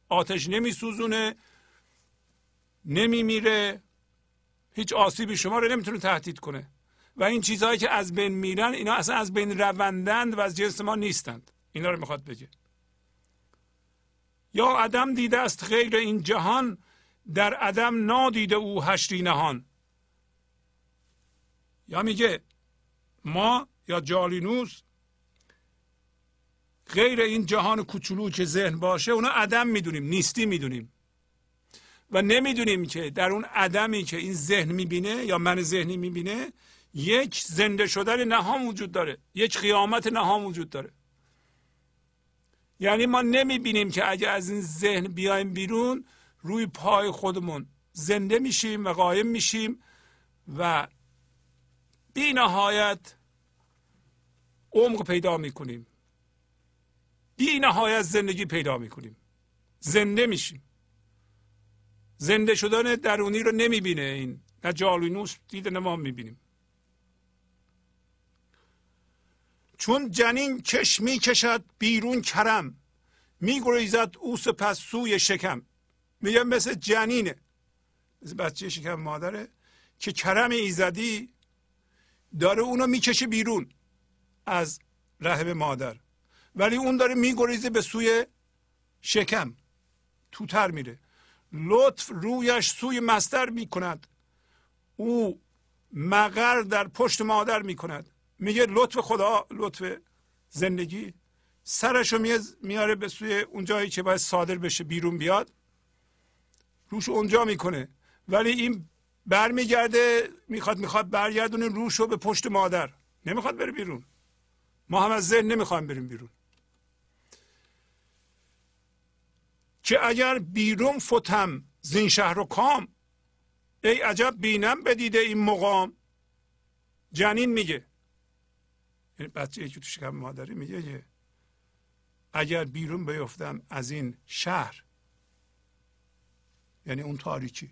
آتش نمیسوزونه. نمیمیره. هیچ آسیبی شما رو نمی‌تونه تهدید کنه. و این چیزهایی که از بین میرن اینا اصلا از بین روندند و از جنس ما نیستند. اینا رو می‌خواد بگه. یا عدم دیده است غیر این جهان در عدم نادیده او هشتی نهان. یا میگه ما یا جالینوس غیر این جهان کوچولو که ذهن باشه اونا عدم می‌دونیم نیستی می‌دونیم. و نمی‌دونیم که در اون عدمی که این ذهن می‌بینه یا من ذهنی می‌بینه یک زنده شدن نهان وجود داره. یک قیامت نهان وجود داره. یعنی ما نمی‌بینیم که اگه از این ذهن بیایم بیرون روی پای خودمون زنده میشیم و قایم میشیم و بی نهایت عمق پیدا می‌کنیم. بی نهایت زندگی پیدا می‌کنیم. زنده میشیم. زنده شدن درونی رو نمی‌بینه این. نه جالینوس دیده نه ما می‌بینیم. چون جنین کش می‌کشد بیرون کرم میگریزد او سپس سوی شکم. میگه مثل جنینه. مثل بچه شکم مادره که کرم ایزدی داره اونو می‌کشه بیرون از رحم مادر. ولی اون داره میگریزه به سوی شکم. توتر میره. لطف رویش سوی مستر می‌کند. او مقر در پشت مادر می‌کند. میگه لطف خدا لطف زندگی. سرش رو میاره به سوی اون جایی که باید صادر بشه بیرون بیاد. روش اونجا می‌کنه. ولی این برمیگرده می‌خواد می‌خواد برگردونه روش رو به پشت مادر. نمی‌خواد بره بیرون. ما هم از ذهن نمی‌خوایم بریم بیرون. که اگر بیرون فتم زین شهر و کام ای عجب بینم بدیده این مقام. جنین میگه. یعنی بچه که تو شکم مادری میگه که اگر بیرون بیفتم از این شهر یعنی اون تاریکی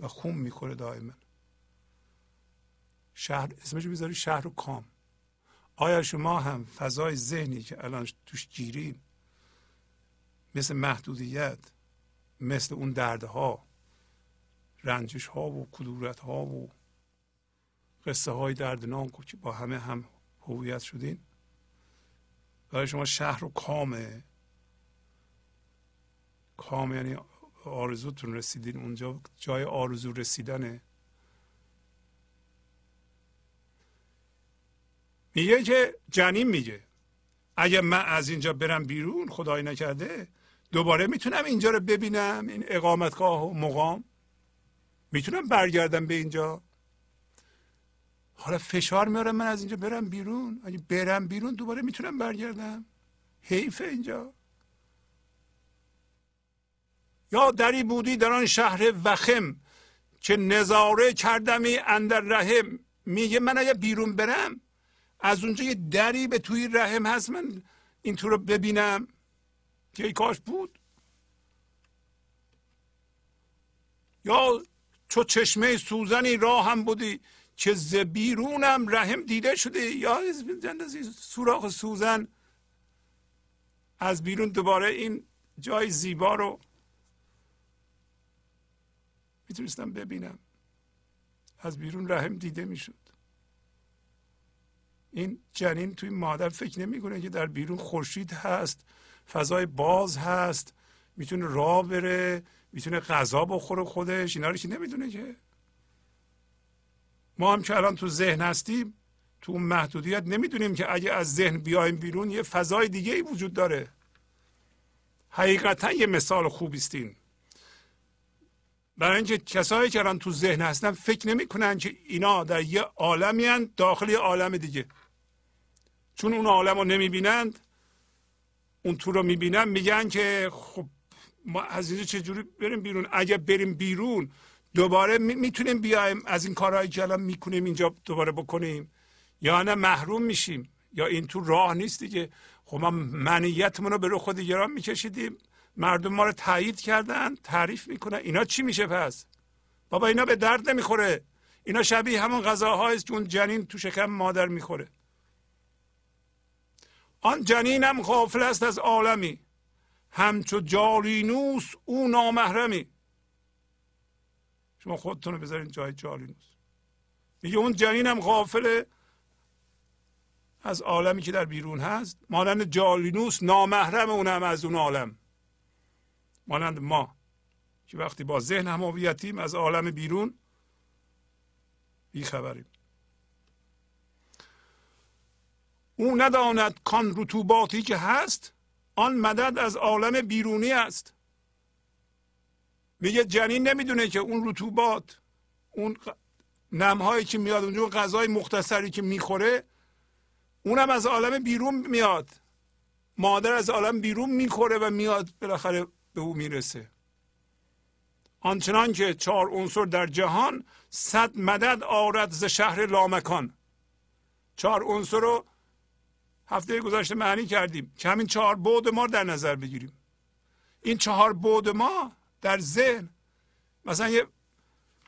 و خون می‌خوره دائما. شهر اسمش می‌ذاری شهر و کام. آیا شما هم فضای ذهنی که الان توش گیریم مثل محدودیت مثل اون دردها رنجش ها و کدورت ها و قصه های دردناک که با همه هم هویت شدین. برای شما شهر و کامه. کام یعنی آرزوتون رسیدین اونجا. جای آرزو رسیدنه. میگه که جنین میگه اگر من از اینجا برم بیرون خدای نکرده دوباره می‌تونم اینجا رو ببینم این اقامتگاه و مقام؟ می‌تونم برگردم به اینجا؟ حالا فشار میارم من از اینجا برم بیرون؟ اگه برم بیرون دوباره می‌تونم برگردم؟ حیفه اینجا. یا دری بودی در آن شهر وخم که نظاره کردمی اندر رحم؟ میگه من اگه بیرون برم از اونجا یه دری به توی رحم هست من این تو رو ببینم. که کاش بود. یا چو چشمه سوزنی راه هم بودی که ز بیرونم رحم دیده شده یا سوراخ سوزن. از بیرون دوباره این جای زیبا رو می‌تونستم ببینم. از بیرون رحم دیده می‌شد. این جنین توی مادر فکر نمی‌کنه که در بیرون خورشید هست. فضای باز هست می‌تونه راه بره می‌تونه غذا بخوره خودش اینا رو که نمی‌دونه که؟ ما هم که الان تو ذهن هستیم تو اون محدودیت نمی‌دونیم که اگه از ذهن بیایم بیرون یه فضای دیگه ای وجود داره. حقیقتا یه مثال خوبی استین برای اینکه کسایی که الان تو ذهن هستن فکر نمی‌کنن که اینا در یه عالمی داخل یه عالم دیگه. چون اون عالم رو نمی‌بینند اون تو رو می‌بینن میگن که خب ما از اینجا چجوری بریم بیرون؟ اگه بریم بیرون دوباره می‌تونیم بیایم از این کارهایی که الان می‌کنیم اینجا دوباره بکنیم؟ یا نه محروم میشیم؟ یا این تو راه نیست دیگه؟ خب ما منیتمون رو به رو خود دیگران میکشیدیم. مردم ما رو تایید کردن تعریف می‌کنن. اینا چی میشه پس؟ بابا اینا به درد نمی‌خوره. اینا شبیه همون غذاهایی که اون جنین تو شکم مادر می‌خوره. آن جنین هم غافل است از عالمی. همچو جالینوس او نامحرمی. شما خودتون رو بذارین جای جالینوس. میگه اون جنین هم غافله از عالمی که در بیرون هست. مانند جالینوس نامحرم اونم از اون عالم. مانند ما که وقتی با ذهن هم از عالم بیرون خبریم او نداند کان رطوباتی که هست آن مدد از عالم بیرونی است. میگه جنین نمی‌دونه که اون رطوبات اون نمهایی که میاد اونجا غذای مختصری که می‌خوره اونم از عالم بیرون میاد. مادر از عالم بیرون می‌خوره و میاد بالاخره به او می‌رسه. آنچنان که چهار عنصر در جهان صد مدد آرد ز شهر لامکان. چهار عنصر رو هفته گذشته معنی کردیم که همین چهار بود ما در نظر بگیریم. این چهار بود ما در ذهن مثلا یه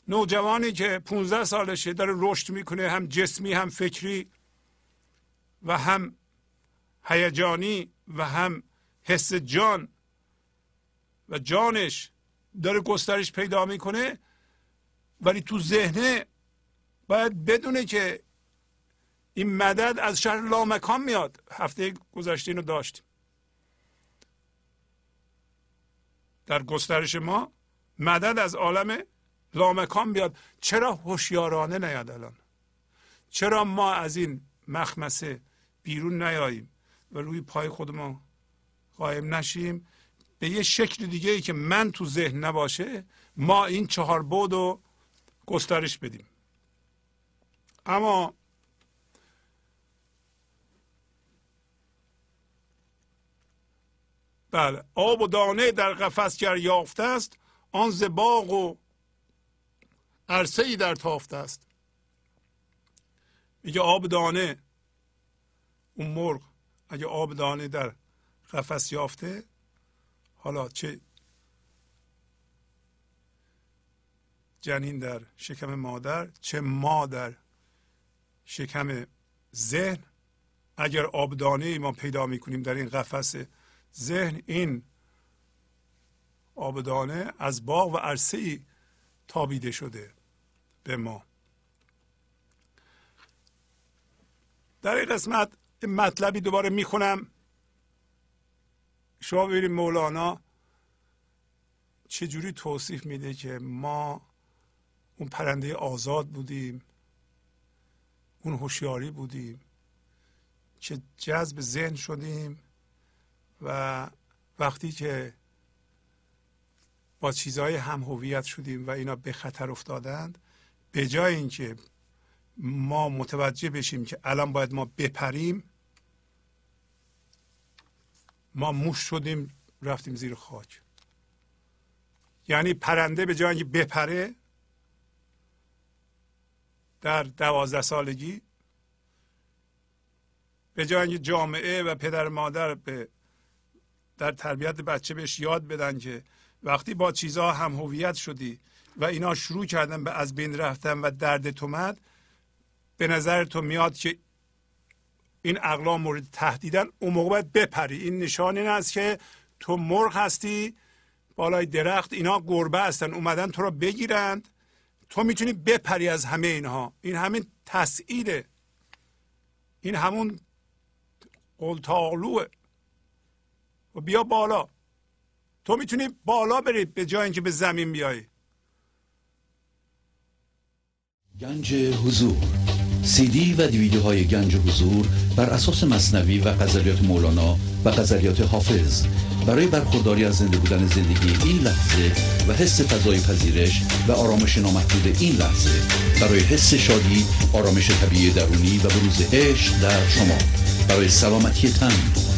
نوجوانی که 15 سالشه داره رشد می‌کنه هم جسمی هم فکری و هم هیجانی و هم حس جان و جانش داره گسترش پیدا می‌کنه ولی تو ذهنه باید بدونه که این مدد از شهر لامکان میاد. هفته گذشته اینو داشتیم. در گسترش ما مدد از عالم لامکان بیاد چرا هوشیارانه نیاد الان؟ چرا ما از این مخمسه بیرون نیاییم و روی پای خودمون قایم نشیم؟ به یه شکل دیگه ای که من تو ذهن نباشه ما این چهار بود رو گسترش بدیم. اما بله. آب و دانه در قفس گر یافته است آن ز باغ و عرصه ای در تافته است. میگه آب دانه اون مرغ اگه آب دانه در قفس یافته حالا چه جنین در شکم مادر چه ما در شکم ذهن اگر آبدانه ما پیدا می‌کنیم در این قفس ذهن این آبدانه از باغ و عرصه ای تابیده شده به ما. در این قسمت مطلبی دوباره می‌خونم. شما ببینید مولانا چجوری توصیف میده که ما اون پرنده آزاد بودیم اون هوشیاری بودیم که جذب ذهن شدیم و وقتی که با چیزهای هم هویت شدیم و اینا به خطر افتادند به جای اینکه ما متوجه بشیم که الان باید ما بپریم ما موش شدیم رفتیم زیر خاک. یعنی پرنده به جای اینکه بپره در دوازده سالگی به جای اینکه جامعه و پدر مادر به در تربیت بچه بهش یاد بدن که وقتی با چیزها هم هویت شدی و اینا شروع کردن به از بین رفتن و درد اومد به نظر تو میاد که این اقلام مورد تهدیدن اون موقع باید بپری. این نشان این است که تو مرغ هستی بالای درخت اینا گربه هستن اومدن تو رو بگیرند. تو می‌تونی بپری از همه اینها. این همین تسعیده این همون قلتالوه و بیا بالا. تو می‌تونی بالا بری به جای اینکه به زمین بیای. گنج حضور. سی دی و دیویدیوهای گنج حضور بر اساس مصنوی و غزلیات مولانا و غزلیات حافظ. برای برخورداری از زنده بودن زندگی این لحظه و حس فضای پذیرش و آرامش نامحدود این لحظه. برای حس شادی آرامش طبیعی درونی و بروز عشق در شما. برای سلامتی تن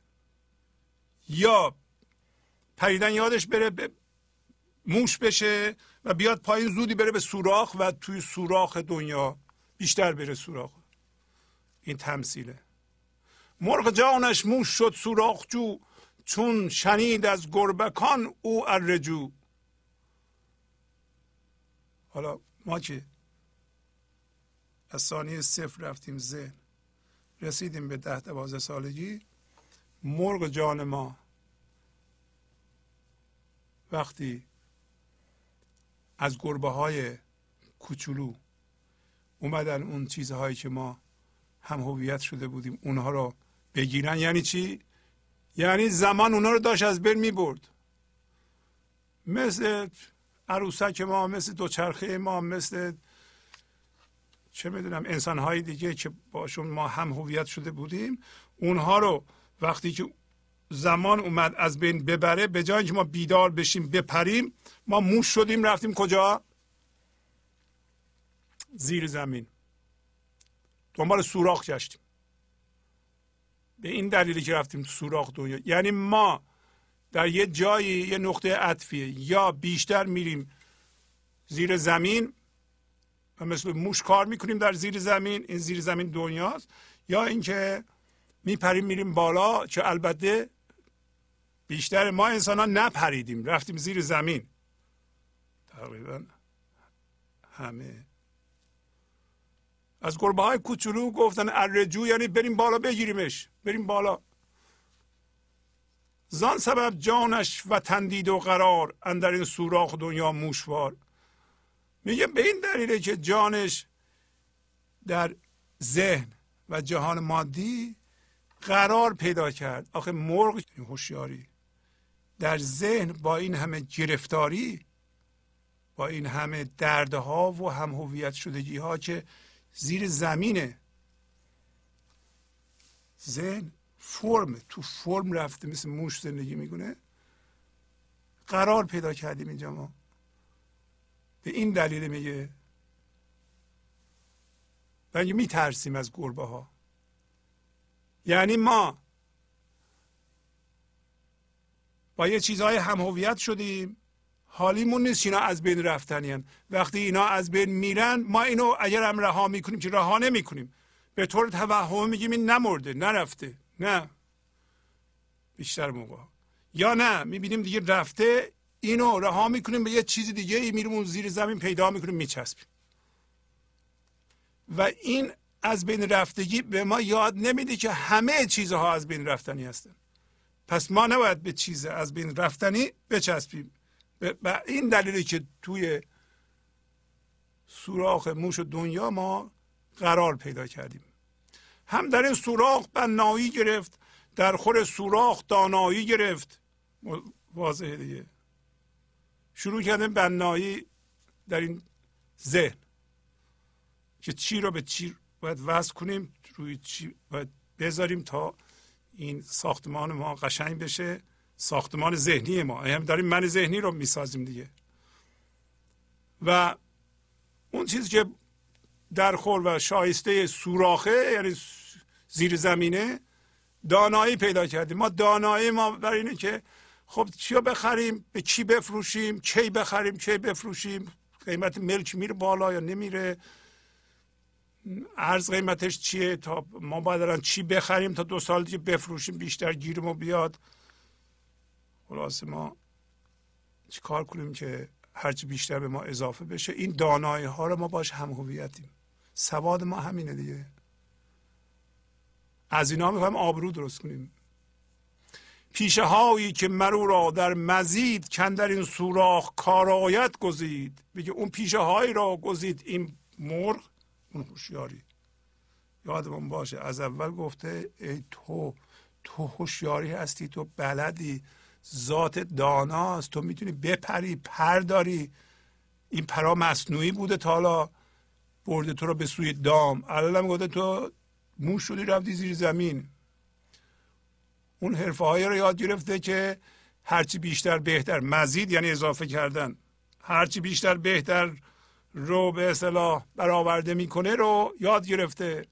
یا پریدن یادش بره موش بشه و بیاد پایین زودی بره به سوراخ و توی سوراخ دنیا بیشتر بره سوراخ. این تمثیله. مرغ جانش موش شد سوراخ جو چون شنید از گربکان او الرجو حالا ما که از ثانیه صفر رفتیم ذهن رسیدیم به ده دوازده سالگی. مرغ جان ما وقتی از گربه های کوچولو اومدن اون چیزهایی که ما هم هویت شده بودیم اونها رو بگیرن یعنی چی؟ یعنی زمان اونها رو داشت از بین می برد مثل عروسک ما مثل دوچرخه ما مثل چه می‌دونم انسان های دیگه که باشون ما هم هویت شده بودیم اونها رو وقتی که زمان اومد از بین ببره. به جای اینکه ما بیدار بشیم بپریم ما موش شدیم رفتیم کجا؟ زیر زمین. دنبال سوراخ گشتیم. به این دلیلی که رفتیم سوراخ دنیا. یعنی ما در یه جایی یه نقطه عطفیه. یا بیشتر میریم زیر زمین و مثل موش کار می‌کنیم در زیر زمین. این زیر زمین دنیاست. یا اینکه میپریم میریم بالا که البته بیشتر ما انسان ها نپریدیم رفتیم زیر زمین. تقریبا همه. از گربه های کوچولو گفتن الرجو یعنی بریم بالا بگیریمش. بریم بالا. زان سبب جانش و تندید و قرار اندر این سوراخ دنیا موشوار. میگه به این دلیله که جانش در ذهن و جهان مادی قرار پیدا کرد. آخه مرغ هوشیاری. در ذهن با این همه گرفتاری با این همه دردها و هم هویت شدگی ها که زیر زمینه. ذهن فرم تو فرم رفته مثل موش زندگی می‌کنه. قرار پیدا کردیم اینجا ما. به این دلیل میگه. و میترسیم از گربه ها یعنی ما با یه چیزهای هم هویت شدیم. حالیمون نیست اینا از بین رفتنی وقتی اینا از بین میرن ما اینو اگر هم رها می‌کنیم که رها نمی‌کنیم. به طور توهم میگیم این نمرده نرفته. نه. بیشتر موقع. یا نه می‌بینیم دیگه رفته اینو رها می‌کنیم به یه چیز دیگه ای میریم اون زیر زمین پیدا می‌کنیم میچسبیم. و این از بین رفتگی به ما یاد نمیده که همه چیزها از بین رفتنی هستن. پس ما نباید به چیز از بین رفتنی بچسبیم. و این دلیلی که توی سوراخ موش دنیا ما قرار پیدا کردیم. هم در این سوراخ بنایی گرفت در خور سوراخ دانایی گرفت. واضحه دیگه. شروع کردیم بنایی در این ذهن که چی رو به چی باید وصل کنیم روی چی باید بذاریم تا این ساختمان ما قشنگ بشه ساختمان ذهنی ما. هم داریم من ذهنی رو می‌سازیم دیگه. و اون چیزی که در خور و شایسته سوراخه یعنی زیر زمینه دانایی پیدا کردیم. ما دانایی ما برای اینه که خب چیا بخریم به کی بفروشیم کی بخریم کی بفروشیم قیمت ملک میره بالا یا نمیره. ارز قیمتش چیه تا ما باید الان چی بخریم تا دو سال دیگه بفروشیم بیشتر گیرمو بیاد؟ خلاص ما کار کنیم که هرچی بیشتر به ما اضافه بشه؟ این دانایی ها رو ما باش هم هویتیم سواد ما همینه دیگه. از اینا می‌خوایم آبرو درست کنیم. پیشه هایی که مرو را در مزید کن در این سوراخ کارایت گزید. میگه اون پیشه هایی را گزید. این مرغ اون هوشیاری. یادمون باشه از اول گفته ای تو تو هوشیاری هستی تو بلدی ذات داناست تو می‌تونی بپری پر داری این پرا مصنوعی بوده تا حالا برده تو رو به سوی دام. الان گفته تو موش شدی رفتی زیر زمین. اون حرفه های رو یاد گرفته که هرچی بیشتر بهتر. مزید یعنی اضافه کردن. هرچی بیشتر بهتر رو به اصطلاح برآورده می‌کنه رو یاد گرفته.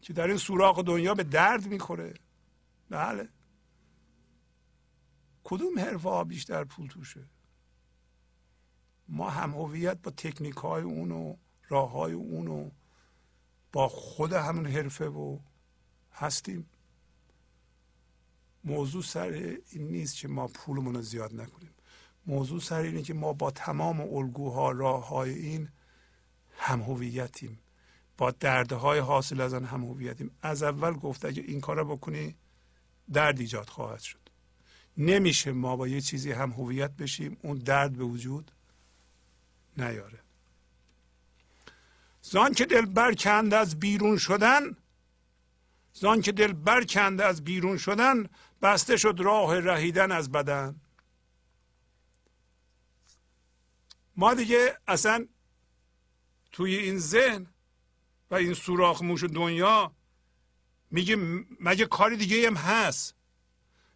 که در این سوراخ دنیا به درد می‌خوره. بله. کدوم حرفه ها بیشتر پول توشه؟ ما هم هویت با تکنیک های اون و راه های اون و با خود همون حرفه و هستیم. موضوع سر این نیست که ما پولمون رو زیاد نکنیم. موضوع سر اینه که ما با تمام الگوها راه های این هم هویتیم با دردهای حاصل از آن هم هویتیم از اول گفته اگه این کار رو بکنی درد ایجاد خواهد شد. نمیشه ما با یه چیزی هم هویت بشیم اون درد به وجود نیاره. زان که دل برکند از بیرون شدن زان که دل برکند از بیرون شدن بسته شد راه رهیدن از بدن. ما دیگه اصلا توی این ذهن و این سوراخ موش دنیا میگه مگه کاری دیگه هم هست؟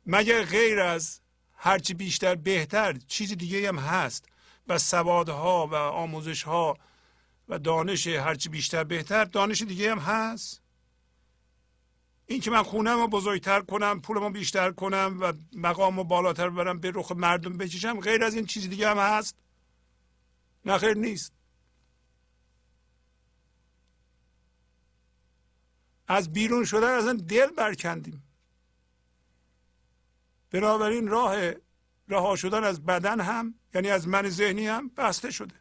مگه غیر از هرچی بیشتر بهتر چیز دیگه هم هست؟ و سوادها و آموزش و دانش هرچی بیشتر بهتر دانش دیگه هم هست؟ این که من خونم رو بزرگتر کنم پولم رو بیشتر کنم و مقام رو بالاتر برم به رخ مردم بچشم غیر از این چیز دیگه هم هست؟ نه خیر نیست. از بیرون شدن از دل برکندیم. بنابراین راه رها شدن از بدن هم یعنی از من ذهنی هم بسته شده.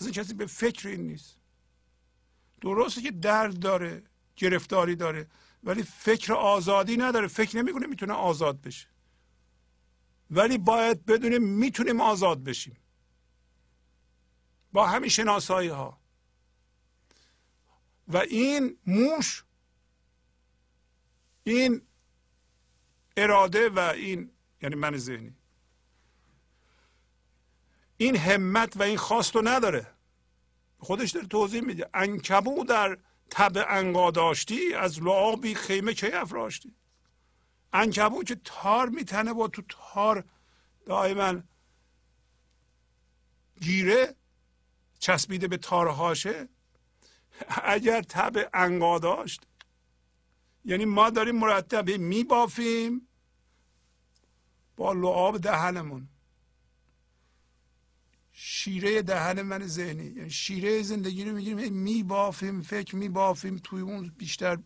از این کسی به فکر این نیست. درسته که درد داره گرفتاری داره ولی فکر آزادی نداره. فکر نمی‌کنه می‌تونه آزاد بشه. ولی باید بدونیم می‌تونیم آزاد بشیم. با همین شناسایی ها و این موش این اراده و این یعنی من ذهنی. این همت و این خواست رو نداره. خودش داره توضیح میده. انکبو در تب انقا داشتی از لعابی خیمه که افراشتی؟ انکبو که تار میتنه و تو تار دائما گیره چسبیده به تارهاشه؟ اگر تب انقا داشت. یعنی ما داریم مرتب میبافیم با لعاب دهنمون. شیره دهن من ذهنی. یعنی شیره زندگی رو می‌گیریم میبافیم فکر میبافیم توی اون بیشتر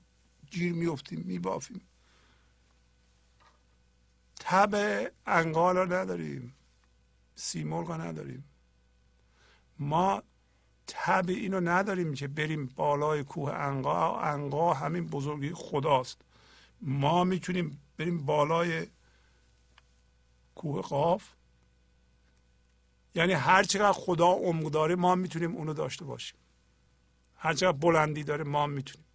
گیر میفتیم میبافیم. تب انقال رو نداریم. سیمرغ نداریم. ما تب اینو نداریم که بریم بالای کوه انقا. انقا همین بزرگی خداست. ما می‌تونیم بریم بالای کوه قاف. یعنی هر چقدر خدا عمق داره ما می‌تونیم اونو داشته باشیم. هر چقدر بلندی داره ما می‌تونیم.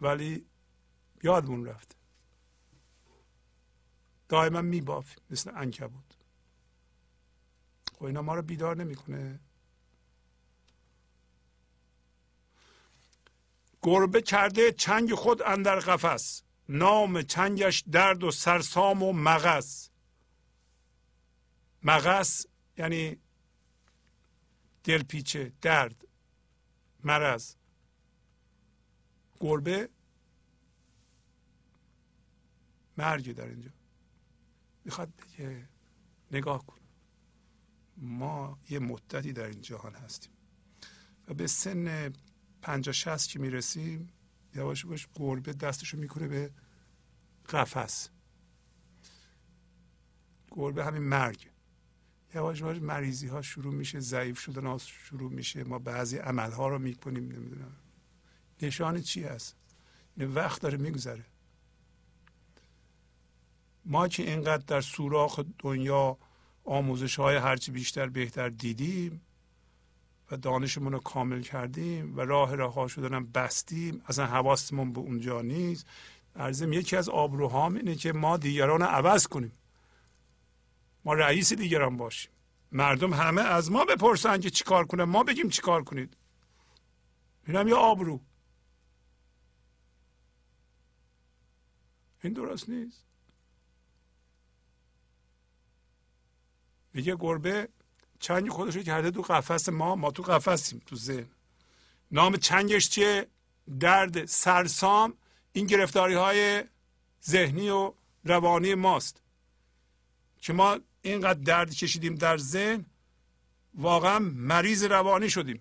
ولی یادمون رفته دائما میبافیم مثل انکبود خب اینا ما رو بیدار نمی‌کنه. گربه کرده چنگ خود اندر قفس نام چنگش درد و سرسام و مغز. مغز یعنی دلپیچه درد مرض. گربه مرگی در اینجا. می‌خواد بگه نگاه کن ما یه مدتی در این جهان هستیم. و به سن پنجاه شست که می‌رسیم یواش باش گربه دستشو می‌کنه به قفس. گربه همین مرگ. یواش یواش مریضی ها شروع میشه ضعیف شدن ها شروع میشه. ما بعضی عمل ها رو می‌کنیم نمی‌دونم. نشان چی هست؟ این وقت داره میگذره. ما که اینقدر در سوراخ دنیا آموزش های هرچی بیشتر بهتر دیدیم و دانشمون رو کامل کردیم و راه رها شدنم بستیم. اصلا حواستمون به اونجا نیست. ارزم یکی از آبروهام اینه که ما دیگران رو عوض کنیم. ما رئیس دیگران باشیم. مردم همه از ما بپرسن که چیکار کنه ما بگیم چیکار کنید. اینم یه آبرو. این درست نیست. میگه گربه چنگ خودش رو کرده تو قفس ما ما تو قفسیم تو ذهن. نام چنگش چیه؟ درد سرسام این گرفتاری های ذهنی و روانی ماست. که ما اینقدر درد کشیدیم در ذهن واقعا مریض روانی شدیم.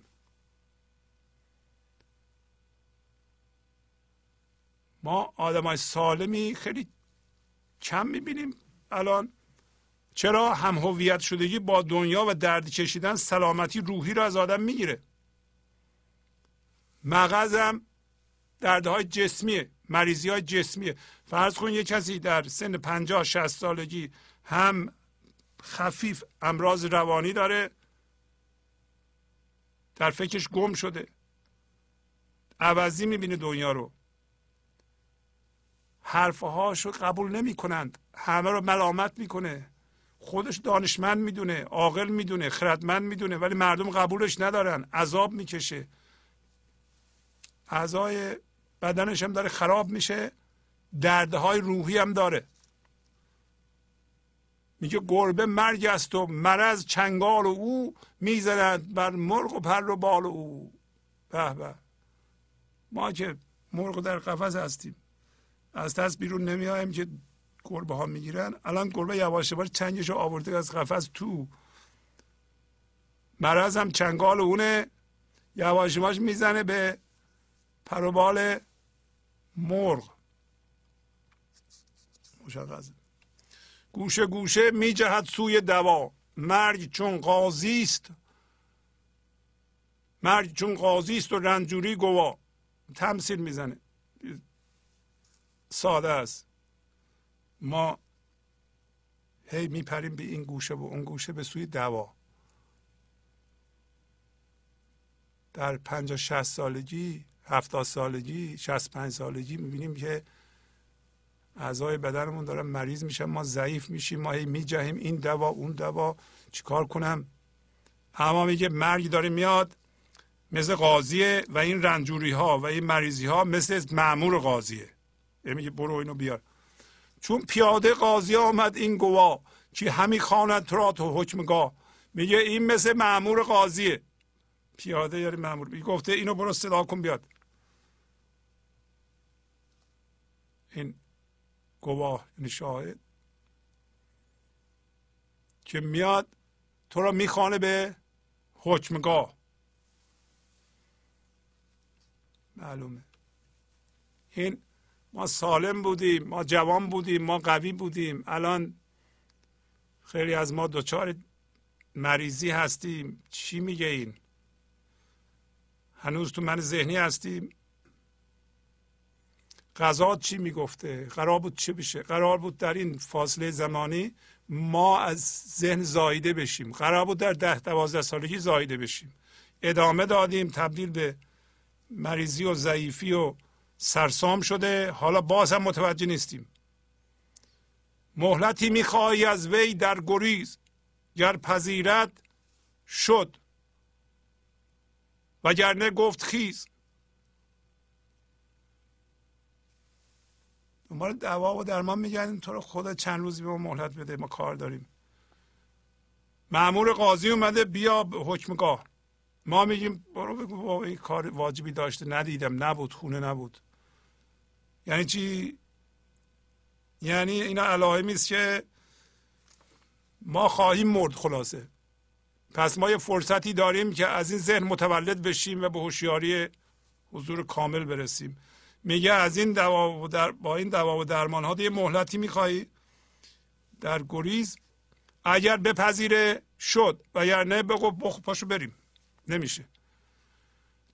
ما آدمای سالمی خیلی کم می‌بینیم الان. چرا هم هویت شدگی با دنیا و درد کشیدن سلامتی روحی رو از آدم می‌گیره؟ مغزم دردهای جسمیه مریضی های جسمیه. فرض کن یه کسی در سن پنجاه شست سالگی هم خفیف امراض روانی داره در فکرش گم شده. عوضی می‌بینه دنیا رو. حرفهاش رو قبول نمی کنند همه رو ملامت می‌کنه. خودش دانشمند می‌دونه عاقل می‌دونه خردمند می‌دونه ولی مردم قبولش ندارن. عذاب می‌کشه. اعضای بدنش هم داره خراب میشه. دردهای روحی هم داره. میگه گربه مرگ است و مرض چنگال و او می‌زند بر مرغ و پر و بال و او. به به. ما که مرغ در قفس هستیم. از دست بیرون نمیایم که گربه ها می‌گیرن. الان گربه یواش یواش چنگش آورده از قفس تو. مرض هم چنگال اونه. یواش یواش می‌زنه به پروبال مرغ. مشخصه. گوشه گوشه می جهد سوی دوا. مرگ چون قاضی است. مرگ چون قاضی است و رنجوری گوا. تمثیل می‌زنه. ساده است. ما هی میپریم به این گوشه و اون گوشه به سوی دوا. در پنجاه شست سالگی هفتاد سالگی شست پنج سالگی می‌بینیم که اعضای بدنمون دارن مریض میشن ما ضعیف میشیم ما هی میجهیم این دوا اون دوا چیکار کنم؟ اما میگه مرگ داره میاد مثل قاضیه و این رنجوری ها و این مریضی ها مثل معمور قاضیه. یعنی میگه برو اینو بیار. چون پیاده قاضی آمد این گوا که همی خواند تو را تو حکمگاه؟ میگه این مثل معمور قاضیه. پیاده یعنی معمور گفته اینو برو صدا کن بیاد. این گواه یعنی شاهد که میاد تو را می‌خوانه به حکمگاه. معلومه. این ما سالم بودیم ما جوان بودیم ما قوی بودیم. الان خیلی از ما دچار مریضی هستیم. چی میگه این؟ هنوز تو من ذهنی هستیم. غذا چی می‌گفته؟ قرار بود چه بشه؟ قرار بود در این فاصله زمانی ما از ذهن زایده بشیم. قرار بود در ده دوازده سالگی زایده بشیم. ادامه دادیم تبدیل به مریضی و ضعیفی و سرسام شده. حالا باز هم متوجه نیستیم. مهلتی می‌خواهی از وی در گریز. گر پذیرت شد. وگرنه گفت خیز. دنبال دوا و درمان میگردیم. تو رو خدا چند روزی به ما مهلت بده. ما کار داریم. معمور قاضی اومده. بیا حکمگاه. ما میگیم برو بگو. این کار واجبی داشته. ندیدم. نبود. خونه نبود. یعنی چی؟ یعنی اینا علائمی است که ما خواهیم مرد خلاصه. پس ما یه فرصتی داریم که از این ذهن متولد بشیم و به هوشیاری حضور کامل برسیم. میگه از این دوا و در با این دوا و درمان ها یه مهلتی میخوایی در گریز. اگر بپذیره شد. و اگر نه بگو بخ پاشو بریم. نمیشه.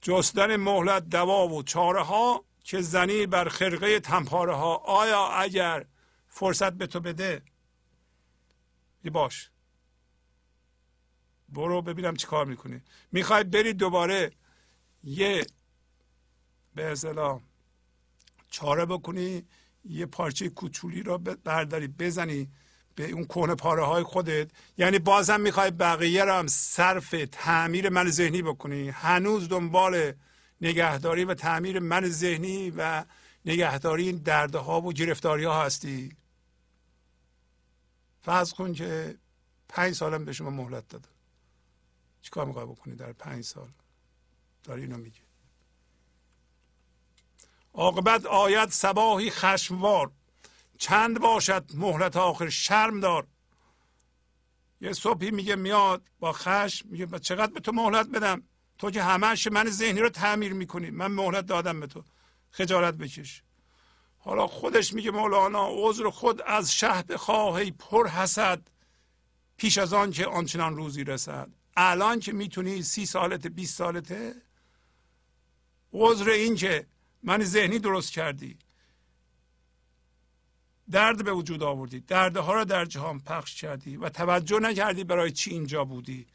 جستن مهلت دوا و چاره ها که زنی بر خرقه تنپاره ها آیا اگر فرصت به تو بده یه باش. برو ببینم چی کار می‌کنی. می‌خوای بری دوباره یه به اصطلاح چاره بکنی یه پارچه کوچولی رو برداری بزنی به اون کهنه پاره های خودت. یعنی بازم می‌خوای بقیه رو هم صرف تعمیر من ذهنی بکنی. هنوز دنبال نگهداری و تعمیر من ذهنی و نگهداری این دردها و گرفتاری ها هستی. فرض کن که پنج سالم به شما مهلت داده. چیکار می‌خوای بکنی در پنج سال؟ داری اینو میگه. عاقبت آید سباهی خشموار. چند باشد مهلت آخر شرم دار. یه صبحی میگه میاد با خشم میگه چقدر به تو مهلت بدم؟ تو که همش من ذهنی رو تعمیر می‌کنی. من مهلت دادم به تو. خجالت بکش. حالا خودش میگه مولانا عذر خود از شهد خواهی پر حسد. پیش از آن که آنچنان روزی رسد. الان که می‌تونی سی سالته 20 سالته عذر این که من ذهنی درست کردی. درد به وجود آوردی. دردها را در جهان پخش کردی و توجه نکردی برای چی اینجا بودی.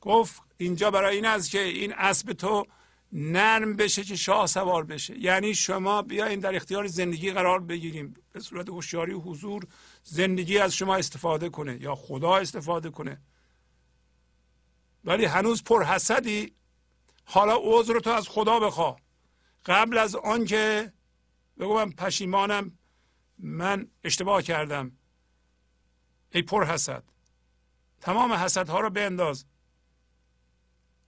گفت اینجا برای این است که این اسب تو نرم بشه که شاه سوار بشه. یعنی شما بیاین در اختیار زندگی قرار بگیریم. به صورت هوشیاری و حضور زندگی از شما استفاده کنه یا خدا استفاده کنه. ولی هنوز پر حسدی. حالا عذر تو از خدا بخواه قبل از آنکه بگو من پشیمانم من اشتباه کردم. ای پر حسد. تمام حسدها رو بنداز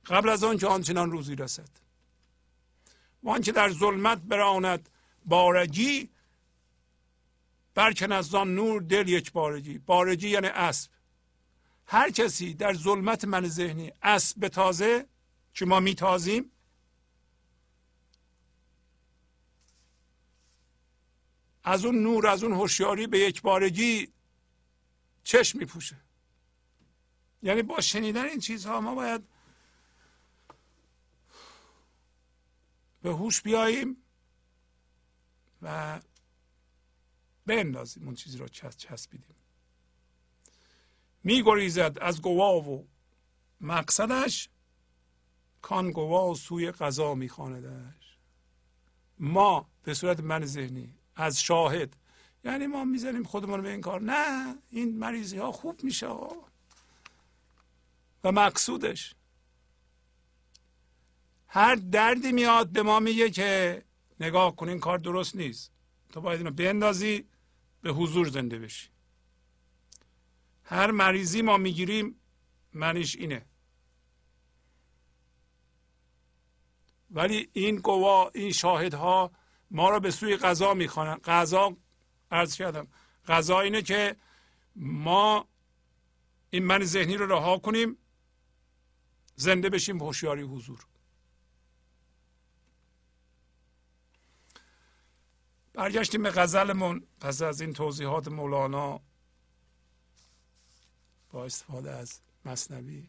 قبل از آن که آنچنان روزی رسد. وان که در ظلمت براند بارگی برکن از آن نور دل یک بارگی بارگی یعنی اسب. هر کسی در ظلمت من ذهنی اسب به تازه که ما میتازیم؟ از اون نور از اون هوشیاری به یک بارگی چشم میپوشه. یعنی با شنیدن این چیزها ما باید به هوش بیاییم و بندازیم اون چیزی رو چسب چسبیدیم. میگریزد از گواه و مقصدش کان گواه سوی قضا میخواندش. ما به صورت من ذهنی از شاهد یعنی ما می‌زنیم خودمون به این کار. نه این مریضی ها خوب میشه. و مقصودش هر دردی میاد به ما میگه که نگاه کن این کار درست نیست. تو باید اینو بندازی به حضور زنده بشی. هر مریضی ما می‌گیریم منیش اینه. ولی این قوا این شاهدها ما را به سوی قضا می‌خوانن. قضا عرض کردم قضا اینه که ما این من ذهنی رو رها کنیم زنده بشیم هوشیاری حضور. برگشتیم به غزلمون. پس از این توضیحات مولانا با استفاده از مصنوی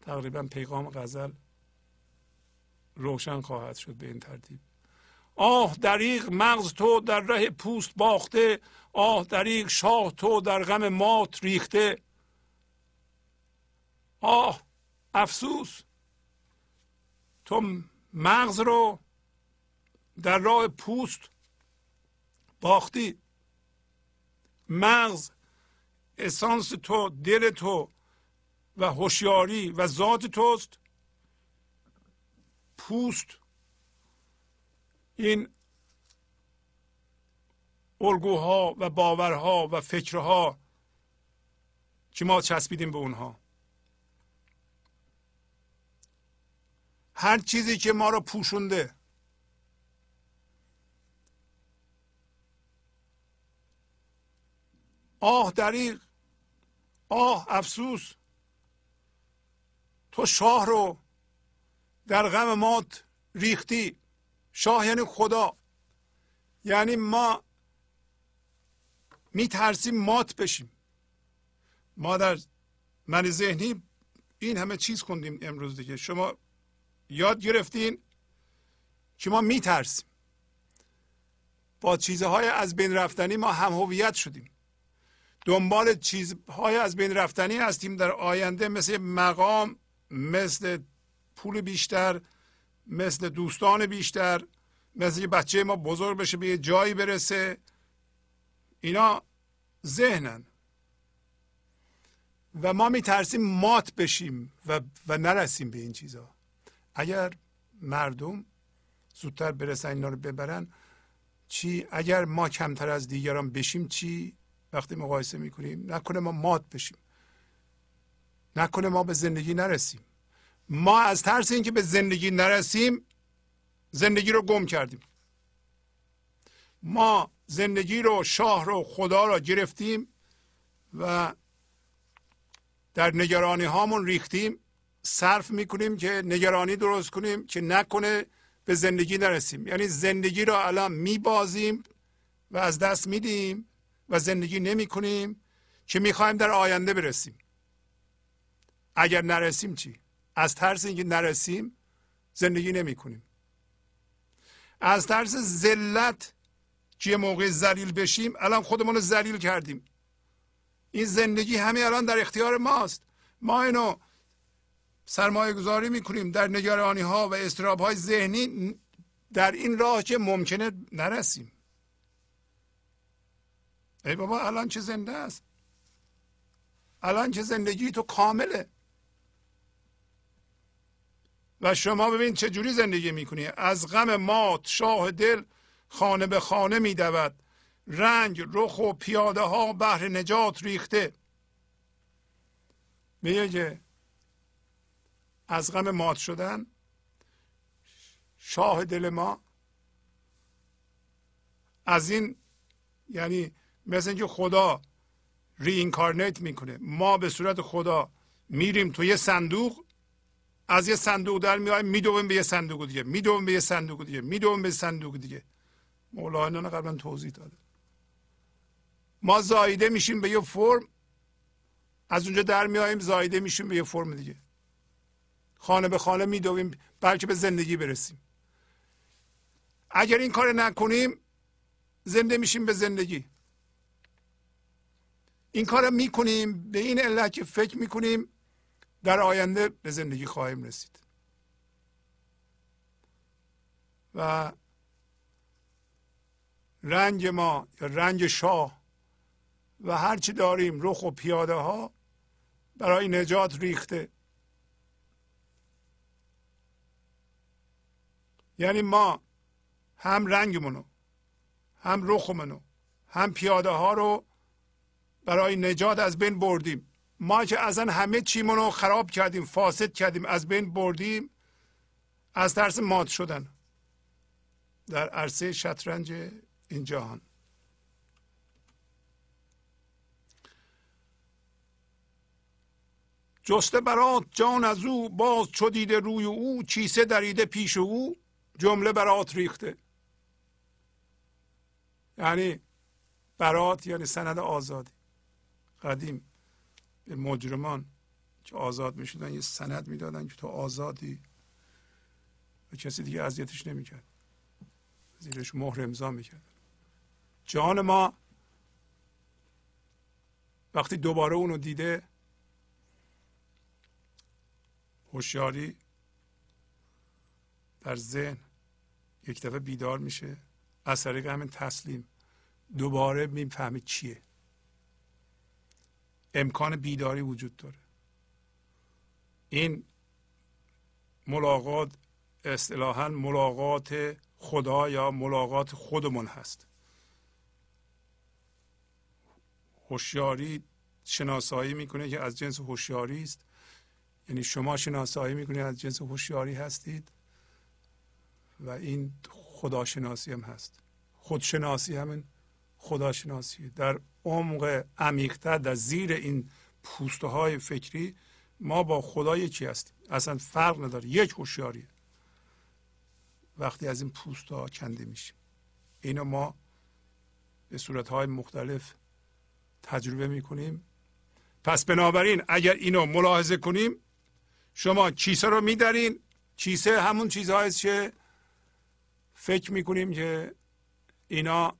تقریبا پیغام غزل روشن خواهد شد به این ترتیب. آه دریغ مغز تو در ره پوست باخته آه دریغ شاه تو در غم مات ریخته. آه افسوس تو مغز رو در راه پوست باختی. مغز اسانس تو دل تو و هوشیاری و ذات توست. پوست این الگوها و باورها و فکرها که ما چسبیدیم به اونها. هر چیزی که ما را پوشونده آه دریغ. آه افسوس. تو شاه رو در غم مات ریختی. شاه یعنی خدا. یعنی ما میترسیم مات بشیم. ما در من ذهنی این همه چیز خوندیم امروز دیگه. شما یاد گرفتین که ما میترسیم. با چیزهای از بین رفتنی ما هم هویت شدیم. دنبال چیزهای از بین رفتنی هستیم در آینده مثل مقام مثل پول بیشتر مثل دوستان بیشتر مثل بچه ما بزرگ بشه به یه جایی برسه. اینا ذهنن. و ما میترسیم مات بشیم و, و نرسیم به این چیزها اگر مردم زودتر برسن اینا رو ببرن چی؟ اگر ما کمتر از دیگران بشیم چی؟ وقتی مقایسه می‌کنیم نکنه ما مات بشیم. نکنه ما به زندگی نرسیم. ما از ترس اینکه به زندگی نرسیم زندگی رو گم کردیم. ما زندگی رو شاه رو خدا رو گرفتیم و در نگرانی هامون ریختیم. صرف می‌کنیم که نگرانی درست کنیم که نکنه به زندگی نرسیم. یعنی زندگی رو الان میبازیم و از دست میدیم. و زندگی نمی کنیم که می‌خوایم در آینده برسیم. اگر نرسیم چی؟ از ترس اینکه نرسیم زندگی نمی کنیم از ترس ذلت که یه موقع ذلیل بشیم الان خودمون رو ذلیل کردیم. این زندگی همه الان در اختیار ماست. ما اینو سرمایه گذاری می‌کنیم در نگرانی ها و استراب های ذهنی در این راه که ممکنه نرسیم. ای بابا الان چه زنده است؟ الان چه زندگی تو کامله. و شما ببین چه جوری زندگی می‌کنی. از غم مات شاه دل خانه به خانه میدود. رنگ رخ و پیاده ها بهر نجات ریخته. میگه که از غم مات شدن شاه دل ما از این یعنی مثل اینکه خدا رینکارنیت می‌کنه. ما به صورت خدا میریم تو یه صندوق از یه صندوق در میایم میدویم به یه صندوق دیگه میدویم به یه صندوق دیگه میدویم به صندوق دیگه. مولانا قبلا توضیح داده. ما زایده میشیم به یه فرم از اونجا در میاییم زایده میشیم به یه فرم دیگه. خانه به خانه میدویم بلکه به زندگی برسیم. اگر این کار نکنیم زنده میشیم به زندگی. این کار می‌کنیم به این علت که فکر می‌کنیم در آینده به زندگی خواهیم رسید. و رنج ما یا رنج شاه و هرچی داریم رخ و پیاده ها برای نجات ریخته. یعنی ما هم رنگمونو هم رخمونو هم پیاده ها رو برای نجات از بین بردیم. ما که اصلا همه چیمون رو خراب کردیم فاسد کردیم از بین بردیم از ترس مات شدن. در عرصه شطرنج این جهان. جسته برات جان از او باز چو دیده روی او چیسه دریده پیش او جمله برات ریخته. یعنی برات یعنی سند آزادی. قدیم به مجرمان که آزاد می‌شدن یه سند می‌دادن که تو آزادی. و کسی دیگه اذیتش نمی‌کرد. زیرش مهر امضا می‌کرد. جان ما وقتی دوباره اونو دیده هوشیاری در ذهن یک دفعه بیدار میشه. از طریق همین تسلیم. دوباره می‌فهمه چیه. امکان بیداری وجود داره. این ملاقات اصطلاحا ملاقات خدا یا ملاقات خودمون هست. هوشیاری شناسایی می‌کنه که از جنس هوشیاری است. یعنی شما شناسایی می‌کنید از جنس هوشیاری هستید و این خداشناسی هم هست. خودشناسی همین خداشناسی. در عمق عمیقتر در زیر این پوسته های فکری ما با خدا یکی هستیم؟ اصلا فرق نداره. یک هوشیاری. وقتی از این پوست ها کنده میشیم. اینو ما به صورت های مختلف تجربه می‌کنیم. پس بنابراین اگر اینو ملاحظه کنیم شما کیسه رو میدارین. کیسه همون چیزهایی که فکر می‌کنیم که اینا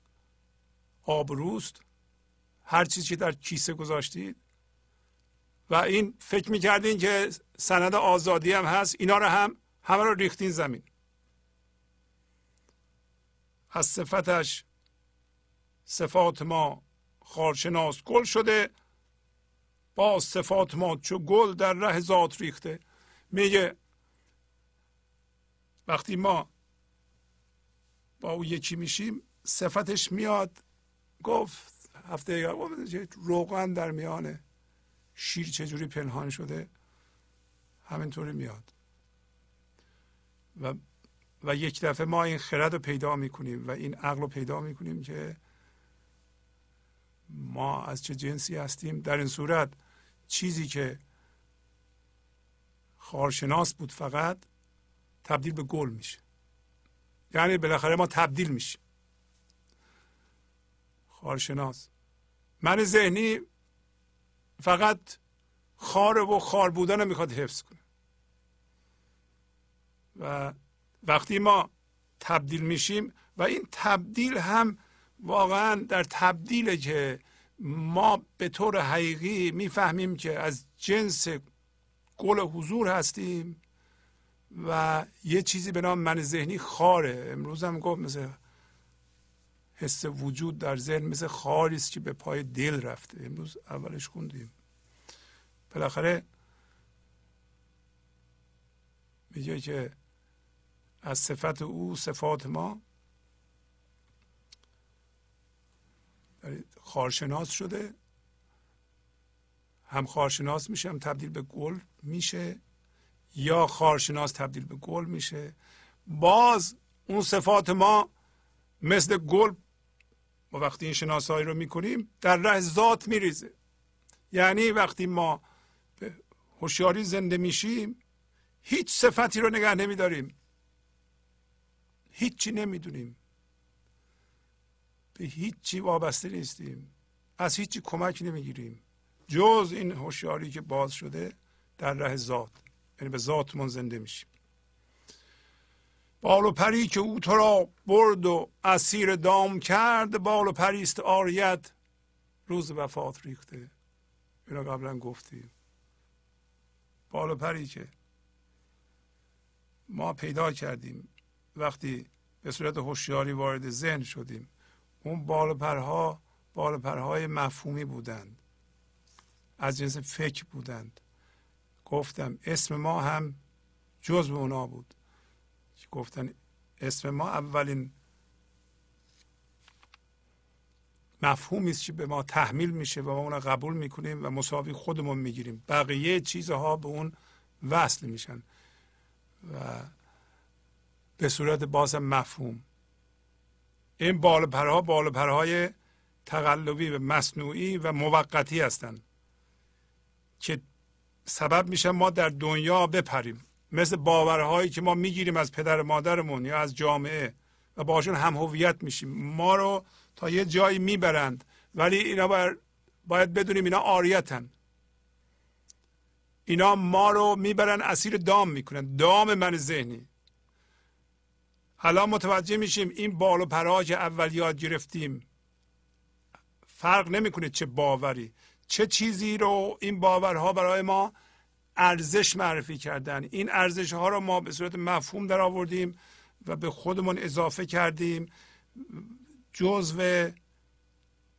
آبروست هر چیزی که در کیسه گذاشتید. و این فکر می‌کردین که سند آزادی هم هست. اینا رو هم همه رو ریختین زمین. از صفتش صفات ما خارشناس گل شده. با صفات ما چو گل در ره ذات ریخته. میگه وقتی ما با او یکی میشیم صفتش میاد. گفت هفته روغن در میانه شیر چجوری پنهان شده همینطوری میاد. و و یک دفعه ما این خرد رو پیدا می‌کنیم و این عقل رو پیدا می‌کنیم که ما از چه جنسی هستیم. در این صورت چیزی که خارشناس بود فقط تبدیل به گل میشه. یعنی بالاخره ما تبدیل میشیم. خارشناس من ذهنی فقط خار و خار بودن می‌خواد حفظ کنه. و وقتی ما تبدیل میشیم و این تبدیل هم واقعا در تبدیل که ما به طور حقیقی می‌فهمیم که از جنس گل حضور هستیم و یه چیزی به نام من ذهنی خاره. امروز هم گفت مثل حس وجود در ذهن مثل خاری است که به پای دل رفته. امروز اولش خوندیم. بالاخره میگه که از صفت او صفات ما خارشناس شده. هم خارشناس میشه هم تبدیل به گل میشه. یا خارشناس تبدیل به گل میشه. باز اون صفات ما مثل گل وقتی این شناسایی رو می‌کنیم در ره ذات میریزه. یعنی وقتی ما به هوشیاری زنده میشیم هیچ صفتی رو نگه نمیداریم. هیچی نمی‌دونیم. به هیچی وابسته نیستیم. از هیچی کمک نمی‌گیریم. جز این هوشیاری که باز شده در ره ذات. یعنی به ذاتمون زنده میشیم. بال و پری که او تو را برد و اسیر دام کرد بال و پریست آریت روز وفات ریخته. اینا قبلا گفتیم. بال و پری که ما پیدا کردیم. وقتی به صورت هوشیاری وارد ذهن شدیم اون بال و پرها بال و پرهای مفهومی بودند. از جنس فکر بودند. گفتم اسم ما هم جزء اونا بود. گفتن اسم ما اولین مفهومی است که به ما تحمیل میشه و ما اون قبول می‌کنیم و مساوی خودمون می‌گیریم. بقیه چیزها به اون وصل میشن و به صورت بازم مفهوم. این بال پرها بال پرهای تقلبی و مصنوعی و موقتی هستند که سبب میشه ما در دنیا بپریم. مثل باورهایی که ما می‌گیریم از پدر مادرمون یا از جامعه و باشون هم هویت میشیم. ما رو تا یه جایی می‌برند ولی اینا باید, باید بدونیم اینا آریتن اینا ما رو می‌برن اسیر دام می‌کنن. دام من ذهنی. الان متوجه میشیم این بال و پرها که اول یاد گرفتیم فرق نمی‌کنه چه باوری. چه چیزی رو این باورها برای ما ارزش معرفی کردن. این ارزش ها رو ما به صورت مفهوم در آوردیم و به خودمون اضافه کردیم. جزو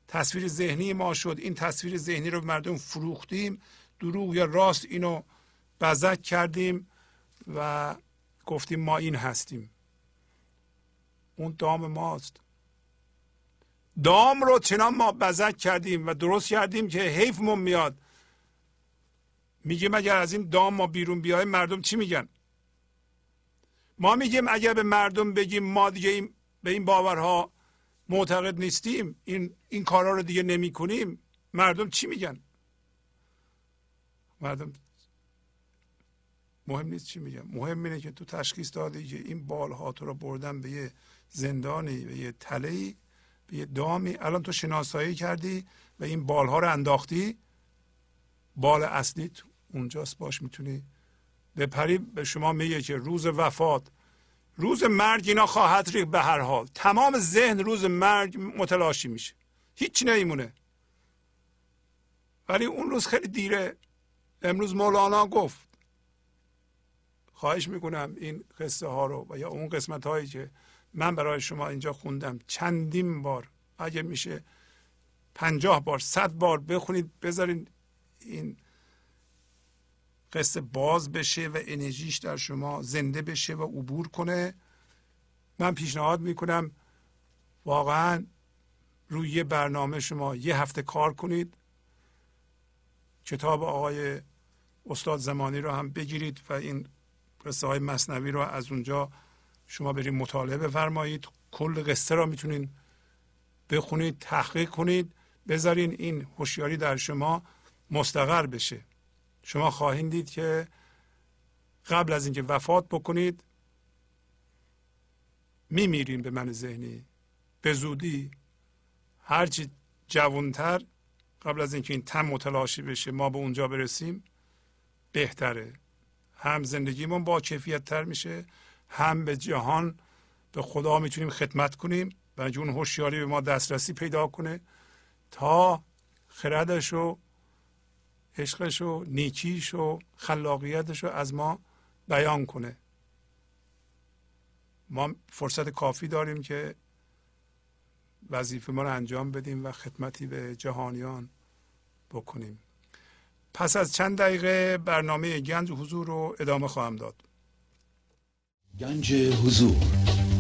تصویر ذهنی ما شد. این تصویر ذهنی رو به مردم فروختیم. دروغ یا راست اینو بزک کردیم و گفتیم ما این هستیم. اون دام ماست. دام رو چنان ما بزک کردیم و درست کردیم که حیفمون میاد. میگیم اگر از این دام ما بیرون بیایم مردم چی میگن؟ ما میگیم اگر به مردم بگیم ما دیگه این به این باورها معتقد نیستیم این این کارا رو دیگه نمی کنیم مردم چی میگن؟ مردم مهم نیست چی میگن. مهم اینه که تو تشخیص دادی که این بالها تو رو بردن به یه زندانی به یه تله به یه دامی. الان تو شناسایی کردی و این بالها رو انداختی. بال اصلی اونجاست باش می‌تونی بپری. به شما میگه که روز وفات روز مرگ اینا خواهد ریخت به هر حال. تمام ذهن روز مرگ متلاشی میشه. هیچ نمیمونه ولی اون روز خیلی دیره. امروز مولانا گفت. خواهش می‌کنم این قصه ها رو و یا اون قسمت هایی که من برای شما اینجا خوندم چندین بار اگه میشه پنجاه بار صد بار بخونید بذارین این قصه باز بشه و انرژیش در شما زنده بشه و عبور کنه. من پیشنهاد می‌کنم واقعا روی یه برنامه شما یه هفته کار کنید. کتاب آقای استاد زمانی رو هم بگیرید و این قصه های مصنوی رو از اونجا شما برید مطالعه بفرمایید. کل قصه را می‌تونید بخونید تحقیق کنید بذارین این هوشیاری در شما مستقر بشه. شما خواهید دید که قبل از اینکه وفات بکنید میمیرین به من ذهنی. به زودی هرچی جوانتر قبل از اینکه این تم متلاشی بشه ما به اونجا برسیم بهتره. هم زندگیمون با کیفیت تر میشه هم به جهان به خدا می‌تونیم خدمت کنیم. و اون هوشیاری به ما دسترسی پیدا کنه تا خردش و عشقش و نیکیش و خلاقیتش رو از ما بیان کنه. ما فرصت کافی داریم که وظیفه ما رو انجام بدیم و خدمتی به جهانیان بکنیم. پس از چند دقیقه برنامه گنج حضور رو ادامه خواهم داد. گنج حضور.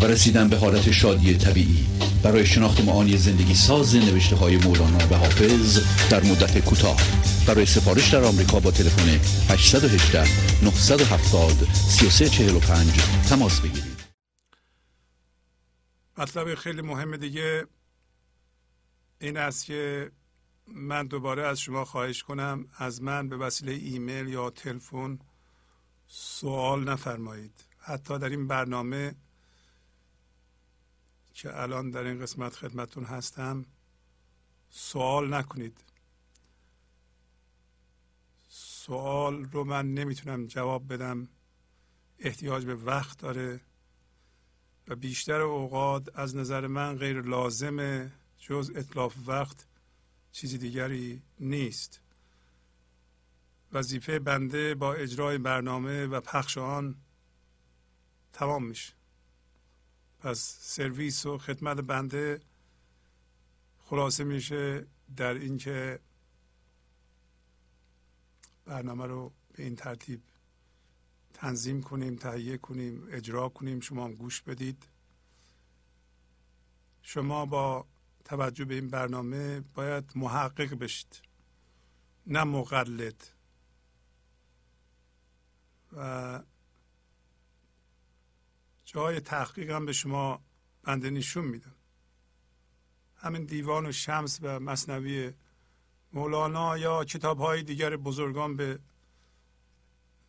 و رسیدن به حالت شادی طبیعی. برای شناخت معانی زندگی ساز نوشته های مولانا و حافظ در مدت کوتاه. برای سفارش در آمریکا با تلفن 818 970 3345 تماس بگیرید. مطلب خیلی مهم دیگه این است که من دوباره از شما خواهش کنم از من به وسیله ایمیل یا تلفن سوال نفرمایید. حتی در این برنامه که الان در این قسمت خدمتون هستم سوال نکنید. سوال رو من نمی‌تونم جواب بدم. احتیاج به وقت داره و بیشتر اوقات از نظر من غیر لازمه جز اطلاف وقت چیزی دیگری نیست. وظیفه بنده با اجرای برنامه و پخش آن تمام میشه. پس سرویس و خدمت بنده خلاصه میشه در اینکه برنامه رو به این ترتیب تنظیم کنیم تهیه کنیم اجرا کنیم. شما هم گوش بدید. شما با توجه به این برنامه باید محقق بشید نه مقلد. و جای تحقیق هم به شما بنده نشون میدم. همین دیوان و شمس و مصنوی مولانا یا کتاب های دیگر بزرگان به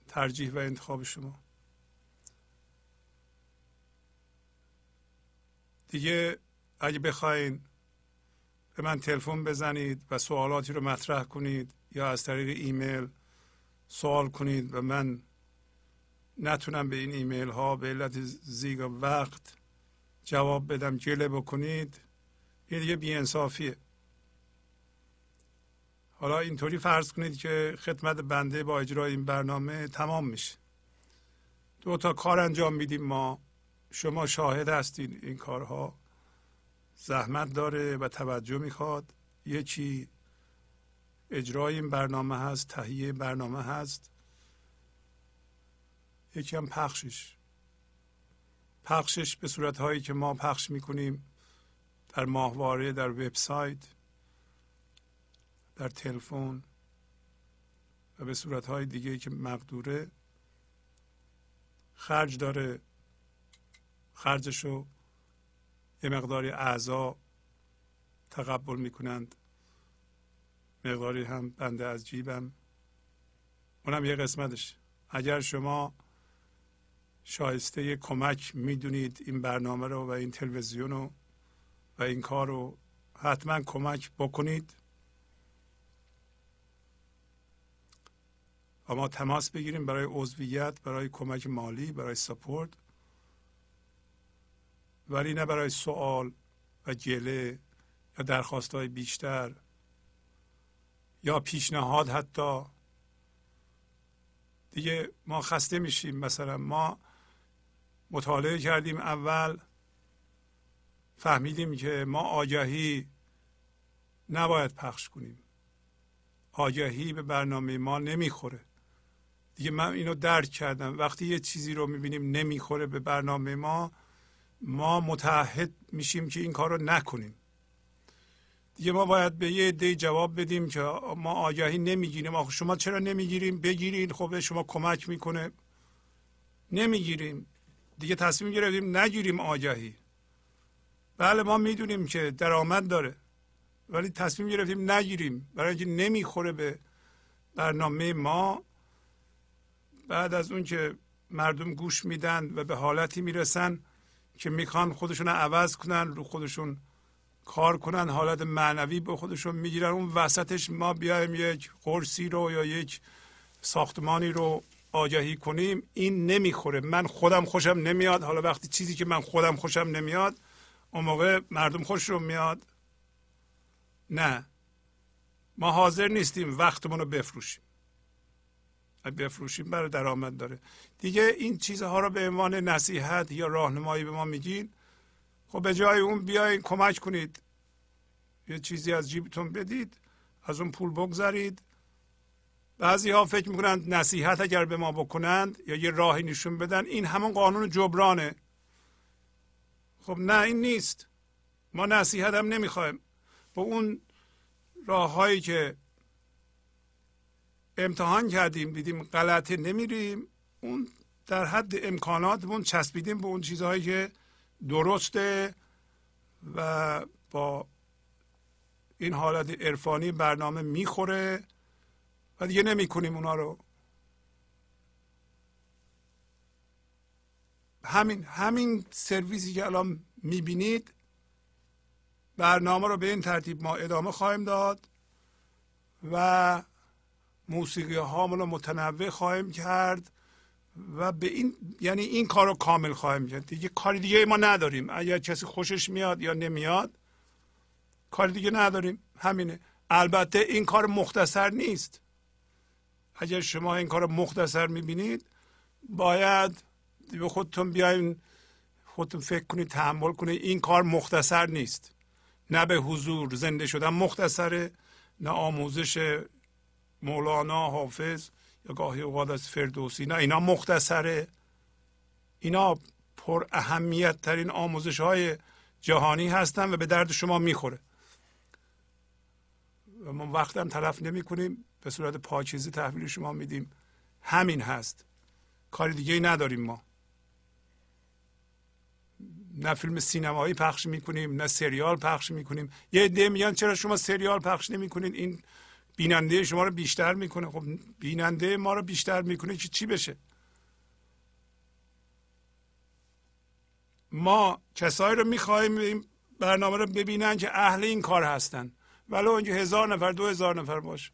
ترجیح و انتخاب شما. دیگه اگه بخواین به من تلفن بزنید و سوالاتی رو مطرح کنید یا از طریق ایمیل سوال کنید و من نتونم به این ایمیل ها به علت زیگ وقت جواب بدم. جله بکنید. این دیگه بیانصافیه. حالا اینطوری فرض کنید که خدمت بنده با اجرای این برنامه تمام میشه. دو تا کار انجام میدیم ما. شما شاهد هستین این کارها. زحمت داره و توجه می‌خواد. یکی اجرای این برنامه هست تهیه برنامه هست. یکی هم پخشش. پخشش به صورت هایی که ما پخش می‌کنیم در ماهواره در وبسایت در تلفن و به صورت های دیگه که مقدوره. خرج داره. خرجشو یه مقداری اعضا تقبل می‌کنند. مقداری هم بنده از جیبم. اونم یه قسمتش. اگر شما شایسته کمک می‌دونید این برنامه رو و این تلویزیون رو و این کار رو حتما کمک بکنید. با ما تماس بگیریم برای عضویت برای کمک مالی برای سپورت. ولی نه برای سوال و گله یا درخواست های بیشتر یا پیشنهاد حتی. دیگه ما خسته میشیم. مثلا ما مطالعه کردیم اول. فهمیدیم که ما آگاهی نباید پخش کنیم. آگاهی به برنامه ما نمی‌خوره. دیگه من اینو درک کردم. وقتی یه چیزی رو می‌بینیم نمی‌خوره به برنامه ما ما متحد میشیم که این کار رو نکنیم. دیگه ما باید به یه عده جواب بدیم که ما آگاهی نمی‌گیریم. آخه شما چرا نمی‌گیریم؟ بگیرید خب به شما کمک می‌کنه. نمی‌گیریم. دیگه تصمیم گرفتیم نگیریم آگاهی بله ما می‌دونیم که درآمد داره ولی تصمیم گرفتیم نگیریم. برای اینکه نمی‌خوره به برنامه ما. بعد از اون که مردم گوش میدن و به حالتی می‌رسن که می‌خوان خودشون عوض کنن رو خودشون کار کنن حالت معنوی به خودشون می‌گیرن اون وسطش ما بیایم یک قرصی رو یا یک ساختمانی رو آگهی کنیم این نمی‌خوره. من خودم خوشم نمیاد. حالا وقتی چیزی که من خودم خوشم نمیاد اون موقع مردم خوش رو میاد. نه. ما حاضر نیستیم وقتمون رو بفروشیم. بفروشیم برای درآمد داره. دیگه این چیزها رو به عنوان نصیحت یا راهنمایی به ما میگین. خب به جای اون بیاین کمک کنید. یه چیزی از جیبتون بدید از اون پول بگذارید بعضی ها فکر می‌کنند نصیحت اگر به ما بکنند یا یه راهی نشون بدن این همون قانون جبرانه. خب نه این نیست. ما نصیحت هم نمی‌خوایم. با اون راه هایی که امتحان کردیم دیدیم غلطه نمیریم. اون در حد امکاناتمون چسبیدیم به اون چیزهایی که درسته و با این حالت عرفانی برنامه می‌خوره. و دیگه نمی کنیم اونا رو. همین همین سرویسی که الان می‌بینید برنامه رو به این ترتیب ما ادامه خواهیم داد و موسیقی هامون رو متنوع خواهیم کرد و به این یعنی این کار رو کامل خواهیم کرد. دیگه کاری دیگه ما نداریم. اگر کسی خوشش میاد یا نمیاد کار دیگه نداریم. همینه. البته این کار مختصر نیست. اگر شما این کار مختصر می‌بینید باید به خودتون بیاین خودتون فکر کنید تحمل کنید. این کار مختصر نیست. نه به حضور زنده شدن مختصره نه آموزش مولانا حافظ یا گاهی اوقات از فردوسی. نه اینا مختصره. اینا پر اهمیت ترین آموزش های جهانی هستن و به درد شما می‌خوره. و ما وقتم تلف نمی کنیم به صورت پاکیزه تحویل شما میدیم. همین هست. کار دیگه ای نداریم ما. نه فیلم سینمایی پخش می‌کنیم نه سریال پخش می‌کنیم. یه عده میگن چرا شما سریال پخش نمی‌کنید این بیننده شما رو بیشتر می‌کنه. خب بیننده ما رو بیشتر می‌کنه که چی بشه؟ ما کسایی رو می‌خواهیم برنامه رو ببینن که اهل این کار هستن. ولی اینکه هزار نفر دو هزار نفر باشه.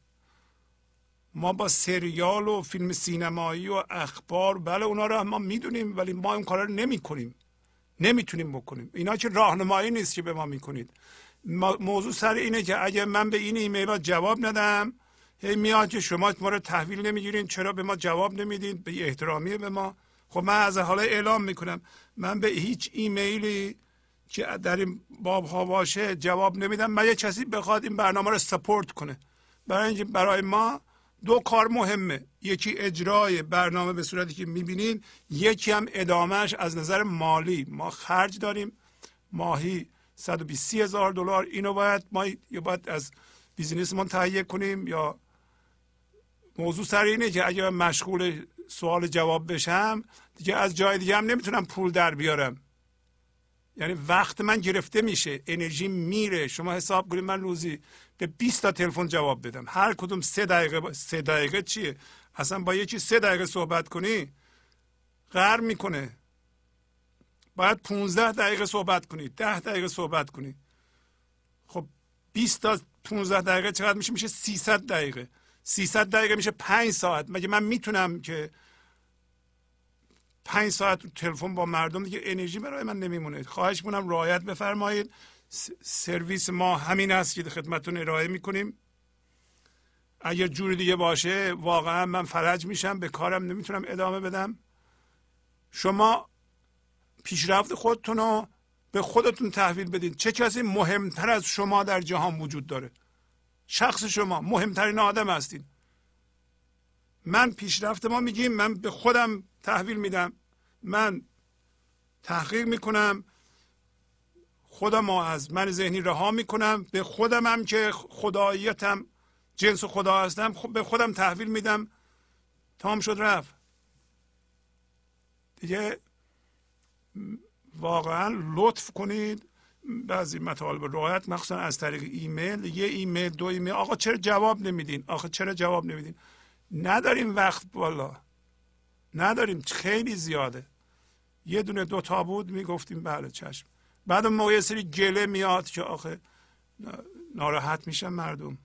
ما با سریال و فیلم سینمایی و اخبار بله اونا رو ما می‌دونیم ولی ما این کار رو نمی کنیم نمی‌تونیم بکنیم. اینا که راهنمایی نیست که به ما می‌کنید. موضوع سر اینه که اگر من به این ایمیل جواب ندم هی میاد که شما ما رو تحویل نمی‌گیرین چرا به ما جواب نمیدین؟ به احترامی به ما. خب من از حالا اعلام می‌کنم. من به هیچ ایمیلی که در این باب ها باشه جواب نمیدم. مگه کسی بخواد این برنامه رو سپورت کنه؟ برای اینکه برای ما دو کار مهمه. یکی اجرای برنامه به صورتی که می‌بینین یکی هم ادامهش از نظر مالی. ما خرج داریم. ماهی 120 هزار دلار. اینو باید ما یا باید از بیزینسمون تهیه کنیم یا موضوع سر اینه که اگر مشغول سوال جواب بشم دیگه از جای دیگه هم نمی‌تونم پول در بیارم. یعنی وقت من گرفته میشه. انرژی میره. شما حساب کنید من روزی به 20 تا تلفن جواب بدم. هر کدوم سه دقیقه سه دقیقه چیه؟ اصلا با یکی سه دقیقه صحبت کنی غر می‌کنه. باید 15 دقیقه صحبت کنید 10 دقیقه صحبت کنید خب 20 تا 15 دقیقه چقدر میشه؟ میشه 300 دقیقه. 300 دقیقه میشه 5 ساعت. مگه من می‌تونم که 5 ساعت تلفن با مردم دیگه انرژی برای من نمیمونه؟ خواهش می‌کنم رعایت بفرمایید. سرویس ما همین است که خدمتتون ارائه می‌کنیم. اگر جور دیگه باشه واقعا من فرج میشم به کارم نمی‌تونم ادامه بدم. شما پیشرفت خودتون رو به خودتون تحویل بدین. چه کسی مهمتر از شما در جهان وجود داره؟ شخص شما مهمترین آدم هستین. من پیشرفت ما میگیم من به خودم تحویل میدم. من تحقیق می‌کنم. خودم از من ذهنی رها می‌کنم. به خودم هم که خداییتم جنس خدا هستم به خودم تحویل میدم. تام شد رفت. دیگه واقعا لطف کنید. بعضی مطالب رعایت مخصوصا از طریق ایمیل. یه ایمیل دو ایمیل. آقا چرا جواب نمیدین؟ آقا چرا جواب نمیدین؟ نداریم وقت بالا نداریم. خیلی زیاده. یه دونه دو تا بود می‌گفتیم بله چشم. بعد اون موقع سری گله میاد که آخه ناراحت میشن مردم.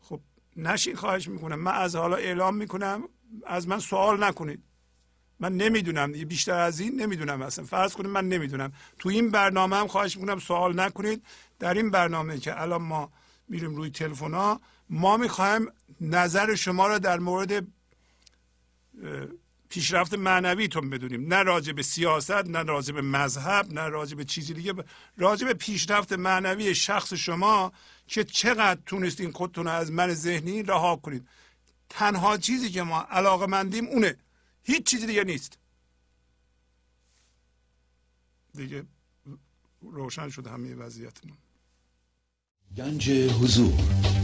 خب نشین خواهش می‌کنم. من از حالا اعلام می‌کنم. از من سوال نکنید. من نمی‌دونم. بیشتر از این نمی‌دونم اصلا. فرض کنید من نمی‌دونم. تو این برنامه هم خواهش می‌کنم سوال نکنید. در این برنامه که الان ما میریم روی تلفن ها ما می‌خوایم نظر شما را در مورد پیشرفت معنویتون بدونیم. نه راجع به سیاست نه راجع به مذهب نه راجع به چیزی دیگه. راجع به پیشرفت معنوی شخص شما که چقدر تونستین خودتون از من ذهنی رها کنید. تنها چیزی که ما علاقه مندیم اونه. هیچ چیزی دیگه نیست. دیگه روشن شد همه وضعیتمون. گنج حضور.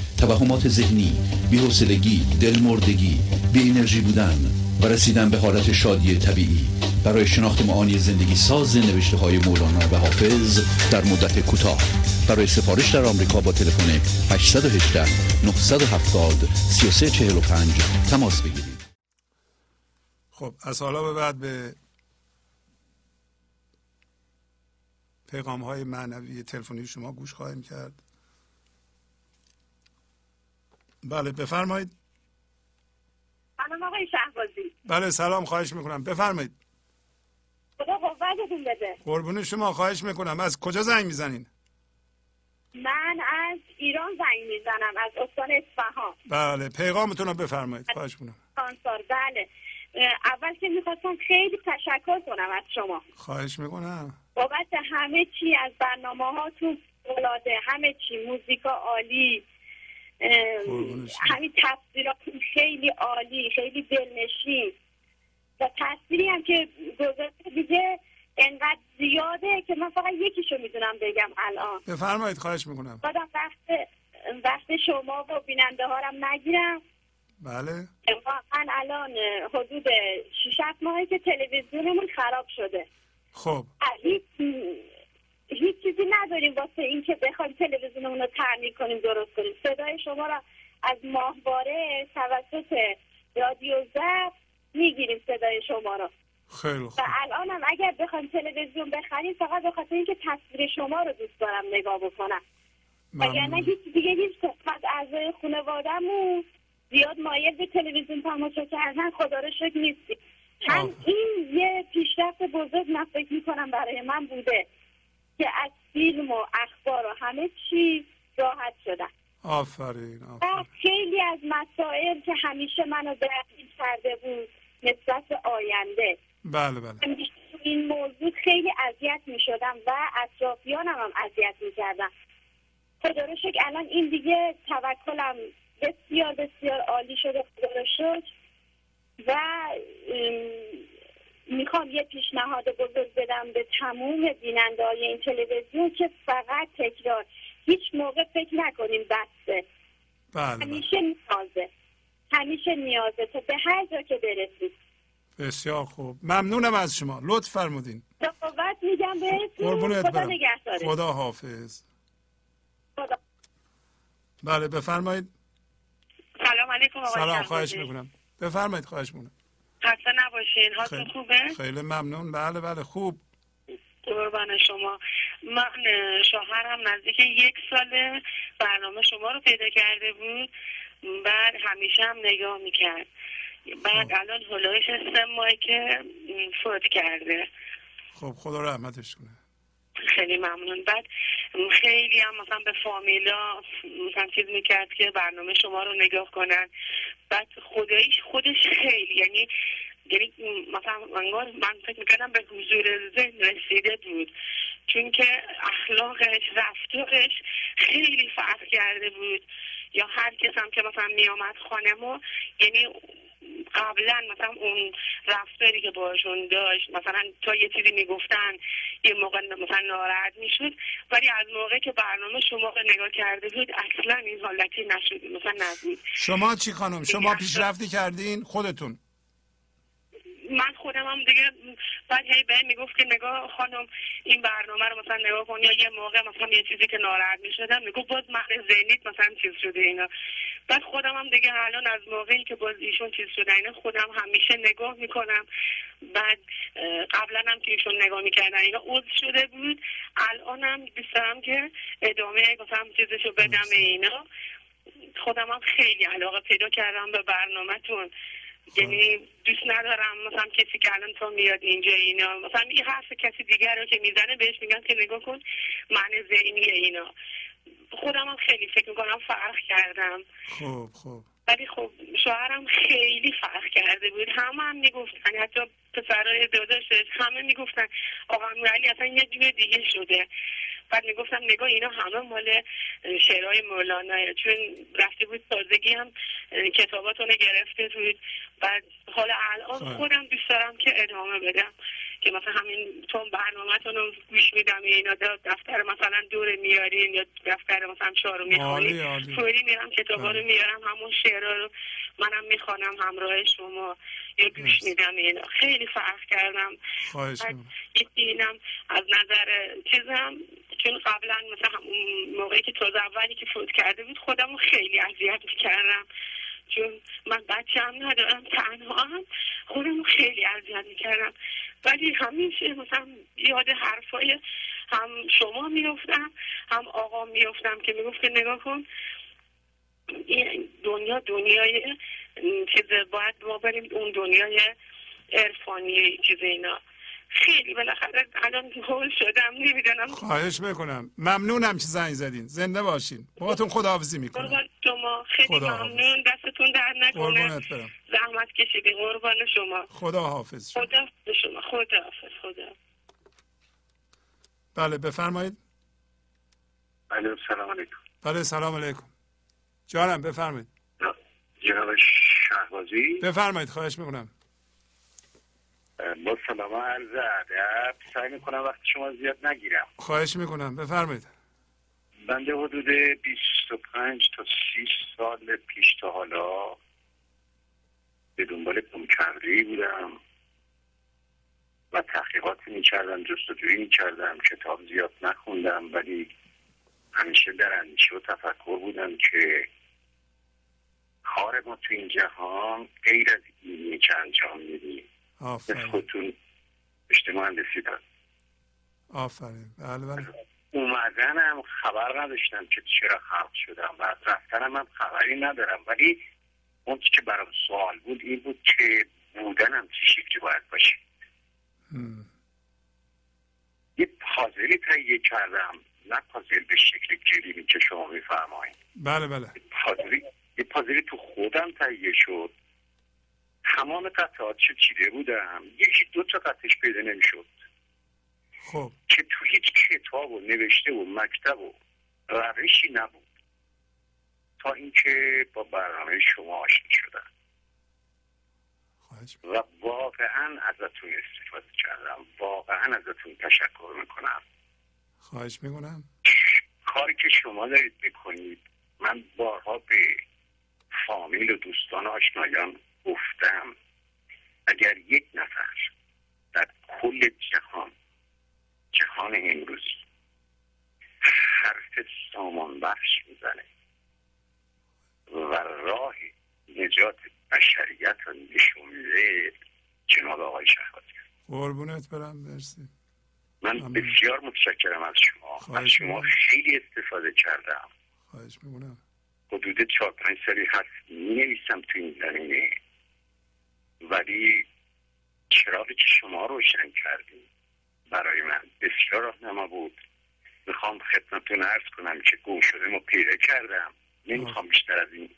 توهمات ذهنی بی‌حوصلگی دلمردگی بی انرژی بودن و رسیدن به حالت شادی طبیعی. برای شناخت معانی زندگی ساز نوشته های مولانا و حافظ در مدت کوتاه. برای سفارش در آمریکا با تلفن 818 970 3345 تماس بگیرید. خب از حالا به بعد به پیغام های معنوی تلفنی شما گوش خواهیم کرد. بله بفرمایید. سلام آقای شهبازی. بله سلام خواهش می‌کنم. بفرمایید. خدا قوتتون بده. قربون شما خواهش می‌کنم. از کجا زنگ می‌زنین؟ من از ایران زنگ می‌زنم از استان اصفهان. بله پیغامتون رو بفرمایید خواهش می‌کنم. کانسار بله. اول که می‌خواستم خیلی تشکر کنم از شما. خواهش می‌کنم. بابت همه چی از برنامه هاتون همه چی موزیکا عالی. همین تصویراتون خیلی عالی خیلی دلنشین. و تصویری هم که گذاشته دیگه انقدر زیاده که من فقط یکیشو می‌دونم بگم الان. بفرمایید خواهش می‌کنم. خودم وقت وقت شما و بیننده ها نگیرم. بله. من الان حدود 6 ماهی که تلویزیونمون خراب شده. خب. هیچ هیچ چیزی نداریم واسه اینکه بخوایم تلویزیونمون رو تعمیر کنیم درست کنیم. صدای شما را از ماهواره توسط رادیو زب می‌گیریم صدای شما رو خیلی خوب. و الان هم اگر بخوایم تلویزیون بخریم فقط به خاطر اینکه تصویر شما رو دوست دارم نگاه بکنم. وگرنه هیچ دیگه هیچ از اعضای خانوادهمون زیاد مایل به تلویزیون تماشا کردن خدا رو شکر نیستیم. هم این یه پیشرفت بزرگ من فکر می‌کنم برای من بوده. که از فیلم و اخبار و همه چی راحت شدن. آفرین, آفرین. خیلی از مسائل که همیشه منو درگیر کرده بود نسبت به آینده. بله بله. این موضوع خیلی اذیت می شدم و اطرافیانم هم اذیت می کردم خدا رو شکر الان این دیگه توکلم بسیار بسیار عالی شده خدا رو شکر. و می‌خوام یه پیشنهاد بزرگ بدم به تموم بیننده های این تلویزیون که فقط تکرار هیچ موقع فکر نکنیم بسته. بله همیشه نیازه. همیشه نیازه. تا به هر جا که برسید. بسیار خوب. ممنونم از شما. لطف فرمودین. قوت میگم بهتون قربونت خدا برم. نگهدارت. خدا حافظ. خدا. بله بفرمایید. سلام علیکم آقای سلام. خواهش می‌کنم. بفرمایید خواهش می‌کنم. خسته نباشین. حالتون خیلی, خوبه؟ خیلی ممنون. بله بله خوب. قربان شما. من شوهرم نزدیک یک سال برنامه شما رو پیدا کرده بود. بعد همیشه هم نگاه می‌کرد. بعد الان هلوش سه ماهی که فوت کرده. خب خدا رحمتش کنه. خیلی ممنون. بعد خیلی هم مثلا به فامیلا مثلا چیز می‌کرد که برنامه شما رو نگاه کنن. بعد خداییش خودش خیلی یعنی یعنی مثلا انگار من فکر می‌کردم به حضور ذهن رسیده بود. چون که اخلاقش رفتارش خیلی فرق کرده بود. یا هر کس هم که مثلا میامد خانه ما یعنی قبلا مثلا اون رفتاری که باشون داشت مثلا تا یه چیزی می‌گفتن یه موقع مثلا ناراحت می‌شد. ولی از موقع که برنامه شما نگاه کرده بود اصلا این حالتی نشد مثلا نبود. شما چی خانم؟ شما پیشرفتی کردین؟ خودتون. من خودم هم دیگه بعد هی بهم می‌گفت که نگاه خانم این برنامه رو مثلا نگاه کن یا یه موقع مثلا یه چیزی که ناراحت می‌شدم می‌گفت باز من ذهنیت مثلا چیز شده اینا. بعد خودم هم دیگه الان از موقعی که باز ایشون چیز شده اینا خودم همیشه نگاه می‌کنم. بعد قبلا هم که ایشون نگاه می‌کردن اینا عضو شده بود. الانم دوست دارم که ادامه مثلا چیزشو بدم اینا. خودم هم خیلی علاقه پیدا کردم به برنامهتون. یعنی دوست ندارم مثلا کسی که الان تو میاد اینجا اینا. مثلا یه حرف کسی دیگر رو که می‌زنه بهش میگن که نگاه کن معنی ذهنی اینا. خودم هم خیلی فکر می‌کنم فرق کردم. خب خب. ولی خب شوهرم خیلی فرق کرده بود. همه هم می‌گفتن حتی پسرای داداشش همه می‌گفتن آقا ولی اصلا یه جور دیگه شده. بعد می‌گفتم نگاه اینا همه مال شعرهای مولانا چون رفته بود تازگی هم کتاباتونو گرفته بود. بعد حالا الان خب. خودم دوست دارم که ادامه بدم. که مثلا همین چون برنامهتون رو گوش میدم اینا دفتر مثلا دور میارین یا دفتر مثلا عالی می‌خوانین عالی. فوری میرم کتابا رو بله. میارم همون شعرها رو منم می‌خوانم همراه شما یا گوش. میدم اینا. خیلی فرق کردم. اینم از نظر چیزم چون قبلا مثلا موقعی که تازه اولی که فوت کرده بود خودم رو خیلی اذیت می‌کردم. چون من بچه هم ندارم تنها هم خودم خیلی اذیت می‌کردم. ولی همیشه مثلا یاد حرفای هم شما میفتم هم آقا میفتم که می‌گفت که نگاه کن دنیا دنیای چیز باید ما بریم اون دنیای عرفانی چیز اینا. خیلی بالاخره الان هول شدم نمی‌دونم. خواهش می‌کنم. ممنونم که زنگ زدین. زنده باشین. باهاتون خداحافظی می‌کنم. قربان شما خیلی خدا ممنون. دستتون در نکنه. زحمت کشیدی. قربان شما. خدا حافظ شما. خدا به شما خدا حافظ خدا بله بفرمایید. الو سلام علیکم. بله سلام علیکم. جانم بفرمایید. جناب شهبازی. بفرمایید. خواهش می‌کنم. با سلام عرض ادب. سعی می‌کنم وقت شما زیاد نگیرم. خواهش می‌کنم. بفرمایید. بنده حدود 25 تا 30 سال پیش تا حالا به دنبال گمکردی بودم و تحقیقاتی می‌کردم جستجویی می‌کردم کتاب زیاد نخوندم ولی همیشه در اندیشه و تفکر بودم که کار ما تو این جهان غیر از اینیه که انجام میدیم. آفرین. خودتون مهندسی دارم. آفرین. بله بله. اومدنم خبر نداشتم که چرا خلق شدم. و رفتنم هم خبری ندارم. ولی اون که برام سوال بود این بود که بودنم چه شکلی باید باشه. هم. یه پازلی تهیه کردم. نه پازل به شکل گلیمی که شما میفرمایید. بله بله. پازلی یه پازلی تو خودم تهیه شد. تمام قطعات چه چیده بودم. یکی دو تا قطعش پیدا نمی‌شد. خب. که تو هیچ کتاب و نوشته و مکتب و روشی نبود. تا اینکه با برنامه شما آشنا شدم. و واقعا ازتون استفاده کردم. واقعا ازتون تشکر می‌کنم. خواهش می‌کنم. کاری که شما دارید می‌کنید من بارها به فامیل و دوستان آشنایان گفتم اگر یک نفر در کل جهان جهان امروزی حرف سامان بخش می‌زنه و راه نجات بشریت رو نشون میده جناب آقای شهبازی قربونت برم مرسی. من بسیار متشکرم از شما. از شما خیلی استفاده کردم. خواهش می‌کنم. حدود چهار پنج سالی هست می نویسم تو این زمینه. ولی چراغی که شما روشن کردیم برای من بسیار راهنما بود. می‌خوام خدمتتون ارز کنم که گم شده ما پیره کردم. نمی‌خوام بیشتر از این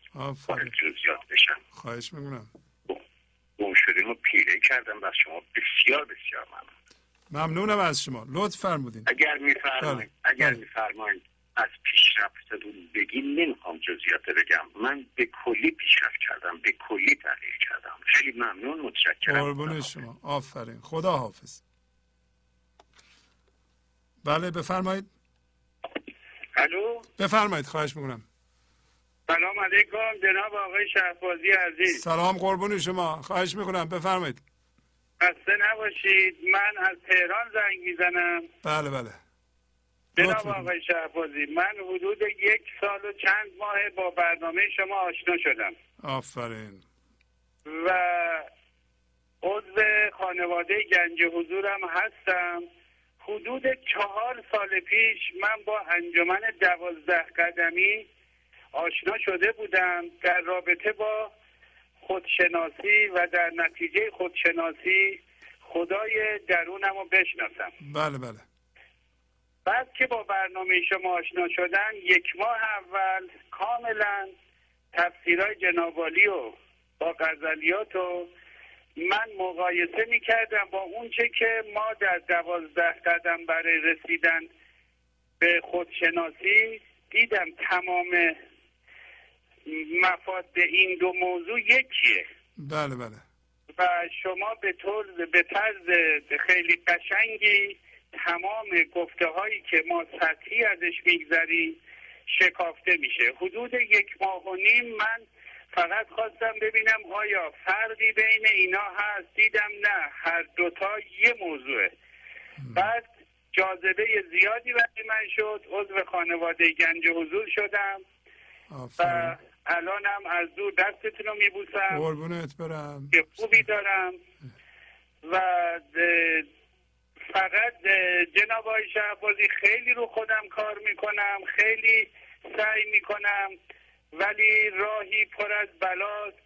وارد جزئیات بشم. خواهش می‌کنم. گم شده ما پیره کردم و شما بسیار بسیار ممنون. ممنونم از شما. لطف فرمودین. اگر میفرمایید بله. اگر بله. میفرمایید از پیشرفتتون بگین نمی‌خوام جزئیات بگم. من به کلی پیشرفت کردم به کلی تغییر کردم. خیلی ممنون متشکرم. قربون شما. آفرین. خدا حافظ بله بفرمایید. الو؟ بفرمایید خواهش می‌کنم. سلام علیکم جناب آقای شهبازی عزیز. سلام قربون شما. خواهش می‌کنم. بفرمایید. خسته نباشید. من از تهران زنگ می‌زنم. بله بله. جناب. آقای شهبازی. من حدود یک سال و چند ماه با برنامه شما آشنا شدم. آفرین. و عضو خانواده گنج حضورم هستم. حدود چهار سال پیش من با انجمن دوازده قدمی آشنا شده بودم در رابطه با خودشناسی و در نتیجه خودشناسی خدای درونم رو بشناسم. بله بله. بعد که با برنامه شما آشنا شدن یک ماه اول کاملا تفسیرهای جنابالی و با غزلیات و من مقایسه می کردم با اونچه که ما در دوازده قدم برای رسیدن به خودشناسی دیدم تمام مفاد این دو موضوع یکیه. بله بله. و شما به طور به طرز خیلی قشنگی تمام گفته هایی که ما سطحی ازش میگذریم شکافته میشه. حدود یک ماه و نیم من فقط خواستم ببینم آیا فرقی بین اینا هست؟ دیدم نه. هر دوتا یه موضوعه. بعد جاذبه زیادی برای من شد. عضو خانواده گنج حضور شدم. و الانم از دور دستتون رو میبوسم. قربونت برم. که خوبی دارم. و فقط جناب آقای شهبازی خیلی رو خودم کار می‌کنم خیلی سعی می‌کنم ولی راهی پر از بلاست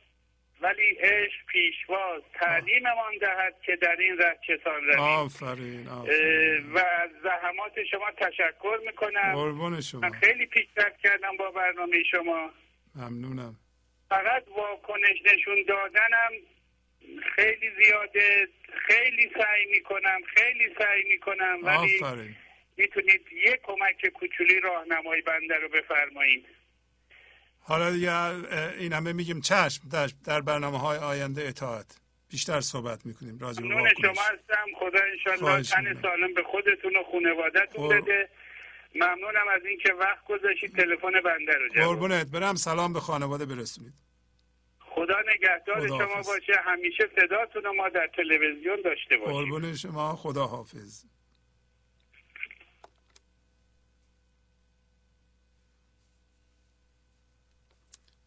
ولی عشق پیشواز تعلیممان دهد که در این ره چسان رویم. آفرین آفرین. و از زحمات شما تشکر می‌کنم. قربون شما. من خیلی پیشرفت کردم با برنامه شما. ممنونم. فقط واکنش نشون دادنم خیلی زیاده خیلی سعی می‌کنم خیلی سعی می‌کنم ولی می‌تونید یه کمک کوچولی راهنمایی بنده رو بفرمایید. حالا دیگه این همه میگیم چشم در, در برنامه های آینده اطاعت. بیشتر صحبت می‌کنیم. راجع به شما هستم. خدا انشالله تن. سالم به خودتون و خانوادهتون قر- بده. ممنونم از اینکه وقت گذاشتید. تلفن بنده رو جواب قربونت. برم. سلام به خانواده برسونید. خدا نگهدار شما. باشه. همیشه صداتون رو ما در تلویزیون داشته باشیم. قربون شما. خدا حافظ.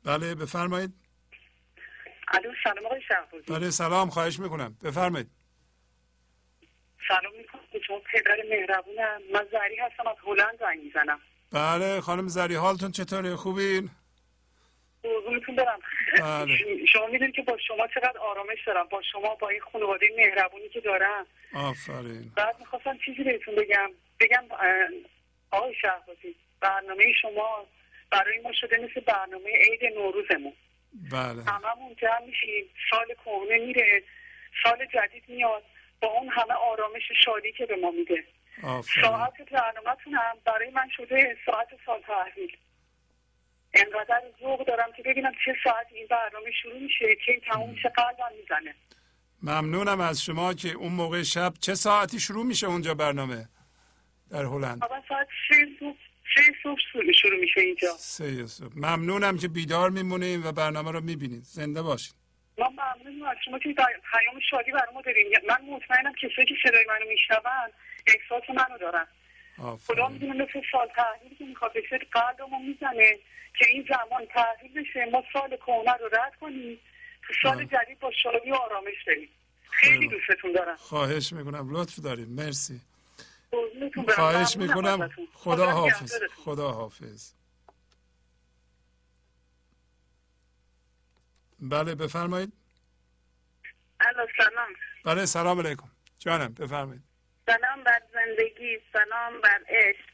بله بفرمایید. الو سلام آقای شهبازی. بله سلام. خواهش می‌کنم. بفرمایید. سلام می‌کنم. شما پدر مهربونم. من زری هستم از هلند زنگ می‌زنم. بله خانم زری حالتون چطوره؟ خوبین؟ قربونتون برم. بله. شما می‌دونید که با شما چقدر آرامش دارم. با شما با این خانواده مهربونی که دارم. آفرین. بعد می‌خواستم چیزی بهتون بگم. بگم آقای شهبازی برنامه شما برای ما شده مثل برنامه عید نوروزمون. بله. هممون جمع میشیم. سال کهنه میره. سال جدید میاد. با اون همه آرامش شادی که به ما میده. آفرین. ساعت برنامهتون هم برای من شده ساعت سال تحویل. انقدر ذوق دارم که ببینم چه ساعت این برنامه شروع میشه که تموم میشه قلبم می‌زنه. ممنونم از شما که اون موقع شب چه ساعتی شروع میشه اونجا برنامه در هلند؟ ساعت سه صبح شروع- میشه اینجا. سه صبح. ممنونم که بیدار میمونین و برنامه رو می‌بینید. زنده باشین. ما ممنونیم از شما که پیام شادی برای داریم من مطمئنم کسایی که صدای منو میشنون احساس منو دارن. خدا می‌دونه مثل سال تحلیل که می‌خواد بشه قلبمو می‌زنه که این زمان تحلیل بشه. ما سال کهنه رو رد کنیم تو سال جدید با شادی و آرامش بریم. خیلی دوستتون دارم. خواهش می‌کنم. لطف داریم مرسی. خواهش می‌کنم. خدا حافظ. خدا حافظ. بله بفرمایید. سلام. بله سلام علیکم. جانم بفرمایید. سلام بر زندگی سلام بر عشق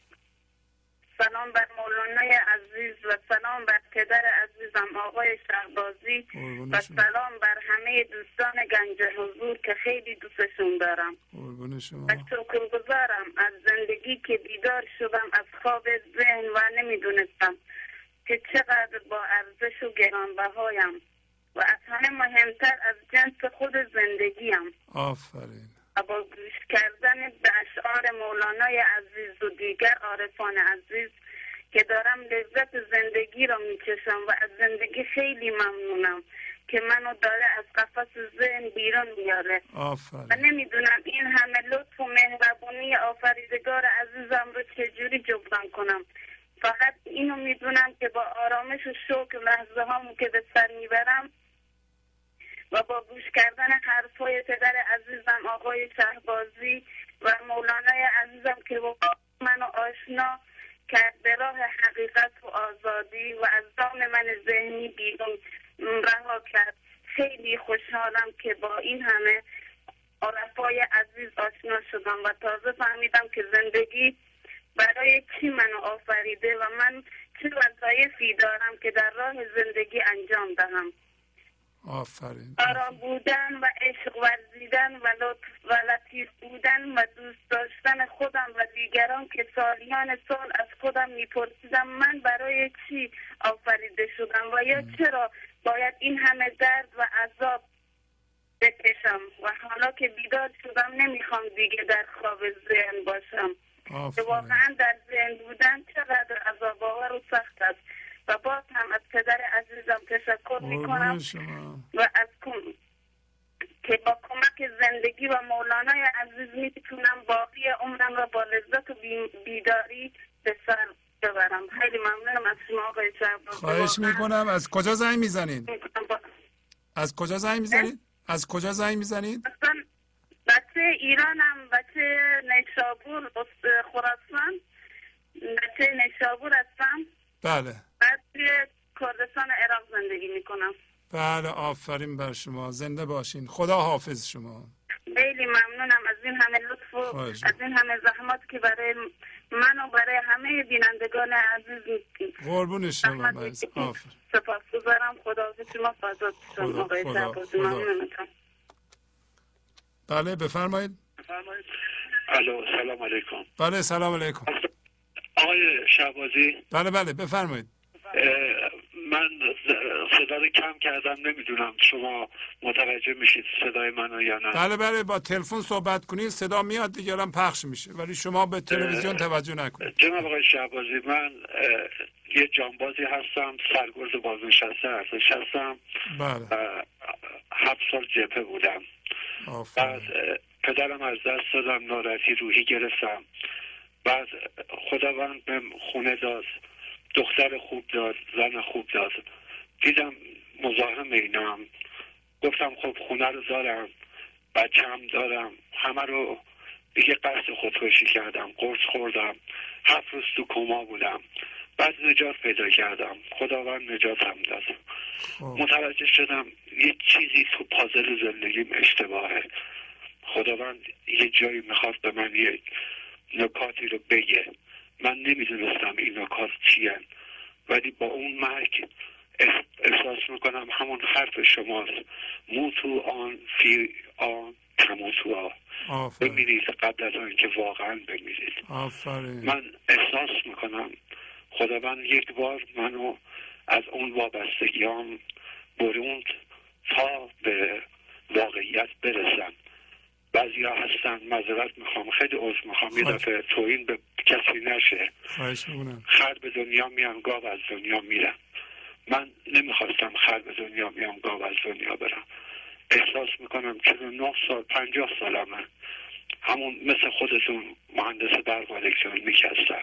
سلام بر مولانای عزیز و سلام بر پدر عزیزم آقای شهبازی و سلام بر همه دوستان گنج حضور که خیلی دوستشون دارم. و شکر گذارم از زندگی که بیدار شدم از خواب ذهن و نمی‌دونستم که چقدر با ارزش و گرانبهایم و از همه مهمتر از جنس خود زندگیم. آفرین. و با گوش کردن به اشعار مولانای عزیز و دیگر عارفان عزیز که دارم لذت زندگی را میچشم و از زندگی خیلی ممنونم که منو داره از قفس ذهن بیرون میاره. و نمی‌دونم این همه لطف و مهربونی آفریدگار عزیزم رو چجوری جبران کنم فقط اینو می‌دونم که با آرامش و شوق لحظه هامو که به سر می‌برم و با گوش کردن حرفای پدر عزیزم آقای شهبازی و مولانای عزیزم که منو آشنا کرد به راه حقیقت و آزادی و از دام من ذهنی بیرون رها کرد. خیلی خوشحالم که با این همه عرفای عزیز آشنا شدم و تازه فهمیدم که زندگی برای کی منو آفریده و من چه وظایفی دارم که در راه زندگی انجام دهم. آفرین. آرام بودن و عشق ورزیدن و لطف و لطیف بودن و دوست داشتن خودم و دیگران که سالیان سال از خودم میپرسیدم من برای چی آفریده شدم و یا چرا باید این همه درد و عذاب بکشم و حالا که بیدار شدم نمی‌خوام دیگه در خواب ذهن باشم. که واقعا در ذهن بودن چقدر عذاب آور و سخت است. و باز هم از پدر عزیزم تشکر می‌کنم و از کم... که با کمک زندگی و مولانای عزیز می‌تونم باقی عمرم را با لذت و بیداری به سر ببرم. خیلی ممنونم از شما آقای خواهش می‌کنم. از کجا زنگ می‌زنید؟ از کجا زنگ می‌زنید؟ از کجا زنگ می‌زنید؟ بچه ایرانم بچه نیشابور خراسان. بچه نیشابور هستم. بله. بعد توی کردستان عراق زندگی می‌کنم. بله آفرین بر شما. زنده باشین. خدا حافظ شما. خیلی ممنونم از این همه لطف و از این همه زحمات که برای من و برای همه بینندگان عزیز قربون شما سپاس گذارم خدا شما. فضا خدا, خدا. بله بفرمایید. الو سلام علیکم. بله سلام علیکم. آقای شعبازی بله بله بفرمایید. من صدا رو کم کردم نمی‌دونم شما متوجه میشید صدای منو یا نه. بله بله با تلفن صحبت کنید صدا میاد دیگه پخش میشه. ولی شما به تلویزیون توجه نکنید. جناب آقای شعبازی من یه جانبازی هستم سرگرز بازنشسته ارتش هستم بله. هفت سال جبهه بودم. بعد پدرم از دست دادم ناراحتی روحی گرفتم. بعد خداوند به خونه داد دختر خوب داد زن خوب داد. دیدم مزاحم اینم گفتم خب خونه رو دارم بچم دارم. همه رو دیگه قصد خودکشی کردم قرص خوردم. هفت روز تو کما بودم. بعد نجات پیدا کردم. خداوند نجاتم داد. خب. متوجه شدم یه چیزی تو پازل زندگیم اشتباهه. خداوند یه جایی می‌خواست به من یه نکاتی رو بگه. من نمی‌دونستم این نکات چیه ولی با اون مرگ احساس می‌کنم همون حرف شماست. موتو آن فی آن تموتو آن بمیرید قبل از آن که واقعا بمیرید. من احساس می‌کنم خداوند یک بار منو از اون وابستگیام بروند تا به واقعیت برسم. بعضی ها هستن. مذارت می‌خوام. خیلی عضو می‌خوام. یه دفعه توین به کسی نشه. خر به دنیا میان گاو از دنیا میرن من نمی‌خواستم خر به دنیا بیام گاو از دنیا برم. احساس می‌کنم نه سال پنجاه سالمه. همون مثل خودتون مهندس برق الکترونیک هستم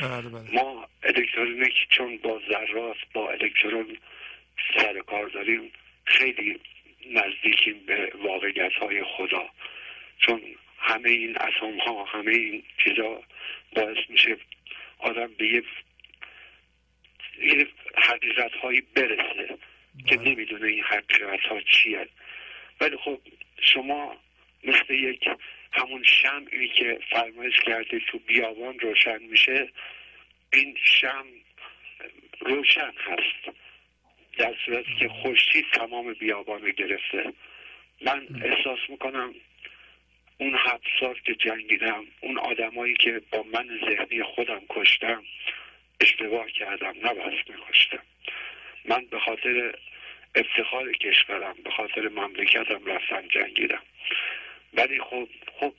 بله، بله. ما الکترونیک چون با ذرات با الکترون سر کار داریم خیلی نزدیکیم به واقعیت های خدا. چون همه این اتم ها همه این چیزا باعث میشه آدم به یه حقیقت هایی برسه که بله. نمی‌دونه این حقیقت ها چیه. ولی خب شما مثل یک همون شمعی که فرمایش کرده تو بیابان روشن میشه این شم روشن هست. در صورتی که خورشید تمام بیابان رو گرفته. من احساس می‌کنم اون هفت سال که جنگیدم اون آدمایی که با من ذهنی خودم کشتم اشتباه کردم نباید میکشتم من به خاطر افتخار کشورم به خاطر مملکتم رفتم جنگیدم. ولی خب خب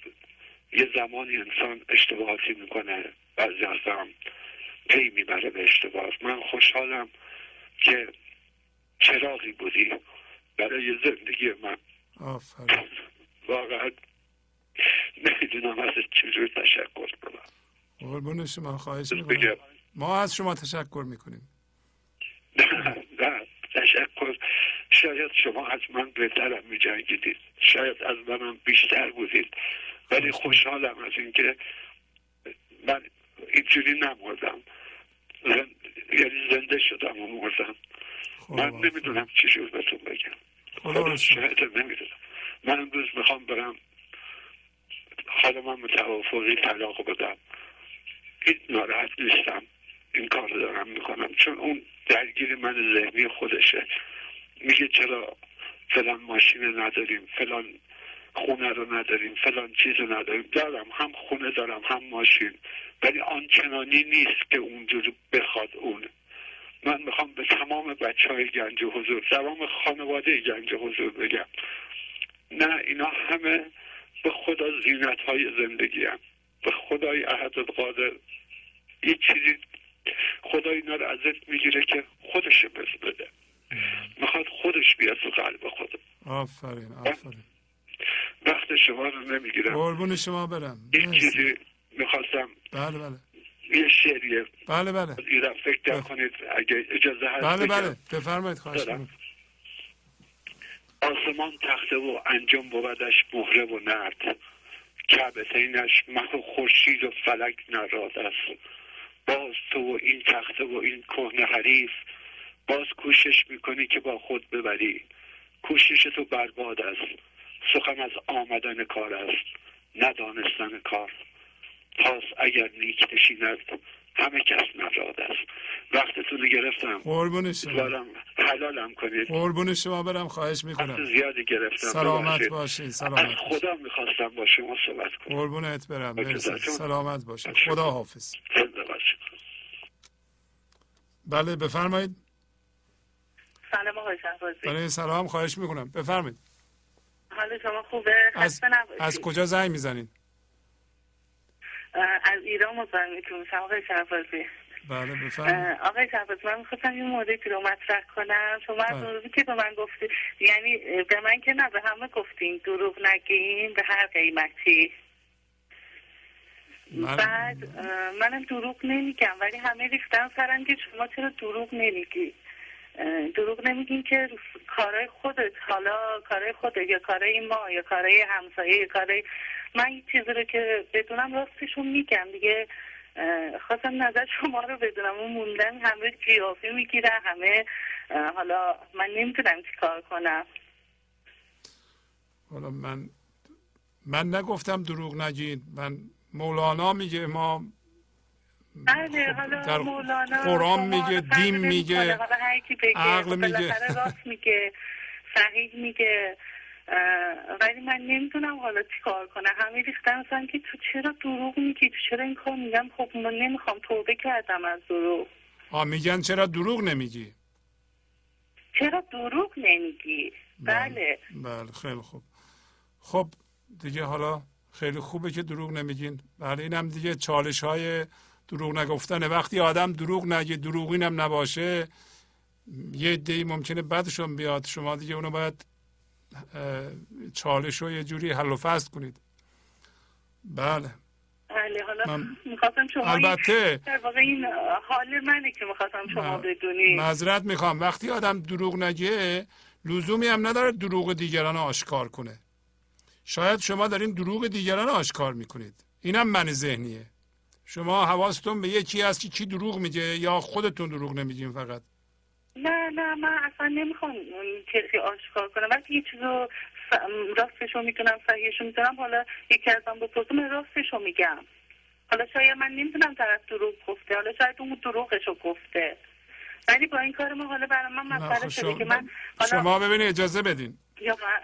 یه زمانی انسان اشتباهاتی می‌کنه بعضی هم پی می‌بره به اشتباه. من خوشحالم که چراغی بودی برای زندگی من. واقعا نمی‌دونم از چجور تشکر کنم. قربون شما خواهش می‌کنم. ما از شما تشکر می‌کنیم. نه تشکر. شاید شما از من بهترم می جنگیدید شاید از منم بیشتر بودید. ولی خوشحالم از اینکه من اینجوری نمردم. زن... یعنی زنده شدم و مردم. من نمی‌دونم چی شد بهتون بگم. شاید نمی‌دونم. من امروز می‌خوام برم من متوافقی طلاق بدم. این ناراحت نیستم. این کار دارم می‌کنم. چون اون درگیر من ذهنی خودشه. میگه چرا فلان ماشین نداریم فلان خونه رو نداریم فلان چیز رو نداریم. دارم هم خونه دارم هم ماشین. ولی آنچنانی نیست که اونجور بخواد اون. من می‌خوام به تمام بچه های گنج حضور تمام خانواده گنج حضور بگم. نه اینا همه به خدا زینت های زندگی هم. به خدای احد قادر یه چیزی خدا اینا رو ازت می‌گیره که خودش بس بده. می‌خواد خودش بیاد تو قلب خود آفرین آفرین. وقت شما رو نمی‌گیرم. قربون شما برم. این چیزی می‌خواستم. بله بله. یه شعریه. بله بله. فکر کنید اگه اجازه هست بله بله. بفرمایید خواهش آسمان تخته و انجام بودش مهره و نرد. کعبتینش مه و خورشید و فلک نراد است. باز تو و این تخته و این کهنه حریف باز کوشش می‌کنی که با خود ببری. کوشش تو برباد است. سخن از آمدن کار است ندانستن کار. پاس اگر نیک نشیند همه کس نجاد است. وقتتون رو گرفتم. قربون شما. حلالم کنید. قربون شما برم خواهش می‌کنم. زیادی گرفتم. سلامت باشید سلامت از خدا می‌خواستم با شما صحبت کنم. قربونت برم. سلامت باشید خدا حافظ. بله بفرمایید. سلام آقای شهبازی. بله سلام خواهش می‌کنم. بفرمایید. حال شما خوبه؟ از, از کجا زنگ می‌زنید از ایران مزاحم میشم آقای شهبازی. بله بفرمایید. آقای شهبازی من می‌خواستم این موردی رو مطرح کنم. شما از بله. روزی که به من گفتی یعنی به من که نه به همه گفتین. دروغ نگین به هر قیمتی. من... بعد منم دروغ نمیگم ولی همه ریختن سرم که شما چرا دروغ نمیگی؟ دروغ نمیگین که کارهای خودت حالا کارهای خودت یا کارهای ما یا کارهای همسایه یا کارهای من این چیزی رو که بدونم راستشون میگم دیگه خواستم نظر شما رو بدونم. اون موندن همه جیافی می‌گیره همه حالا من نمی‌تونم چی کار کنم. حالا من من نگفتم دروغ نگید. من مولانا میگه ما بله حالا در مولانا قرآن میگه دین میگه عقل میگه. راست میگه صحیح میگه ولی من نمی‌دونم حالا چی کار کنه همه ریختن اصلا که تو چرا دروغ میگی؟ تو چرا این کار میگم؟ خب من نمی‌خوام توبه کردم از دروغ. آ میگن چرا دروغ نمیگی؟ چرا دروغ نمیگی؟ بله بله. خیلی خوب. خب دیگه حالا خیلی خوبه که دروغ نمیگین. بله اینم دیگه چالش های دروغ نگفتنه وقتی آدم دروغ نگه دروغینم نباشه یه دی ممکنه بعدشون بیاد. شما دیگه اونو باید چالش رو یه جوری حل و فصل کنید. بله. بله حالا من... می‌خواستم شما البته در واقع این حال منه که می‌خواستم شما بدونید معذرت می‌خوام. وقتی آدم دروغ نگه لزومی هم نداره دروغ دیگران آشکار کنه. شاید شما دارین دروغ دیگران آشکار می‌کنید. اینم من ذهنیه. شما حواستون به یکی هست که کی دروغ میگه یا خودتون دروغ نمیگین فقط؟ نه نه من اصلا نمی‌خوام کسی آشکار کنم. وقتی یه چیزو راستشو می‌تونم صحیحشو می‌تونم. حالا یکی ازم بپرسه من راستشو میگم. حالا شاید من نمی‌تونم طرف دروغ گفته. حالا شاید اون دروغشو گفته. ولی با این کار ما حالا برای من مسئله خب شده که من حالا شما ببینید اجازه بدین.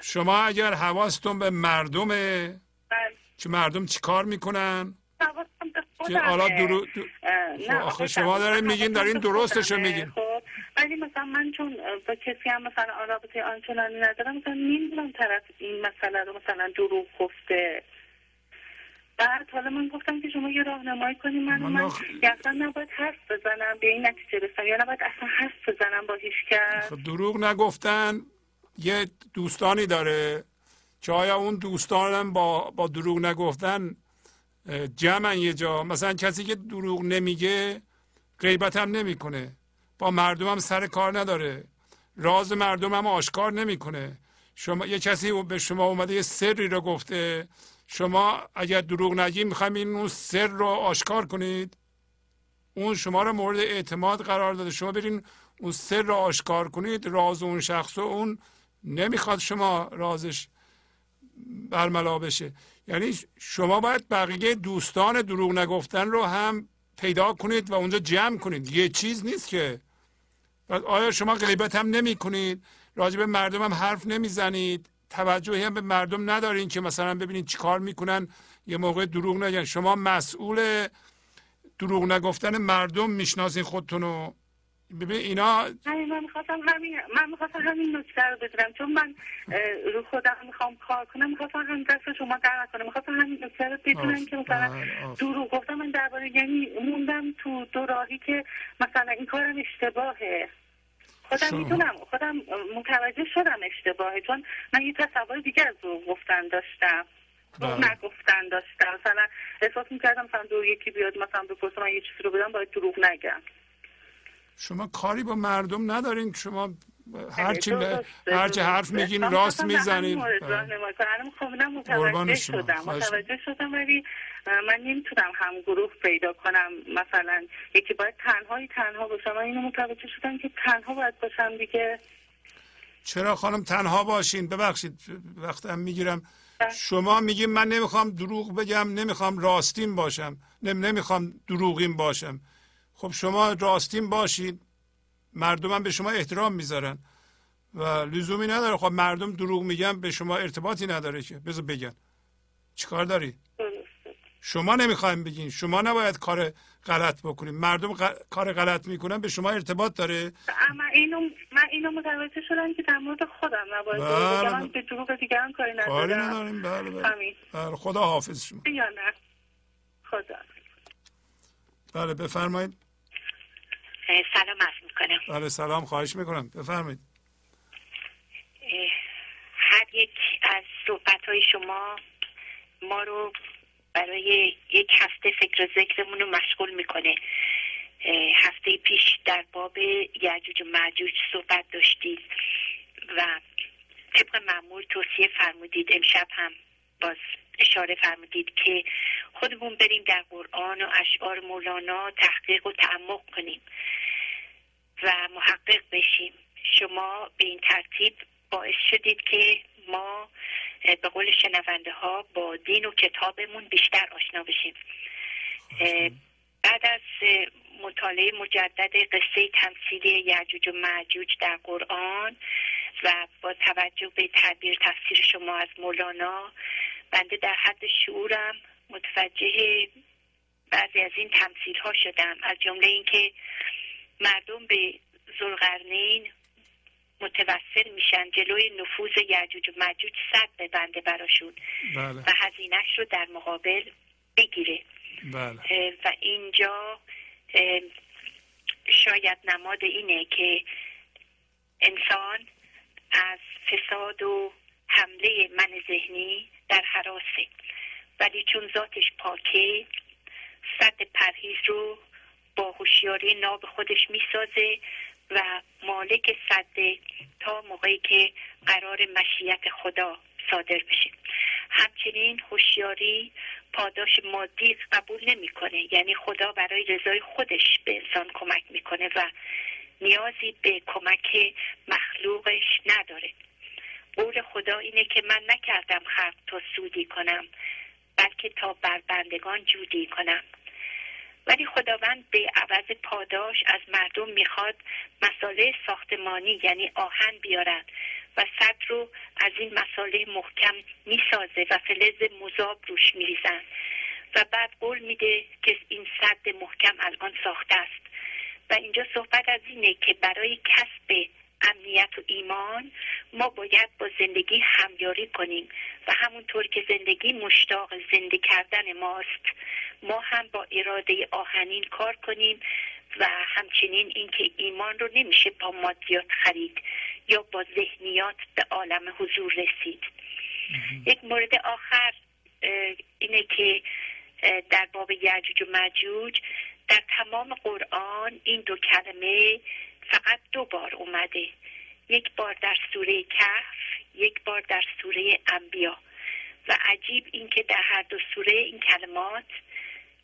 شما اگر حواستون به مردمه بله. که مردم چیکار می‌کنن؟ که حالا درو... خب شما دارین میگین دارین درستشو میگین. خب ولی مثلا من چون با کسی هم مثلا رابطه آنچنانی ندارم مثلا نمی‌دونم طرف این مسئله رو مثلا دروغ گفته. بعد حالا من گفتم که شما یه راهنمایی کنیم من من اصلا نباید حرف بزنم به این نتیجه رسم یا نباید اصلا حرف بزنم با هیچ کس. خب دروغ نگفتن یه دوستانی داره. که آیا اون دوستانم با با دروغ نگفتن جمع یه جا. مثلا کسی که دروغ نمیگه غیبت هم نمی‌کنه. با مردم هم سر کار نداره. راز مردم هم آشکار نمی‌کنه. شما یه کسی به شما اومده یه سری رو گفته. شما اگر دروغ نگی می‌خوایم این اون سر رو آشکار کنید. اون شما رو مورد اعتماد قرار داده. شما برین اون سر رو آشکار کنید. راز اون شخص و اون نمی‌خواد شما رازش برملا بشه. یعنی شما باید بقیه دوستان دروغ نگفتن رو هم پیدا کنید و اونجا جمع کنید. یه چیز نیست که. آیا شما غیبت هم نمی کنید راجب مردم هم حرف نمی‌زنید. توجهی هم به مردم ندارین که مثلا ببینید چیکار می‌کنن. یه موقع دروغ نگن. شما مسئول دروغ نگفتن مردم می‌شناسین خودتون رو ببین اینا من می‌خواستم همین من می‌خواستم همین نکته رو بدونم. چون من رو خودم می‌خوام کار کنم می‌خواستم همین دست شما در کنم. می‌خواستم همین نکته رو بدونم که مثلا دروغ گفتم من درباره یعنی موندم تو دو راهی که مثلا این کارم اشتباهه. خودم می‌دونم خودم متوجه شدم اشتباهه چون من یه تصور دیگه از دروغ گفتن داشتم. دروغ بله. نگفتن داشتم. مثلا احساس می‌کردم مثلا دو یکی بیاد مثلا بپرسه من یه چیزی رو بدم باید دروغ نگم. شما کاری با مردم ندارین. شما هرچی هرچی حرف میگین راست می‌زنین. متوجه شدم. متوجه شدم ولی من نمی‌تونم هم گروه پیدا کنم. مثلا یکی باید تنهایی تنها باشم من اینو متوجه شدم که تنها باید باشم دیگه. چرا خانم تنها باشین؟ ببخشید وقتم می‌گیرم. بله. شما میگین من نمی‌خوام دروغ بگم نمی‌خوام راستین باشم. نمی‌خوام دروغین باشم. خب شما راستین باشید مردم هم به شما احترام می‌ذارن و لزومی نداره. خب مردم دروغ میگن به شما ارتباطی نداره که. بذار بگن. چیکار داری؟ شما نمی‌خوایم بگین. شما نباید کار غلط بکنید مردم کار غلط می‌کنن به شما ارتباط داره. اما اینو من اینو متوجه شدم که در مورد خودم نباید. بله. بگم به دروغ دیگران کاری ندارم کاری نداریم. بله بله. بله خدا حافظ شما نه. خدا. بله بفرمایید. سلام عرض می‌کنم. بله سلام. خواهش می‌کنم. بفرمایید. هر یک از صحبت های شما ما رو برای یک هفته فکر و ذکرمون رو مشغول می‌کنه. هفته پیش در باب یعجوج و معجوج صحبت داشتید و طبق معمول توصیه فرمودید امشب هم باز اشاره فرمودید که خودمون بریم در قرآن و اشعار مولانا تحقیق و تعمق کنیم و محقق بشیم. شما به این ترتیب باعث شدید که ما به قول شنونده ها با دین و کتابمون بیشتر آشنا بشیم. بعد از مطالعه مجدد قصه تمثیلی یعجوج و معجوج در قرآن و با توجه به تعبیر تفسیر شما از مولانا بنده در حد شعورم متوجه بعضی از این تمثیل ها شدم از جمله اینکه مردم به زلغرنین متوسل میشن جلوی نفوذ یعجوج و مجوج صد ببنده براشون بله. و هزینهش رو در مقابل بگیره بله. و اینجا شاید نماد اینه که انسان از فساد و حمله من ذهنی در حراسه ولی چون ذاتش پاکه صد پرهیز رو با هوشیاری ناب خودش می‌سازه و مالک صده تا موقعی که قرار مشیت خدا صادر بشه. همچنین هوشیاری پاداش مادی قبول نمی‌کنه. یعنی خدا برای رضای خودش به انسان کمک می‌کنه و نیازی به کمک مخلوقش نداره. قول خدا اینه که من نکردم خلق تا سودی کنم بلکه تا بر بندگان جودی کنم. ولی خداوند به عوض پاداش از مردم می‌خواد مساله ساختمانی یعنی آهن بیارن و صد رو از این مساله محکم می‌سازه و فلز مذاب روش میریزن. و بعد قول میده که این صد محکم الان ساخته است. و اینجا صحبت از اینه که برای کسب امنیت و ایمان ما باید با زندگی همیاری کنیم و همونطور که زندگی مشتاق زنده کردن ماست ما هم با اراده آهنین کار کنیم و همچنین اینکه ایمان رو نمیشه با مادیات خرید یا با ذهنیات به عالم حضور رسید. یک مورد آخر اینه که در باب یعجوج و مجوج در تمام قرآن این دو کلمه فقط دو بار اومده. یک بار در سوره کهف یک بار در سوره انبیا. و عجیب اینکه در هر دو سوره این کلمات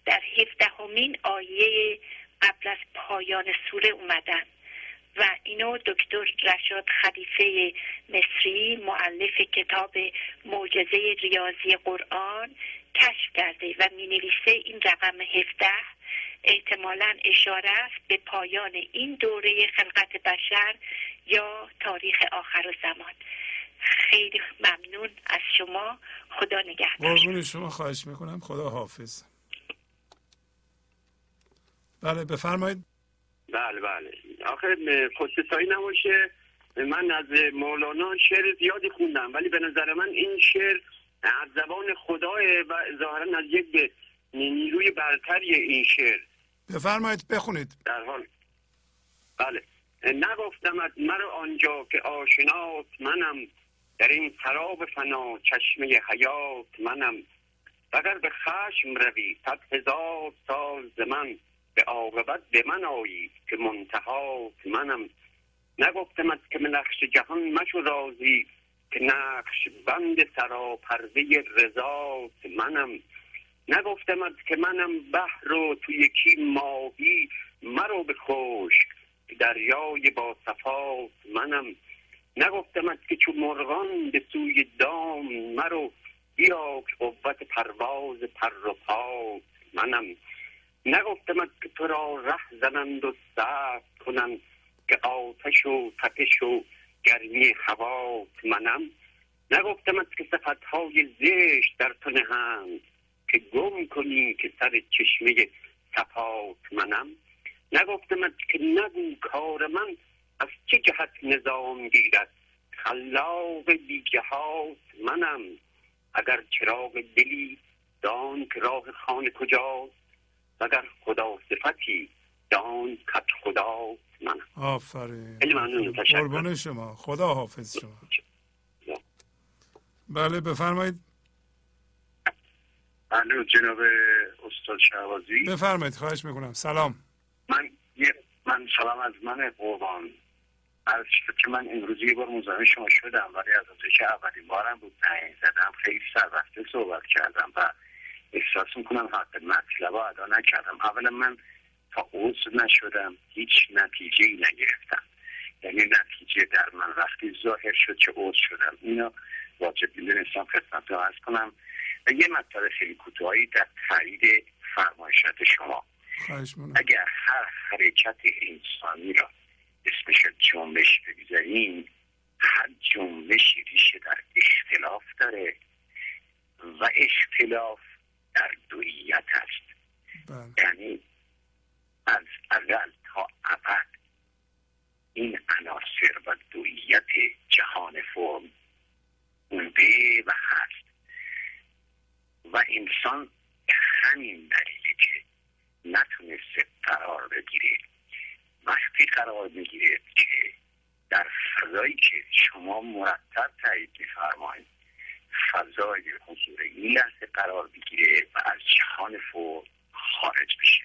در هفدهمین آیه قبل از پایان سوره اومدن. و اینو دکتر رشاد خلیفه مصری معلف کتاب معجزه ریاضی قرآن کشف کرده و می نویسه این رقم هفده. احتمالا اشاره است به پایان این دوره خلقت بشر یا تاریخ آخر و زمان. خیلی ممنون از شما. خدا نگهدار. قربون شما خواهش می‌کنم. خدا حافظ. بله بفرمایید. بله بله. آخه خودستایی نباشه. من از مولانا شعر زیادی خوندم ولی به نظر من این شعر از زبان خداه و ظاهرا از یک نیروی برتری این شعر. بفرمایید بخونید. در حال. بله. نگفتم مرا آنجا که آشنات منم. در این خراب فنا چشمه حیات منم. اگر به خشم روی صد هزار سال ز به عاقبت به من آیی که منتهات منم. نگفتمت که من نقش جهان مشو رازی که نقش بند سراپرده رضات منم. نگفتمت که منم بحر و تو یکی ماهی مرو به خشک. دریای با صفات منم. نگفتمت که چون مرغان به سوی دام مرو. بیا که قوت پرواز پر و پات منم. نگفتمت که تو را ره زنند و سرد کنند که آتش و تپش و گرمی هوات منم. نگفتمت که صفتهای زشت در تو نهند. که گم کنی که سر چشمه صفات منم. نگفتمت که نگو کار من از چه جهت نظام گیرد؟ خلاق بیجهات منم. اگر چراغ دلی دان که راه خانه کجاست؟ وگر خدا صفتی دان کت خدا منم. آفرین. قربان شما. خدا حافظ شما بله بفرمایید. بله جناب استاد شهبازی بفرمایید خواهش می‌کنم. سلام. من من سلام از من قربان. از که من امروز یه بار مزاحم شما شدم ولی از که اولین بارم بود زنگ زدم. خیلی سربسته صحبت کردم و احساس می‌کنم حق مطلب ادا نکردم. اولا من تا عضو نشدم هیچ نتیجه ای نگرفتم. یعنی نتیجه در من وقتی ظاهر شد که عضو شدم. اینا واجب می‌دونستم خدمت رو کنم. و یه مطلب خیلی کوتاهی در تایید فرمایشات شما. اگر هر حرکت انسانی را اسمش جنبش بگذاریم هر جنبشی ریشه در اختلاف داره و اختلاف در دویت است. بله. یعنی از اول تا ابد این عناصر و دویت جهان فرم بوده و هست. و انسان همین دلیله که نتونسته قرار بگیره. وقتی قرار می‌گیره که در فضایی که شما مرتب تایید میفرمایید فضای حضور این لحظه قرار بگیره و از جهان فور خارج بشه.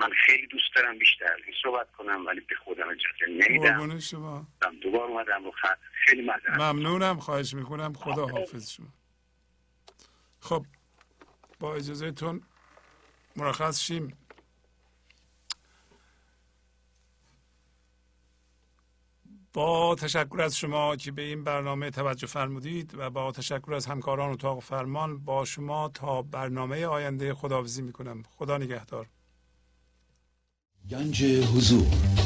من خیلی دوست دارم بیشتر صحبت کنم ولی به خودم اجازه نمیدم. شما. دوبار اومدم رو خط. خیلی مزرم ممنونم. خواهش می‌کنم. خدا حافظ شما. خب با اجازه تون مرخص شیم. با تشکر از شما که به این برنامه توجه فرمودید و با تشکر از همکاران اتاق فرمان با شما تا برنامه آینده خداویزی می‌کنم. خدا نگهدار. گنج حضور.